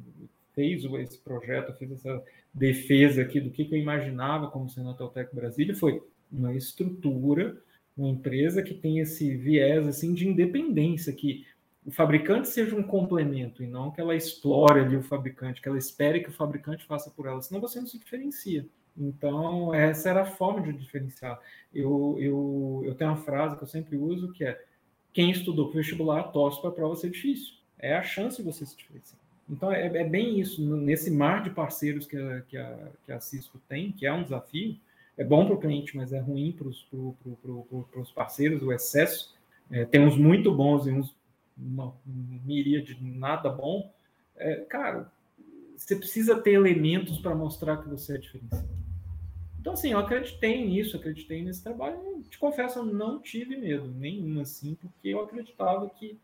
B: fez esse projeto, fez essa defesa aqui do que, eu imaginava como sendo a Teltec Brasília, foi uma estrutura, uma empresa que tem esse viés assim de independência, que o fabricante seja um complemento e não que ela explore ali o fabricante, que ela espere que o fabricante faça por ela, senão você não se diferencia. Então, essa era a forma de diferenciar. Eu, eu, eu tenho uma frase que eu sempre uso que é: quem estudou para vestibular torce para a prova ser difícil. É a chance de você se diferenciar. Então, é, é bem isso. Nesse mar de parceiros que a, que, a, que a Cisco tem, que é um desafio, é bom para o cliente, mas é ruim para os pro, pro, pro, parceiros, o excesso. É, tem uns muito bons e uns uma, uma de nada bom. É, cara, você precisa ter elementos para mostrar que você é diferenciado. Então, assim, eu acreditei nisso, acreditei nesse trabalho. Te confesso, eu não tive medo nenhum, assim, porque eu acreditava que,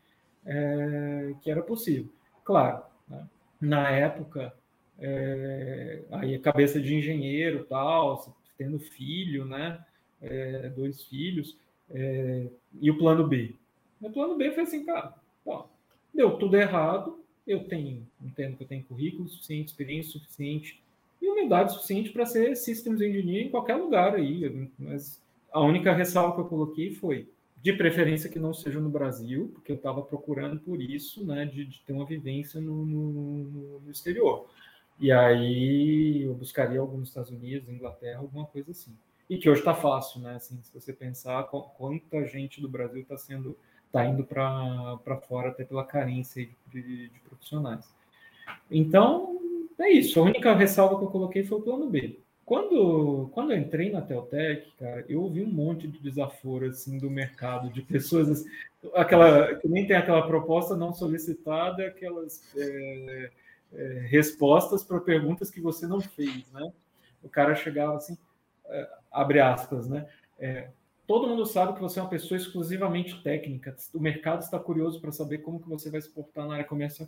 B: é, que era possível. Claro, né? na época, é, aí a cabeça de engenheiro tal, tendo filho, né? É, dois filhos, é, e o plano B. O plano B foi assim, cara, ó, deu tudo errado, eu tenho, entendo que eu tenho currículo suficiente, experiência suficiente, e humildade suficiente para ser systems engineer em qualquer lugar aí. Mas a única ressalva que eu coloquei foi de preferência que não seja no Brasil, porque eu estava procurando por isso, né, de, de, ter uma vivência no, no, no, exterior. E aí eu buscaria algum nos Estados Unidos, Inglaterra, alguma coisa assim. E que hoje está fácil, né? Assim, se você pensar quanta gente do Brasil está sendo, está indo para fora até pela carência de, de, de profissionais. Então, é isso. A única ressalva que eu coloquei foi o plano B. Quando, quando eu entrei na Teltec, cara, eu ouvi um monte de desaforo assim do mercado, de pessoas assim, aquela que nem tem aquela proposta não solicitada, aquelas é, é, respostas para perguntas que você não fez, né? O cara chegava assim, é, abre aspas, né? É, todo mundo sabe que você é uma pessoa exclusivamente técnica. O mercado está curioso para saber como que você vai se portar na área comercial.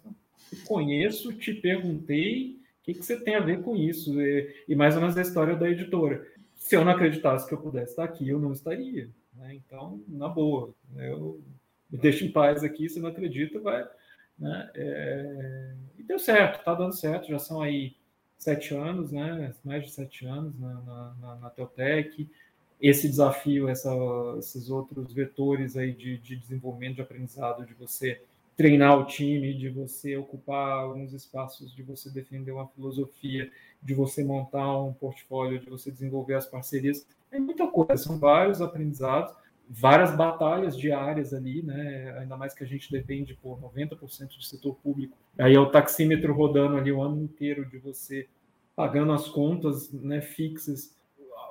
B: Eu conheço, te perguntei, o que, que você tem a ver com isso? E, e, mais ou menos a história da editora. Se eu não acreditasse que eu pudesse estar aqui, eu não estaria. Né? Então, na boa, eu me deixo em paz aqui. Se não acredita, vai. Né? É... E deu certo, está dando certo. Já são aí sete anos, né? mais de sete anos na, na, na, na Teotec. Esse desafio, essa, esses outros vetores aí de, de desenvolvimento de aprendizado, de você treinar o time, de você ocupar alguns espaços, de você defender uma filosofia, de você montar um portfólio, de você desenvolver as parcerias. É muita coisa, são vários aprendizados, várias batalhas diárias ali, né? Ainda mais que a gente depende por 90% do setor público. Aí é o taxímetro rodando ali o ano inteiro de você pagando as contas né, fixas,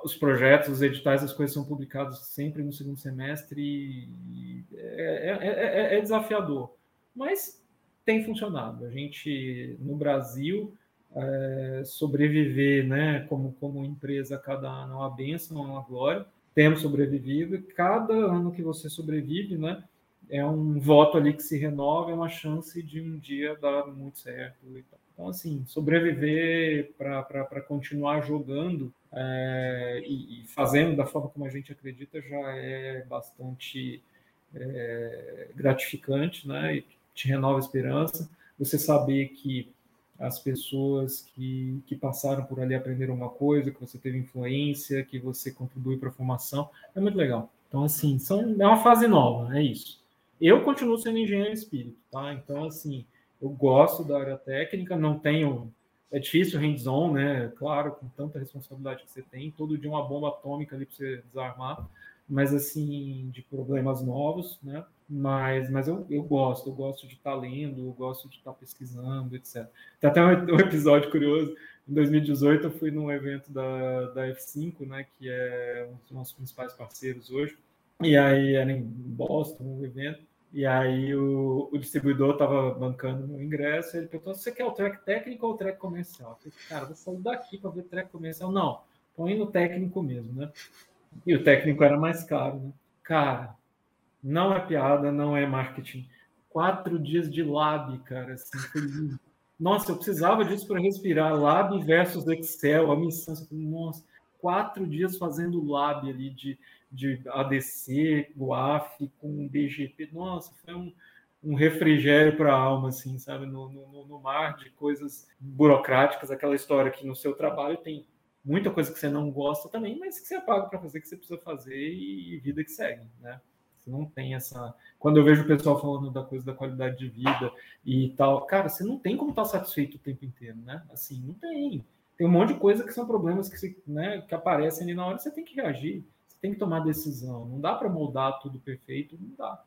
B: os projetos, os editais, as coisas são publicados sempre no segundo semestre e é, é, é, é desafiador mas tem funcionado. A gente, no Brasil, é, sobreviver né, como, como empresa cada ano é uma benção, é uma glória. Temos sobrevivido cada ano que você sobrevive, né, é um voto ali que se renova, é uma chance de um dia dar muito certo. Então, assim, sobreviver para continuar jogando é, e, e, fazendo da forma como a gente acredita já é bastante é, gratificante, né? E te renova a esperança. Você saber que as pessoas que, que passaram por ali aprenderam uma coisa, que você teve influência, que você contribui para a formação, é muito legal. Então, assim, são, é uma fase nova, é isso. Eu continuo sendo engenheiro espírito, tá? Então, assim, eu gosto da área técnica, não tenho. É difícil hands-on, né? Claro, com tanta responsabilidade que você tem, todo dia uma bomba atômica ali para você desarmar, mas assim, de problemas novos, né? Mas, mas eu, eu gosto, eu gosto de estar tá lendo, eu gosto de estar tá pesquisando, etc. Tem até um, um, episódio curioso. Em 2018, eu fui num evento da, da F5, né, que é um dos nossos principais parceiros hoje. E aí era em Boston, um evento. E aí o, o distribuidor estava bancando o ingresso. Ele perguntou: você quer o track técnico ou o track comercial? Eu falei, cara, vou sair daqui para ver track comercial. Não, põe no técnico mesmo, né? E o técnico era mais caro, né? Cara, não é piada, não é marketing. Quatro dias de lab, cara. Assim, Nossa, eu precisava disso para respirar. Lab versus Excel, a missão. Nossa, quatro dias fazendo lab ali de, de ADC, GUAF, com BGP. Nossa, foi um, um refrigério para a alma, assim, sabe? No, no, no, mar de coisas burocráticas, aquela história que no seu trabalho tem muita coisa que você não gosta também, mas que você paga para fazer, que você precisa fazer e vida que segue, né? Você não tem essa. Quando eu vejo o pessoal falando da coisa da qualidade de vida e tal, cara, você não tem como estar satisfeito o tempo inteiro, né? Assim, não tem. Tem um monte de coisa que são problemas que, né, que aparecem ali na hora, você tem que reagir, você tem que tomar decisão. Não dá para moldar tudo perfeito, não dá.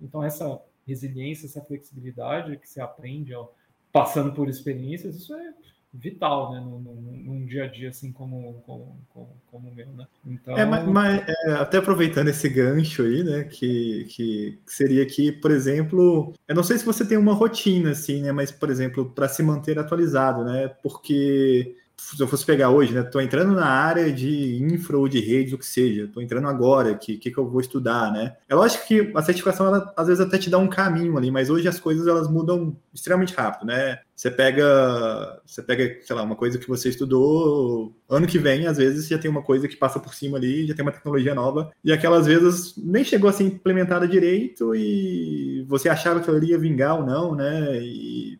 B: Então, essa resiliência, essa flexibilidade que você aprende ó, passando por experiências, isso é vital, né, num, num, dia a dia assim como como, como, como o meu, né?
A: Então, é, mas, mas é, até aproveitando esse gancho aí, né, que, que seria que, por exemplo, eu não sei se você tem uma rotina assim, né, mas por exemplo, para se manter atualizado, né, porque se eu fosse pegar hoje, né? Tô entrando na área de infra ou de redes, o que seja. Tô entrando agora, que que, que eu vou estudar, né? É lógico que a certificação, ela, às vezes, até te dá um caminho ali, mas hoje as coisas, elas mudam extremamente rápido, né? Você pega, você pega, sei lá, uma coisa que você estudou, ano que vem, às vezes, já tem uma coisa que passa por cima ali, já tem uma tecnologia nova, e aquelas vezes nem chegou a ser implementada direito, e você achava que ela iria vingar ou não, né? E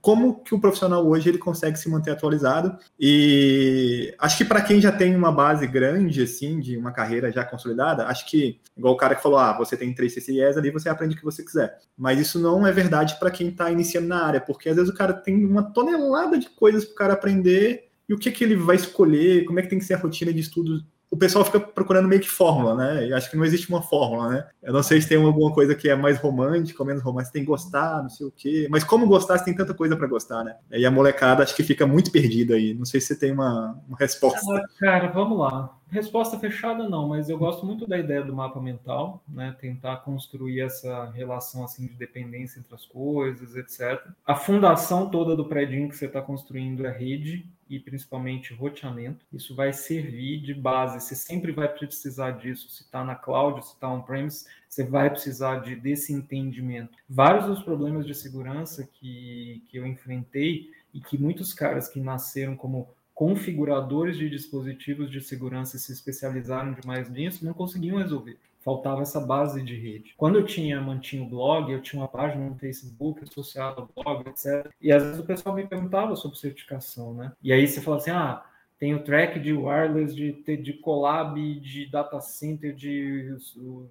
A: como que o profissional hoje ele consegue se manter atualizado? E acho que para quem já tem uma base grande assim de uma carreira já consolidada acho que igual o cara que falou ah você tem três CCIEs ali você aprende o que você quiser. Mas isso não é verdade para quem está iniciando na área porque às vezes o cara tem uma tonelada de coisas para o cara aprender e o que que ele vai escolher? Como é que tem que ser a rotina de estudo o pessoal fica procurando meio que fórmula, né? E acho que não existe uma fórmula, né? Eu não sei se tem alguma coisa que é mais romântica ou menos romântica, tem que gostar, não sei o quê. Mas como gostar, se tem tanta coisa para gostar, né? E a molecada acho que fica muito perdida aí. Não sei se você tem uma, uma resposta.
B: Ah, cara, vamos lá. Resposta fechada não, mas eu gosto muito da ideia do mapa mental, né? Tentar construir essa relação assim de dependência entre as coisas, etc. A fundação toda do prédio que você está construindo é rede, e principalmente roteamento. Isso vai servir de base. Você sempre vai precisar disso. Se está na cloud, se está on-premise, você vai precisar de, desse entendimento. Vários dos problemas de segurança que, que eu enfrentei e que muitos caras que nasceram como configuradores de dispositivos de segurança se especializaram demais nisso não conseguiam resolver faltava essa base de rede. Quando eu tinha mantinha o blog, eu tinha uma página no Facebook associada ao blog, etc. E às vezes o pessoal me perguntava sobre certificação, né? E aí você fala assim, ah, tem o track de wireless, de, de collab, de data center, de,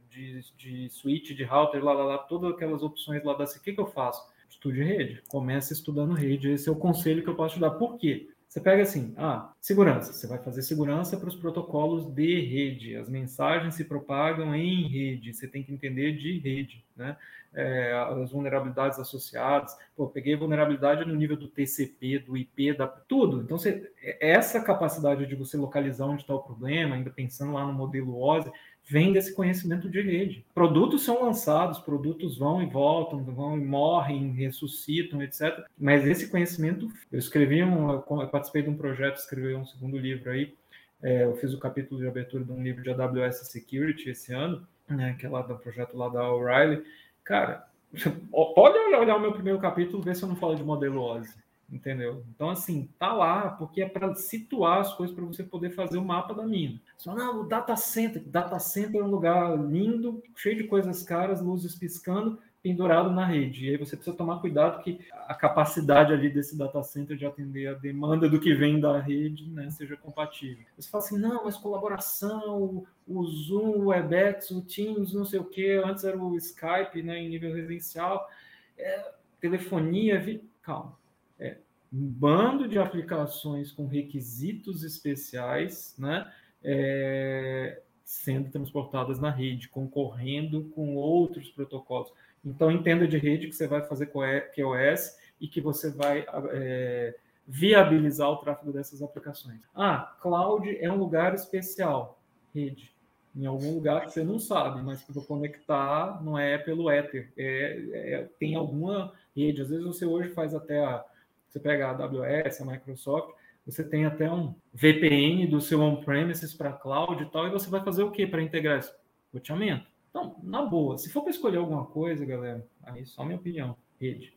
B: de, de switch, de router, lá, lá, lá, todas aquelas opções lá da... O que, que eu faço? Estude rede. Comece estudando rede. Esse é o conselho que eu posso te dar. Por quê? Você pega assim, ah, segurança. Você vai fazer segurança para os protocolos de rede. As mensagens se propagam em rede. Você tem que entender de rede, né? É, as vulnerabilidades associadas. Pô, peguei vulnerabilidade no nível do TCP, do IP, da tudo. Então, você, essa capacidade de você localizar onde está o problema, ainda pensando lá no modelo OSI, vem desse conhecimento de rede. Produtos são lançados, produtos vão e voltam, vão e morrem, ressuscitam, etc. Mas esse conhecimento, eu escrevi um, eu participei de um projeto, escrevi um segundo livro aí, é, eu fiz o capítulo de abertura de um livro de AWS Security esse ano, né, que é lá do projeto lá da O'Reilly. Cara, pode olhar o meu primeiro capítulo, ver se eu não falo de modelo OSI entendeu? Então, assim, tá lá, porque é para situar as coisas para você poder fazer o mapa da mina. Só, não, o data center, data center é um lugar lindo, cheio de coisas caras, luzes piscando, pendurado na rede. E aí você precisa tomar cuidado que a capacidade ali desse data center de atender a demanda do que vem da rede, né, seja compatível. Você fala assim, não, mas colaboração, o Zoom, o Webex, o Teams, não sei o que, antes era o Skype, né, em nível residencial, é, telefonia, vi... calma é, um bando de aplicações com requisitos especiais, né, é, sendo transportadas na rede, concorrendo com outros protocolos. Então, entenda de rede que você vai fazer QoS e que você vai é, viabilizar o tráfego dessas aplicações. Ah, cloud é um lugar especial, rede. Em algum lugar que você não sabe, mas que vou conectar não é pelo Ether, é, é, tem alguma rede. Às vezes você hoje faz até a, você pega a AWS, a Microsoft, você tem até um VPN do seu on-premises para cloud e tal, e você vai fazer o que para integrar isso? Roteamento. Então, na boa, se for para escolher alguma coisa, galera, aí só minha opinião, rede.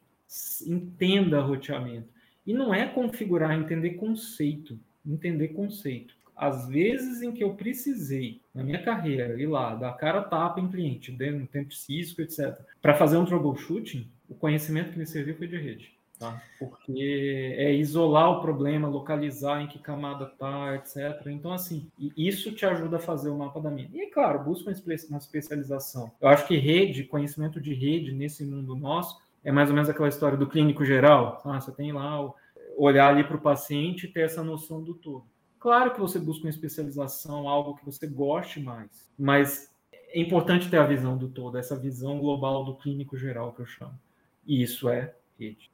B: Entenda roteamento. E não é configurar, entender conceito. Entender conceito. Às vezes em que eu precisei, na minha carreira, ir lá, dar cara tapa em cliente, no tempo Cisco, etc., para fazer um troubleshooting, o conhecimento que me serviu foi de rede Tá? Porque é isolar o problema, localizar em que camada está, etc. Então, assim, isso te ajuda a fazer o mapa da mina. E, claro, busca uma especialização. Eu acho que rede, conhecimento de rede nesse mundo nosso, é mais ou menos aquela história do clínico geral. Ah, você tem lá olhar ali para o paciente e ter essa noção do todo. Claro que você busca uma especialização, algo que você goste mais, mas é importante ter a visão do todo, essa visão global do clínico geral que eu chamo. E isso é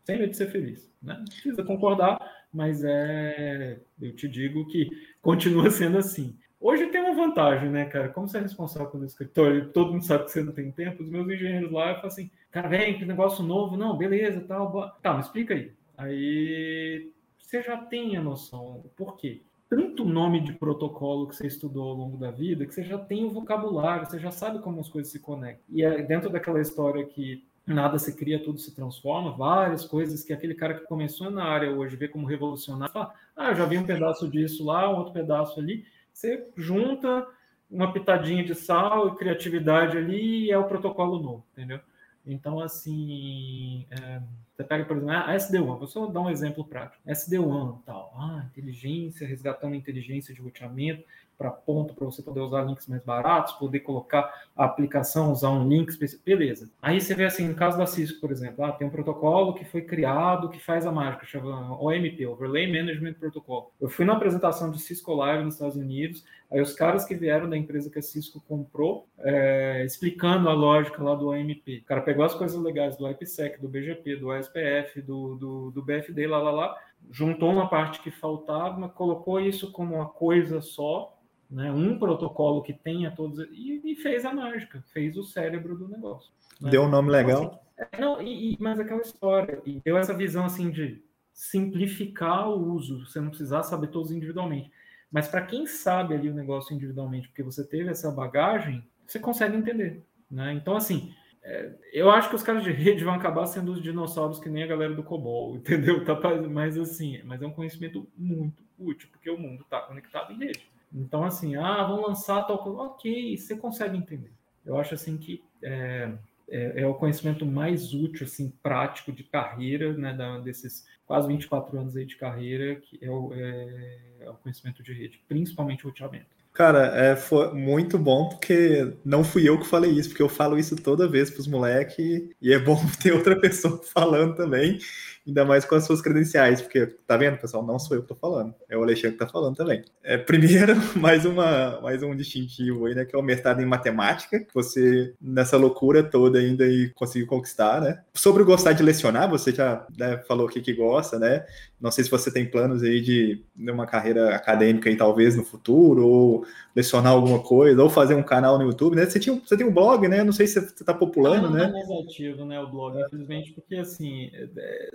B: Sem medo de ser feliz. Né? Não precisa concordar, mas é. Eu te digo que continua sendo assim. Hoje tem uma vantagem, né, cara? Como você é responsável pelo escritório, todo mundo sabe que você não tem tempo, os meus engenheiros lá falam assim, cara, vem, que negócio novo, não, beleza, tal. Tá, me explica aí. Aí você já tem a noção. Por quê? tanto nome de protocolo que você estudou ao longo da vida que você já tem o vocabulário, você já sabe como as coisas se conectam. E é dentro daquela história que nada se cria, tudo se transforma, várias coisas que aquele cara que começou na área hoje vê como revolucionário, fala, ah, eu já vi um pedaço disso lá, um outro pedaço ali, você junta uma pitadinha de sal e criatividade ali e é o protocolo novo, entendeu? Então, assim, é, você pega, por exemplo, a SD1, vou só dar um exemplo prático. SD1, tal, ah, inteligência, resgatando inteligência de roteamento para ponto, para você poder usar links mais baratos, poder colocar a aplicação, usar um link específico, beleza. Aí você vê assim, no caso da Cisco, por exemplo, ah, tem um protocolo que foi criado que faz a mágica, chama OMP, Overlay Management Protocol. Eu fui na apresentação de Cisco Live nos Estados Unidos, aí os caras que vieram da empresa que a Cisco comprou, é, explicando a lógica lá do OMP. O cara pegou as coisas legais do IPsec, do BGP, do SPF, do, do, do BFD, lá, lá, lá, juntou uma parte que faltava, colocou isso como uma coisa só, né? um protocolo que tenha todos e, e, fez a mágica, fez o cérebro do negócio.
A: Né? Deu um nome legal. Então,
B: assim, é, não, e, e, mas aquela história, e deu essa visão assim de simplificar o uso, você não precisar saber todos individualmente. Mas para quem sabe ali o negócio individualmente, porque você teve essa bagagem, você consegue entender. Né? Então, assim, é, eu acho que os caras de rede vão acabar sendo os dinossauros que nem a galera do COBOL, entendeu? Tá, mas assim, mas é um conhecimento muito útil, porque o mundo está conectado em rede. Então, assim, ah, vão lançar tal coisa. Ok, você consegue entender. Eu acho assim que é, é, é, o conhecimento mais útil, assim, prático de carreira, né, da, desses quase 24 anos aí de carreira, que é o, é, é o conhecimento de rede, principalmente o roteamento.
A: Cara, é, foi muito bom porque não fui eu que falei isso, porque eu falo isso toda vez para os moleques e é bom ter outra pessoa falando também ainda mais com as suas credenciais, porque tá vendo, pessoal? Não sou eu que tô falando, é o Alexandre que tá falando também. É, primeiro, mais, uma, mais um distintivo aí, né? Que é o mestrado em matemática, que você, nessa loucura toda ainda, e conseguiu conquistar, né? Sobre gostar de lecionar, você já né, falou aqui que gosta, né? Não sei se você tem planos aí de, uma carreira acadêmica aí, talvez, no futuro, ou lecionar alguma coisa, ou fazer um canal no YouTube, né? Você, tinha, você tem um blog, né? Não sei se você está populando, não, né?
B: Não é mais ativo, né, o blog, infelizmente, porque, assim, é,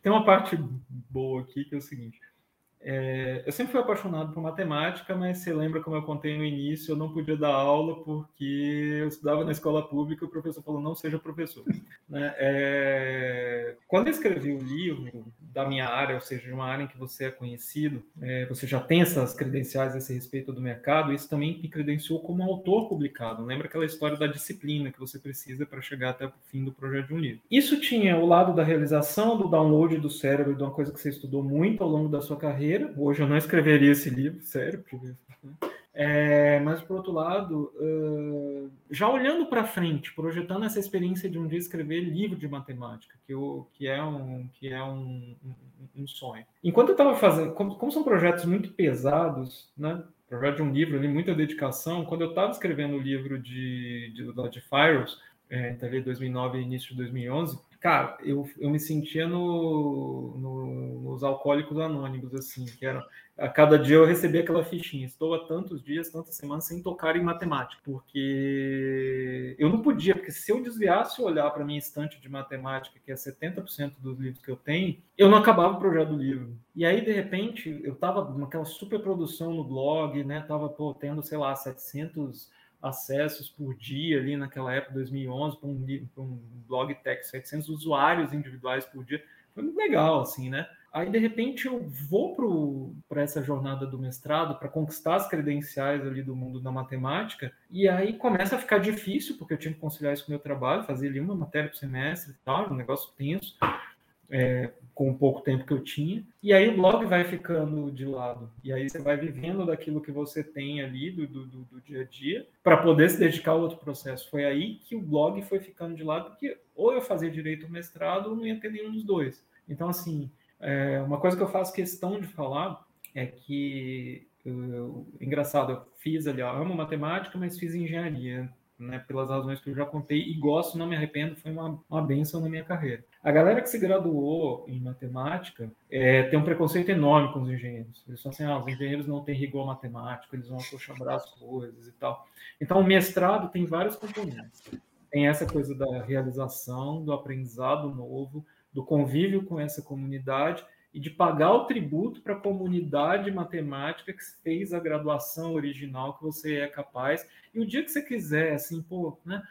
B: tem uma parte boa aqui que é o seguinte, é, eu sempre fui apaixonado por matemática, mas você lembra como eu contei no início, eu não podia dar aula porque eu estudava na escola pública e o professor falou, não seja professor. né? é, quando eu escrevi o livro da minha área, ou seja, de uma área em que você é conhecido, é, você já tem essas credenciais a esse respeito do mercado, isso também me credenciou como autor publicado. Lembra aquela história da disciplina que você precisa para chegar até o fim do projeto de um livro. Isso tinha o lado da realização, do download do cérebro, de uma coisa que você estudou muito ao longo da sua carreira. Hoje eu não escreveria esse livro, sério. Porque... É, mas, por outro lado, uh, já olhando para frente, projetando essa experiência de um dia escrever livro de matemática, que, eu, que é, um, que é um, um, um sonho. Enquanto eu estava fazendo, como, como, são projetos muito pesados, né? projeto de um livro ali, muita dedicação, quando eu estava escrevendo o livro de, de, de, Firos, é, entre 2009 e início de 2011, cara, eu, eu me sentia no, no, nos alcoólicos anônimos, assim, que era a cada dia eu recebia aquela fichinha. Estou há tantos dias, tantas semanas sem tocar em matemática, porque eu não podia, porque se eu desviasse o olhar para minha estante de matemática, que é 70% dos livros que eu tenho, eu não acabava o projeto do livro. E aí, de repente, eu estava naquela super produção no blog, né? Tava pô, tendo, sei lá, 700 acessos por dia ali naquela época, 2011, para um, um blog tech, 700 usuários individuais por dia. Foi muito legal, assim, né? Aí, de repente, eu vou para essa jornada do mestrado, para conquistar as credenciais ali do mundo da matemática, e aí começa a ficar difícil, porque eu tinha que conciliar isso com o meu trabalho, fazer ali uma matéria por semestre e tal, um negócio tenso. É, com o pouco tempo que eu tinha. E aí o blog vai ficando de lado. E aí você vai vivendo daquilo que você tem ali do, do, do dia a dia para poder se dedicar ao outro processo. Foi aí que o blog foi ficando de lado, porque ou eu fazia direito ao mestrado ou não ia ter nenhum dos dois. Então, assim, é, uma coisa que eu faço questão de falar é que, uh, engraçado, eu fiz ali, ó, amo matemática, mas fiz engenharia né, pelas razões que eu já contei, e gosto, não me arrependo, foi uma, uma benção na minha carreira. A galera que se graduou em matemática é, tem um preconceito enorme com os engenheiros. Eles falam assim, ah, os engenheiros não têm rigor matemático, eles vão acochambrar as coisas e tal. Então, o mestrado tem vários componentes. Tem essa coisa da realização, do aprendizado novo, do convívio com essa comunidade e de pagar o tributo para a comunidade matemática que fez a graduação original que você é capaz. E o dia que você quiser, assim, pô, né,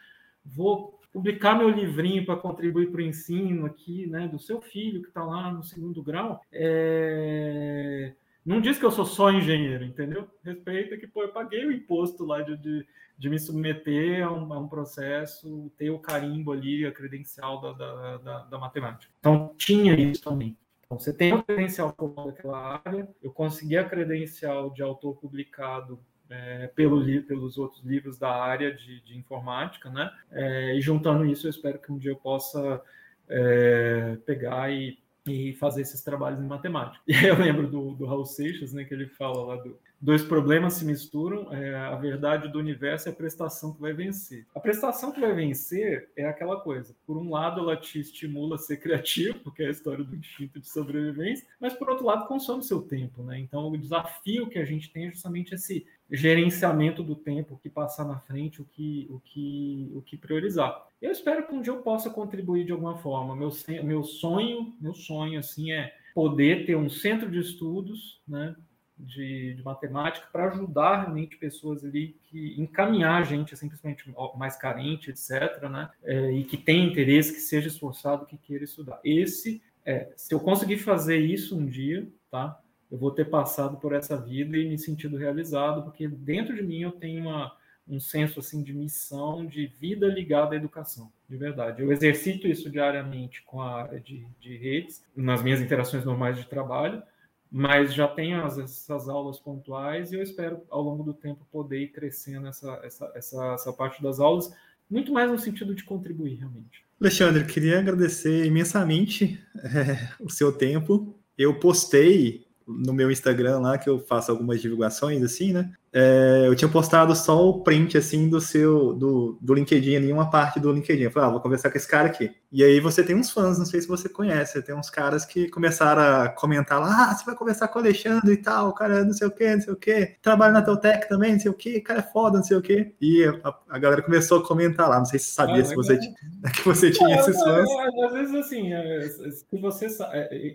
B: vou publicar meu livrinho para contribuir para o ensino aqui, né, do seu filho que está lá no segundo grau, é... não diz que eu sou só engenheiro, entendeu? Respeita que, pô, eu paguei o imposto lá de, de, de me submeter a um, a um, processo, ter o carimbo ali, a credencial da, da, da, da matemática. Então, tinha isso também. Então, você tem a credencial formal daquela área, eu consegui a credencial de autor publicado é, pelo, pelos outros livros da área de, de informática, né? É, e juntando isso, eu espero que um dia eu possa é, pegar e, e, fazer esses trabalhos em matemática. E aí eu lembro do, do Raul Seixas, né, que ele fala lá do, dois problemas se misturam, é, a verdade do universo é a prestação que vai vencer. A prestação que vai vencer é aquela coisa. Por um lado, ela te estimula a ser criativo, porque é a história do instinto de sobrevivência, mas por outro lado, consome seu tempo, né? Então, o desafio que a gente tem é justamente esse gerenciamento do tempo, o que passar na frente, o que, o que, o que priorizar. Eu espero que um dia eu possa contribuir de alguma forma. Meu, meu sonho, meu sonho assim é poder ter um centro de estudos, né? de, de matemática para ajudar realmente pessoas ali que encaminhar gente, principalmente mais carente, etc., né? É, e que tem interesse, que seja esforçado, que queira estudar. Esse, é, se eu conseguir fazer isso um dia, tá? Eu vou ter passado por essa vida e me sentido realizado, porque dentro de mim eu tenho uma, um senso assim de missão, de vida ligada à educação, de verdade. Eu exercito isso diariamente com a área de, de redes, nas minhas interações normais de trabalho, mas já tenho as, essas aulas pontuais e eu espero ao longo do tempo poder ir crescendo essa, essa, essa, essa parte das aulas, muito mais no sentido de contribuir realmente.
A: Alexandre, queria agradecer imensamente é, o seu tempo. Eu postei no meu Instagram lá, que eu faço algumas divulgações assim, né? é, eu tinha postado só o print assim do seu do, do LinkedIn ali, uma parte do LinkedIn. Eu falei, ah, vou conversar com esse cara aqui. E aí você tem uns fãs, não sei se você conhece, tem uns caras que começaram a comentar lá, ah, você vai conversar com o Alexandre e tal, o cara não sei o que, não sei o que, trabalha na Teltec também, não sei o que, cara é foda, não sei o que. E a, a, galera começou a comentar lá, não sei se sabia ah, se você, é... que você tinha esses fãs.
B: Às vezes assim, é, se você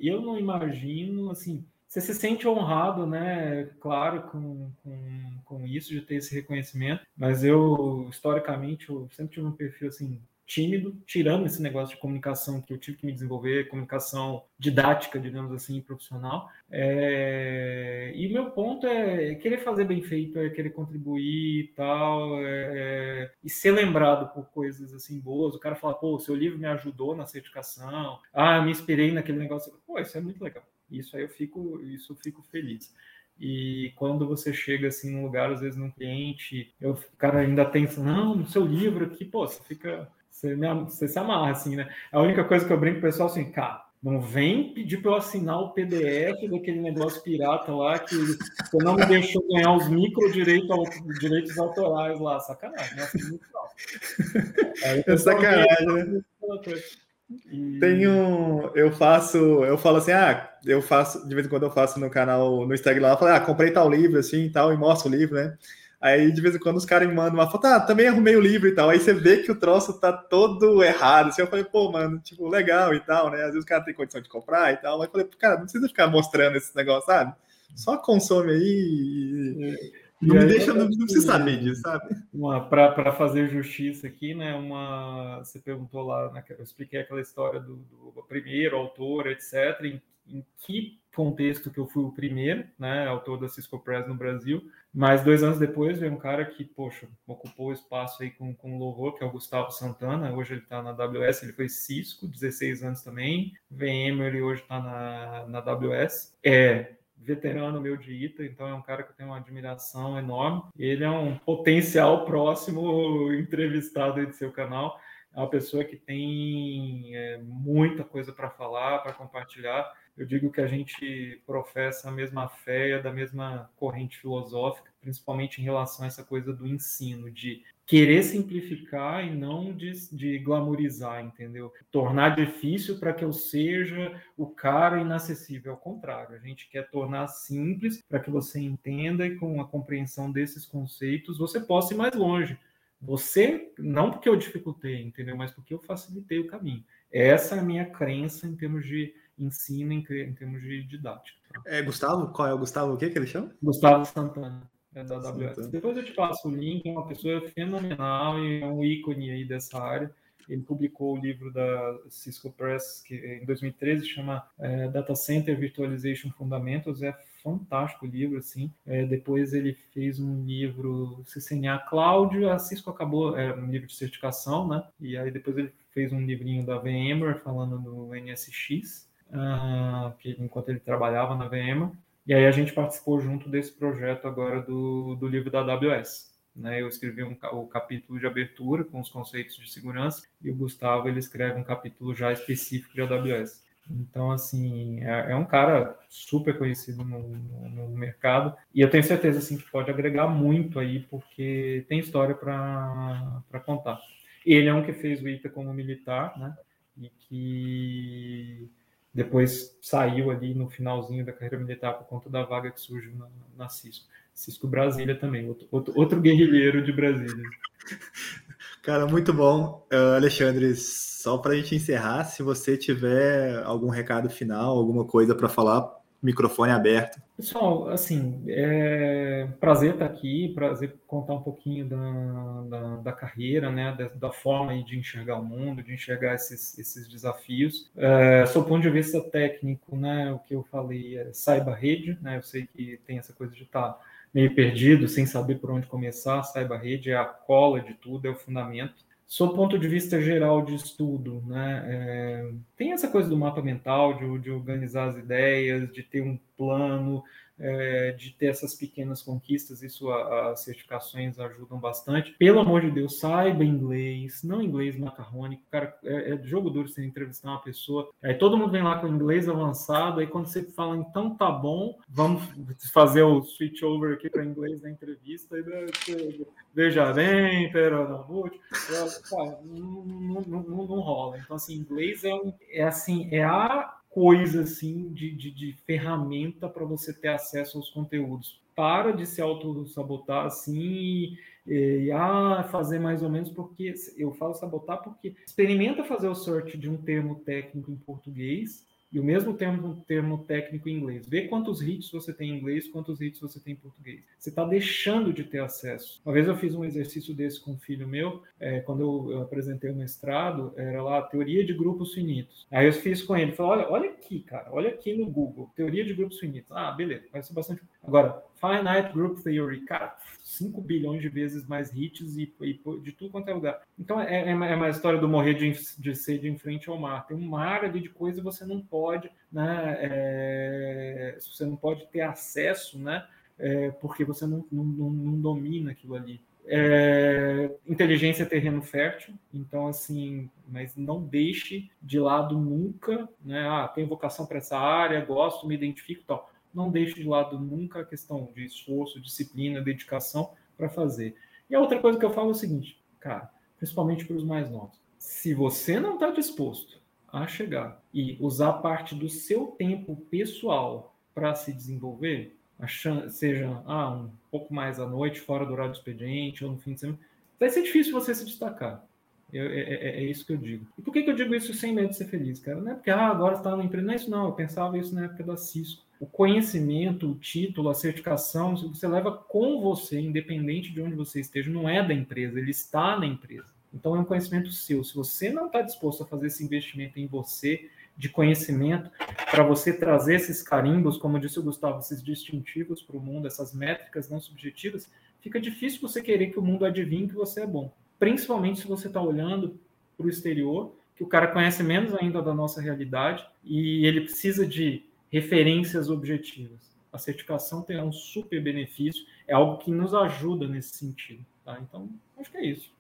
B: eu não imagino assim você se sente honrado, né? Claro, com, com, com isso, de ter esse reconhecimento, mas eu, historicamente, eu sempre tive um perfil assim, tímido, tirando esse negócio de comunicação que eu tive que me desenvolver, comunicação didática, digamos assim, profissional. É... E meu ponto é querer fazer bem feito, é querer contribuir e tal, é... e ser lembrado por coisas assim boas. O cara fala, pô, seu livro me ajudou na certificação, ah, me inspirei naquele negócio. Pô, isso é muito legal. Isso aí eu fico, isso eu fico feliz. E quando você chega assim num lugar, às vezes num cliente, eu, o cara ainda tem, não, no seu livro aqui, pô, você fica, você, me, você se amarra assim, né? A única coisa que eu brinco com o pessoal assim, cara, não vem pedir para eu assinar o PDF daquele negócio pirata lá que você não me deixou ganhar os micro direito ao, direitos autorais lá. Sacanagem, né? Assim,
A: é sacanagem, né? Tenho, eu faço, eu falo assim, ah, eu faço, de vez em quando eu faço no canal, no Instagram, eu falo, ah, comprei tal livro, assim, e tal, e mostro o livro, né? Aí, de vez em quando, os caras me mandam uma foto, ah, também arrumei o livro e tal. Aí você vê que o troço tá todo errado. Assim, eu falei, pô, mano, tipo, legal e tal, né? Às vezes o cara tem condição de comprar e tal. Mas eu falei, cara, não precisa ficar mostrando esse negócio, sabe? Só consome aí. Não me deixa, não, não precisa saber disso, sabe?
B: Para fazer justiça aqui, né? Uma, você perguntou lá, né, eu expliquei aquela história do, do primeiro autor, etc. Em, em, que contexto que eu fui o primeiro, né? Autor da Cisco Press no Brasil. Mas dois anos depois veio um cara que, poxa, ocupou o espaço aí com, com louvor, que é o Gustavo Santana. Hoje ele está na AWS, ele foi Cisco, 16 anos também. VMware hoje está na, na AWS. É veterano meu de ITA, então é um cara que eu tenho uma admiração enorme. Ele é um potencial próximo entrevistado aí do seu canal. É uma pessoa que tem é, muita coisa para falar, para compartilhar. Eu digo que a gente professa a mesma fé, é da mesma corrente filosófica, principalmente em relação a essa coisa do ensino, de querer simplificar e não de, de glamorizar, entendeu? Tornar difícil para que eu seja o cara inacessível. Ao contrário, a gente quer tornar simples para que você entenda e com a compreensão desses conceitos você possa ir mais longe. Você, não porque eu dificultei, entendeu? Mas porque eu facilitei o caminho. Essa é a minha crença em termos de ensino, em, em termos de didática.
A: É Gustavo? Qual é o Gustavo? O que, que ele chama?
B: Gustavo Santana. É da AWS. Depois eu te passo o link, é uma pessoa fenomenal e é um ícone aí dessa área. Ele publicou o livro da Cisco Press, que em 2013 chama é, Data Center Virtualization Fundamentals. É fantástico o livro, assim. É, depois ele fez um livro CCNA Cloud, a Cisco acabou, é um livro de certificação, né? E aí depois ele fez um livrinho da VMware falando do NSX, ah, que enquanto ele trabalhava na VMware. E aí a gente participou junto desse projeto agora do, do livro da AWS. Né? Eu escrevi um, o capítulo de abertura com os conceitos de segurança e o Gustavo ele escreve um capítulo já específico de AWS. Então, assim, é, é um cara super conhecido no, no, no, mercado e eu tenho certeza assim, que pode agregar muito aí, porque tem história para contar. Ele é um que fez o ITA como militar, né? E que depois saiu ali no finalzinho da carreira militar por conta da vaga que surgiu na, na Cisco. Cisco Brasília também, outro, outro, outro guerrilheiro de Brasília.
A: Cara, muito bom. Uh, Alexandre, só para a gente encerrar, se você tiver algum recado final, alguma coisa para falar, microfone aberto.
B: Pessoal, assim, é prazer estar aqui, prazer contar um pouquinho da, da, da carreira, né, da, da, forma de enxergar o mundo, de enxergar esses, esses desafios. É, do ponto de vista técnico, né, o que eu falei é saiba rede, né, eu sei que tem essa coisa de estar meio perdido, sem saber por onde começar, saiba rede é a cola de tudo, é o fundamento. Sob ponto de vista geral de estudo, né, é, tem essa coisa do mapa mental, de, de organizar as ideias, de ter um plano, é, de ter essas pequenas conquistas, isso a, as certificações ajudam bastante. Pelo amor de Deus, saiba inglês, não inglês macarrônico, cara, é, é jogo duro você entrevistar uma pessoa, aí todo mundo vem lá com inglês avançado, aí quando você fala, então tá bom, vamos fazer o switch over aqui para inglês na entrevista, e veja bem, pero não, não, não, não rola. Então, assim, inglês é, é assim, é a coisa assim de, de, de ferramenta para você ter acesso aos conteúdos. Para de se auto-sabotar assim e, e, ah, fazer mais ou menos, porque eu falo sabotar porque experimenta fazer o search de um termo técnico em português e o mesmo termo, termo técnico em inglês. Vê quantos hits você tem em inglês, quantos hits você tem em português. Você está deixando de ter acesso. Uma vez eu fiz um exercício desse com um filho meu, é, quando eu, eu, apresentei o mestrado, era lá teoria de grupos finitos. Aí eu fiz com ele, falei, olha, olha aqui, cara, olha aqui no Google, teoria de grupos finitos. Ah, beleza, vai ser bastante. Agora, Finite Group Theory, cara, 5 bilhões de vezes mais hits e, e, de tudo quanto é lugar. Então é, é, é uma história do morrer de, de sede em frente ao mar. Tem um mar ali de coisa e você não pode, né? É, você não pode ter acesso, né? É, porque você não, não, não, domina aquilo ali. É, inteligência é terreno fértil, então assim, mas não deixe de lado nunca, né? Ah, tenho vocação para essa área, gosto, me identifico, tal não deixe de lado nunca a questão de esforço, disciplina, dedicação para fazer. E a outra coisa que eu falo é o seguinte, cara, principalmente para os mais novos, se você não está disposto a chegar e usar parte do seu tempo pessoal para se desenvolver, seja ah, um pouco mais à noite, fora do horário do expediente, ou no fim de semana, vai ser difícil você se destacar. Eu, é, é, é, isso que eu digo. E por que, que eu digo isso sem medo de ser feliz, cara? Não é porque ah, agora está na empresa. Não é isso, não. Eu pensava isso na época da Cisco. O conhecimento, o título, a certificação, você leva com você, independente de onde você esteja, não é da empresa, ele está na empresa. Então é um conhecimento seu. Se você não está disposto a fazer esse investimento em você, de conhecimento, para você trazer esses carimbos, como disse o Gustavo, esses distintivos para o mundo, essas métricas não subjetivas, fica difícil você querer que o mundo adivinhe que você é bom. Principalmente se você está olhando para o exterior, que o cara conhece menos ainda da nossa realidade e ele precisa de referências objetivas. A certificação tem um super benefício, é algo que nos ajuda nesse sentido. Tá? Então, acho que é isso.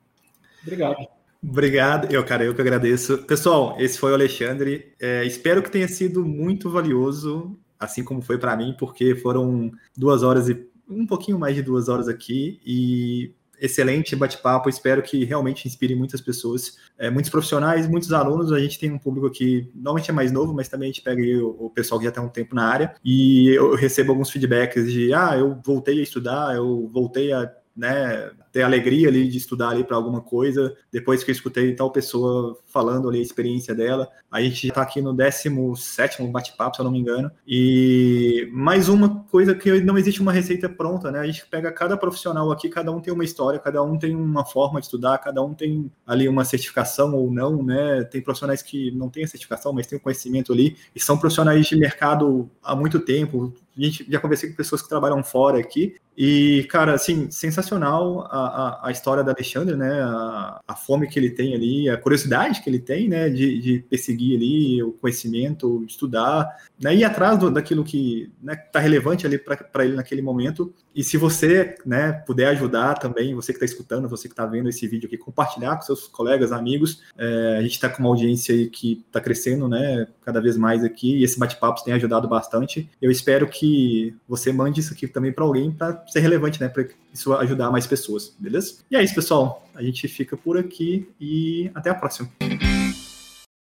B: Obrigado.
A: Obrigado, eu, cara, eu que agradeço. Pessoal, esse foi o Alexandre. É, espero que tenha sido muito valioso, assim como foi para mim, porque foram duas horas e um pouquinho mais de duas horas aqui e excelente bate-papo. Espero que realmente inspire muitas pessoas, é, muitos profissionais, muitos alunos. A gente tem um público aqui, normalmente é mais novo, mas também a gente pega o, o, pessoal que já tem um tempo na área e eu recebo alguns feedbacks de, ah, eu voltei a estudar, eu voltei a né, ter alegria ali de estudar ali para alguma coisa, depois que eu escutei tal pessoa falando ali a experiência dela. A gente está aqui no 17 bate-papo, se eu não me engano. E mais uma coisa que não existe uma receita pronta, né? A gente pega cada profissional aqui, cada um tem uma história, cada um tem uma forma de estudar, cada um tem ali uma certificação ou não, né? Tem profissionais que não têm a certificação, mas têm o conhecimento ali, e são profissionais de mercado há muito tempo, a gente já conversei com pessoas que trabalham fora aqui. E, cara, assim, sensacional a, a, a história da Alexandre, né? A, a, fome que ele tem ali, a curiosidade que ele tem, né? De, de perseguir ali o conhecimento, estudar, né? Ir atrás do, daquilo que né, tá relevante ali para ele naquele momento. E se você, né, puder ajudar também, você que está escutando, você que está vendo esse vídeo aqui, compartilhar com seus colegas, amigos. É, a gente está com uma audiência aí que está crescendo, né? Cada vez mais aqui. E esse bate-papo tem ajudado bastante. Eu espero que você mande isso aqui também para alguém para ser relevante, né? Para isso ajudar mais pessoas, beleza? E é isso, pessoal. A gente fica por aqui e até a próxima.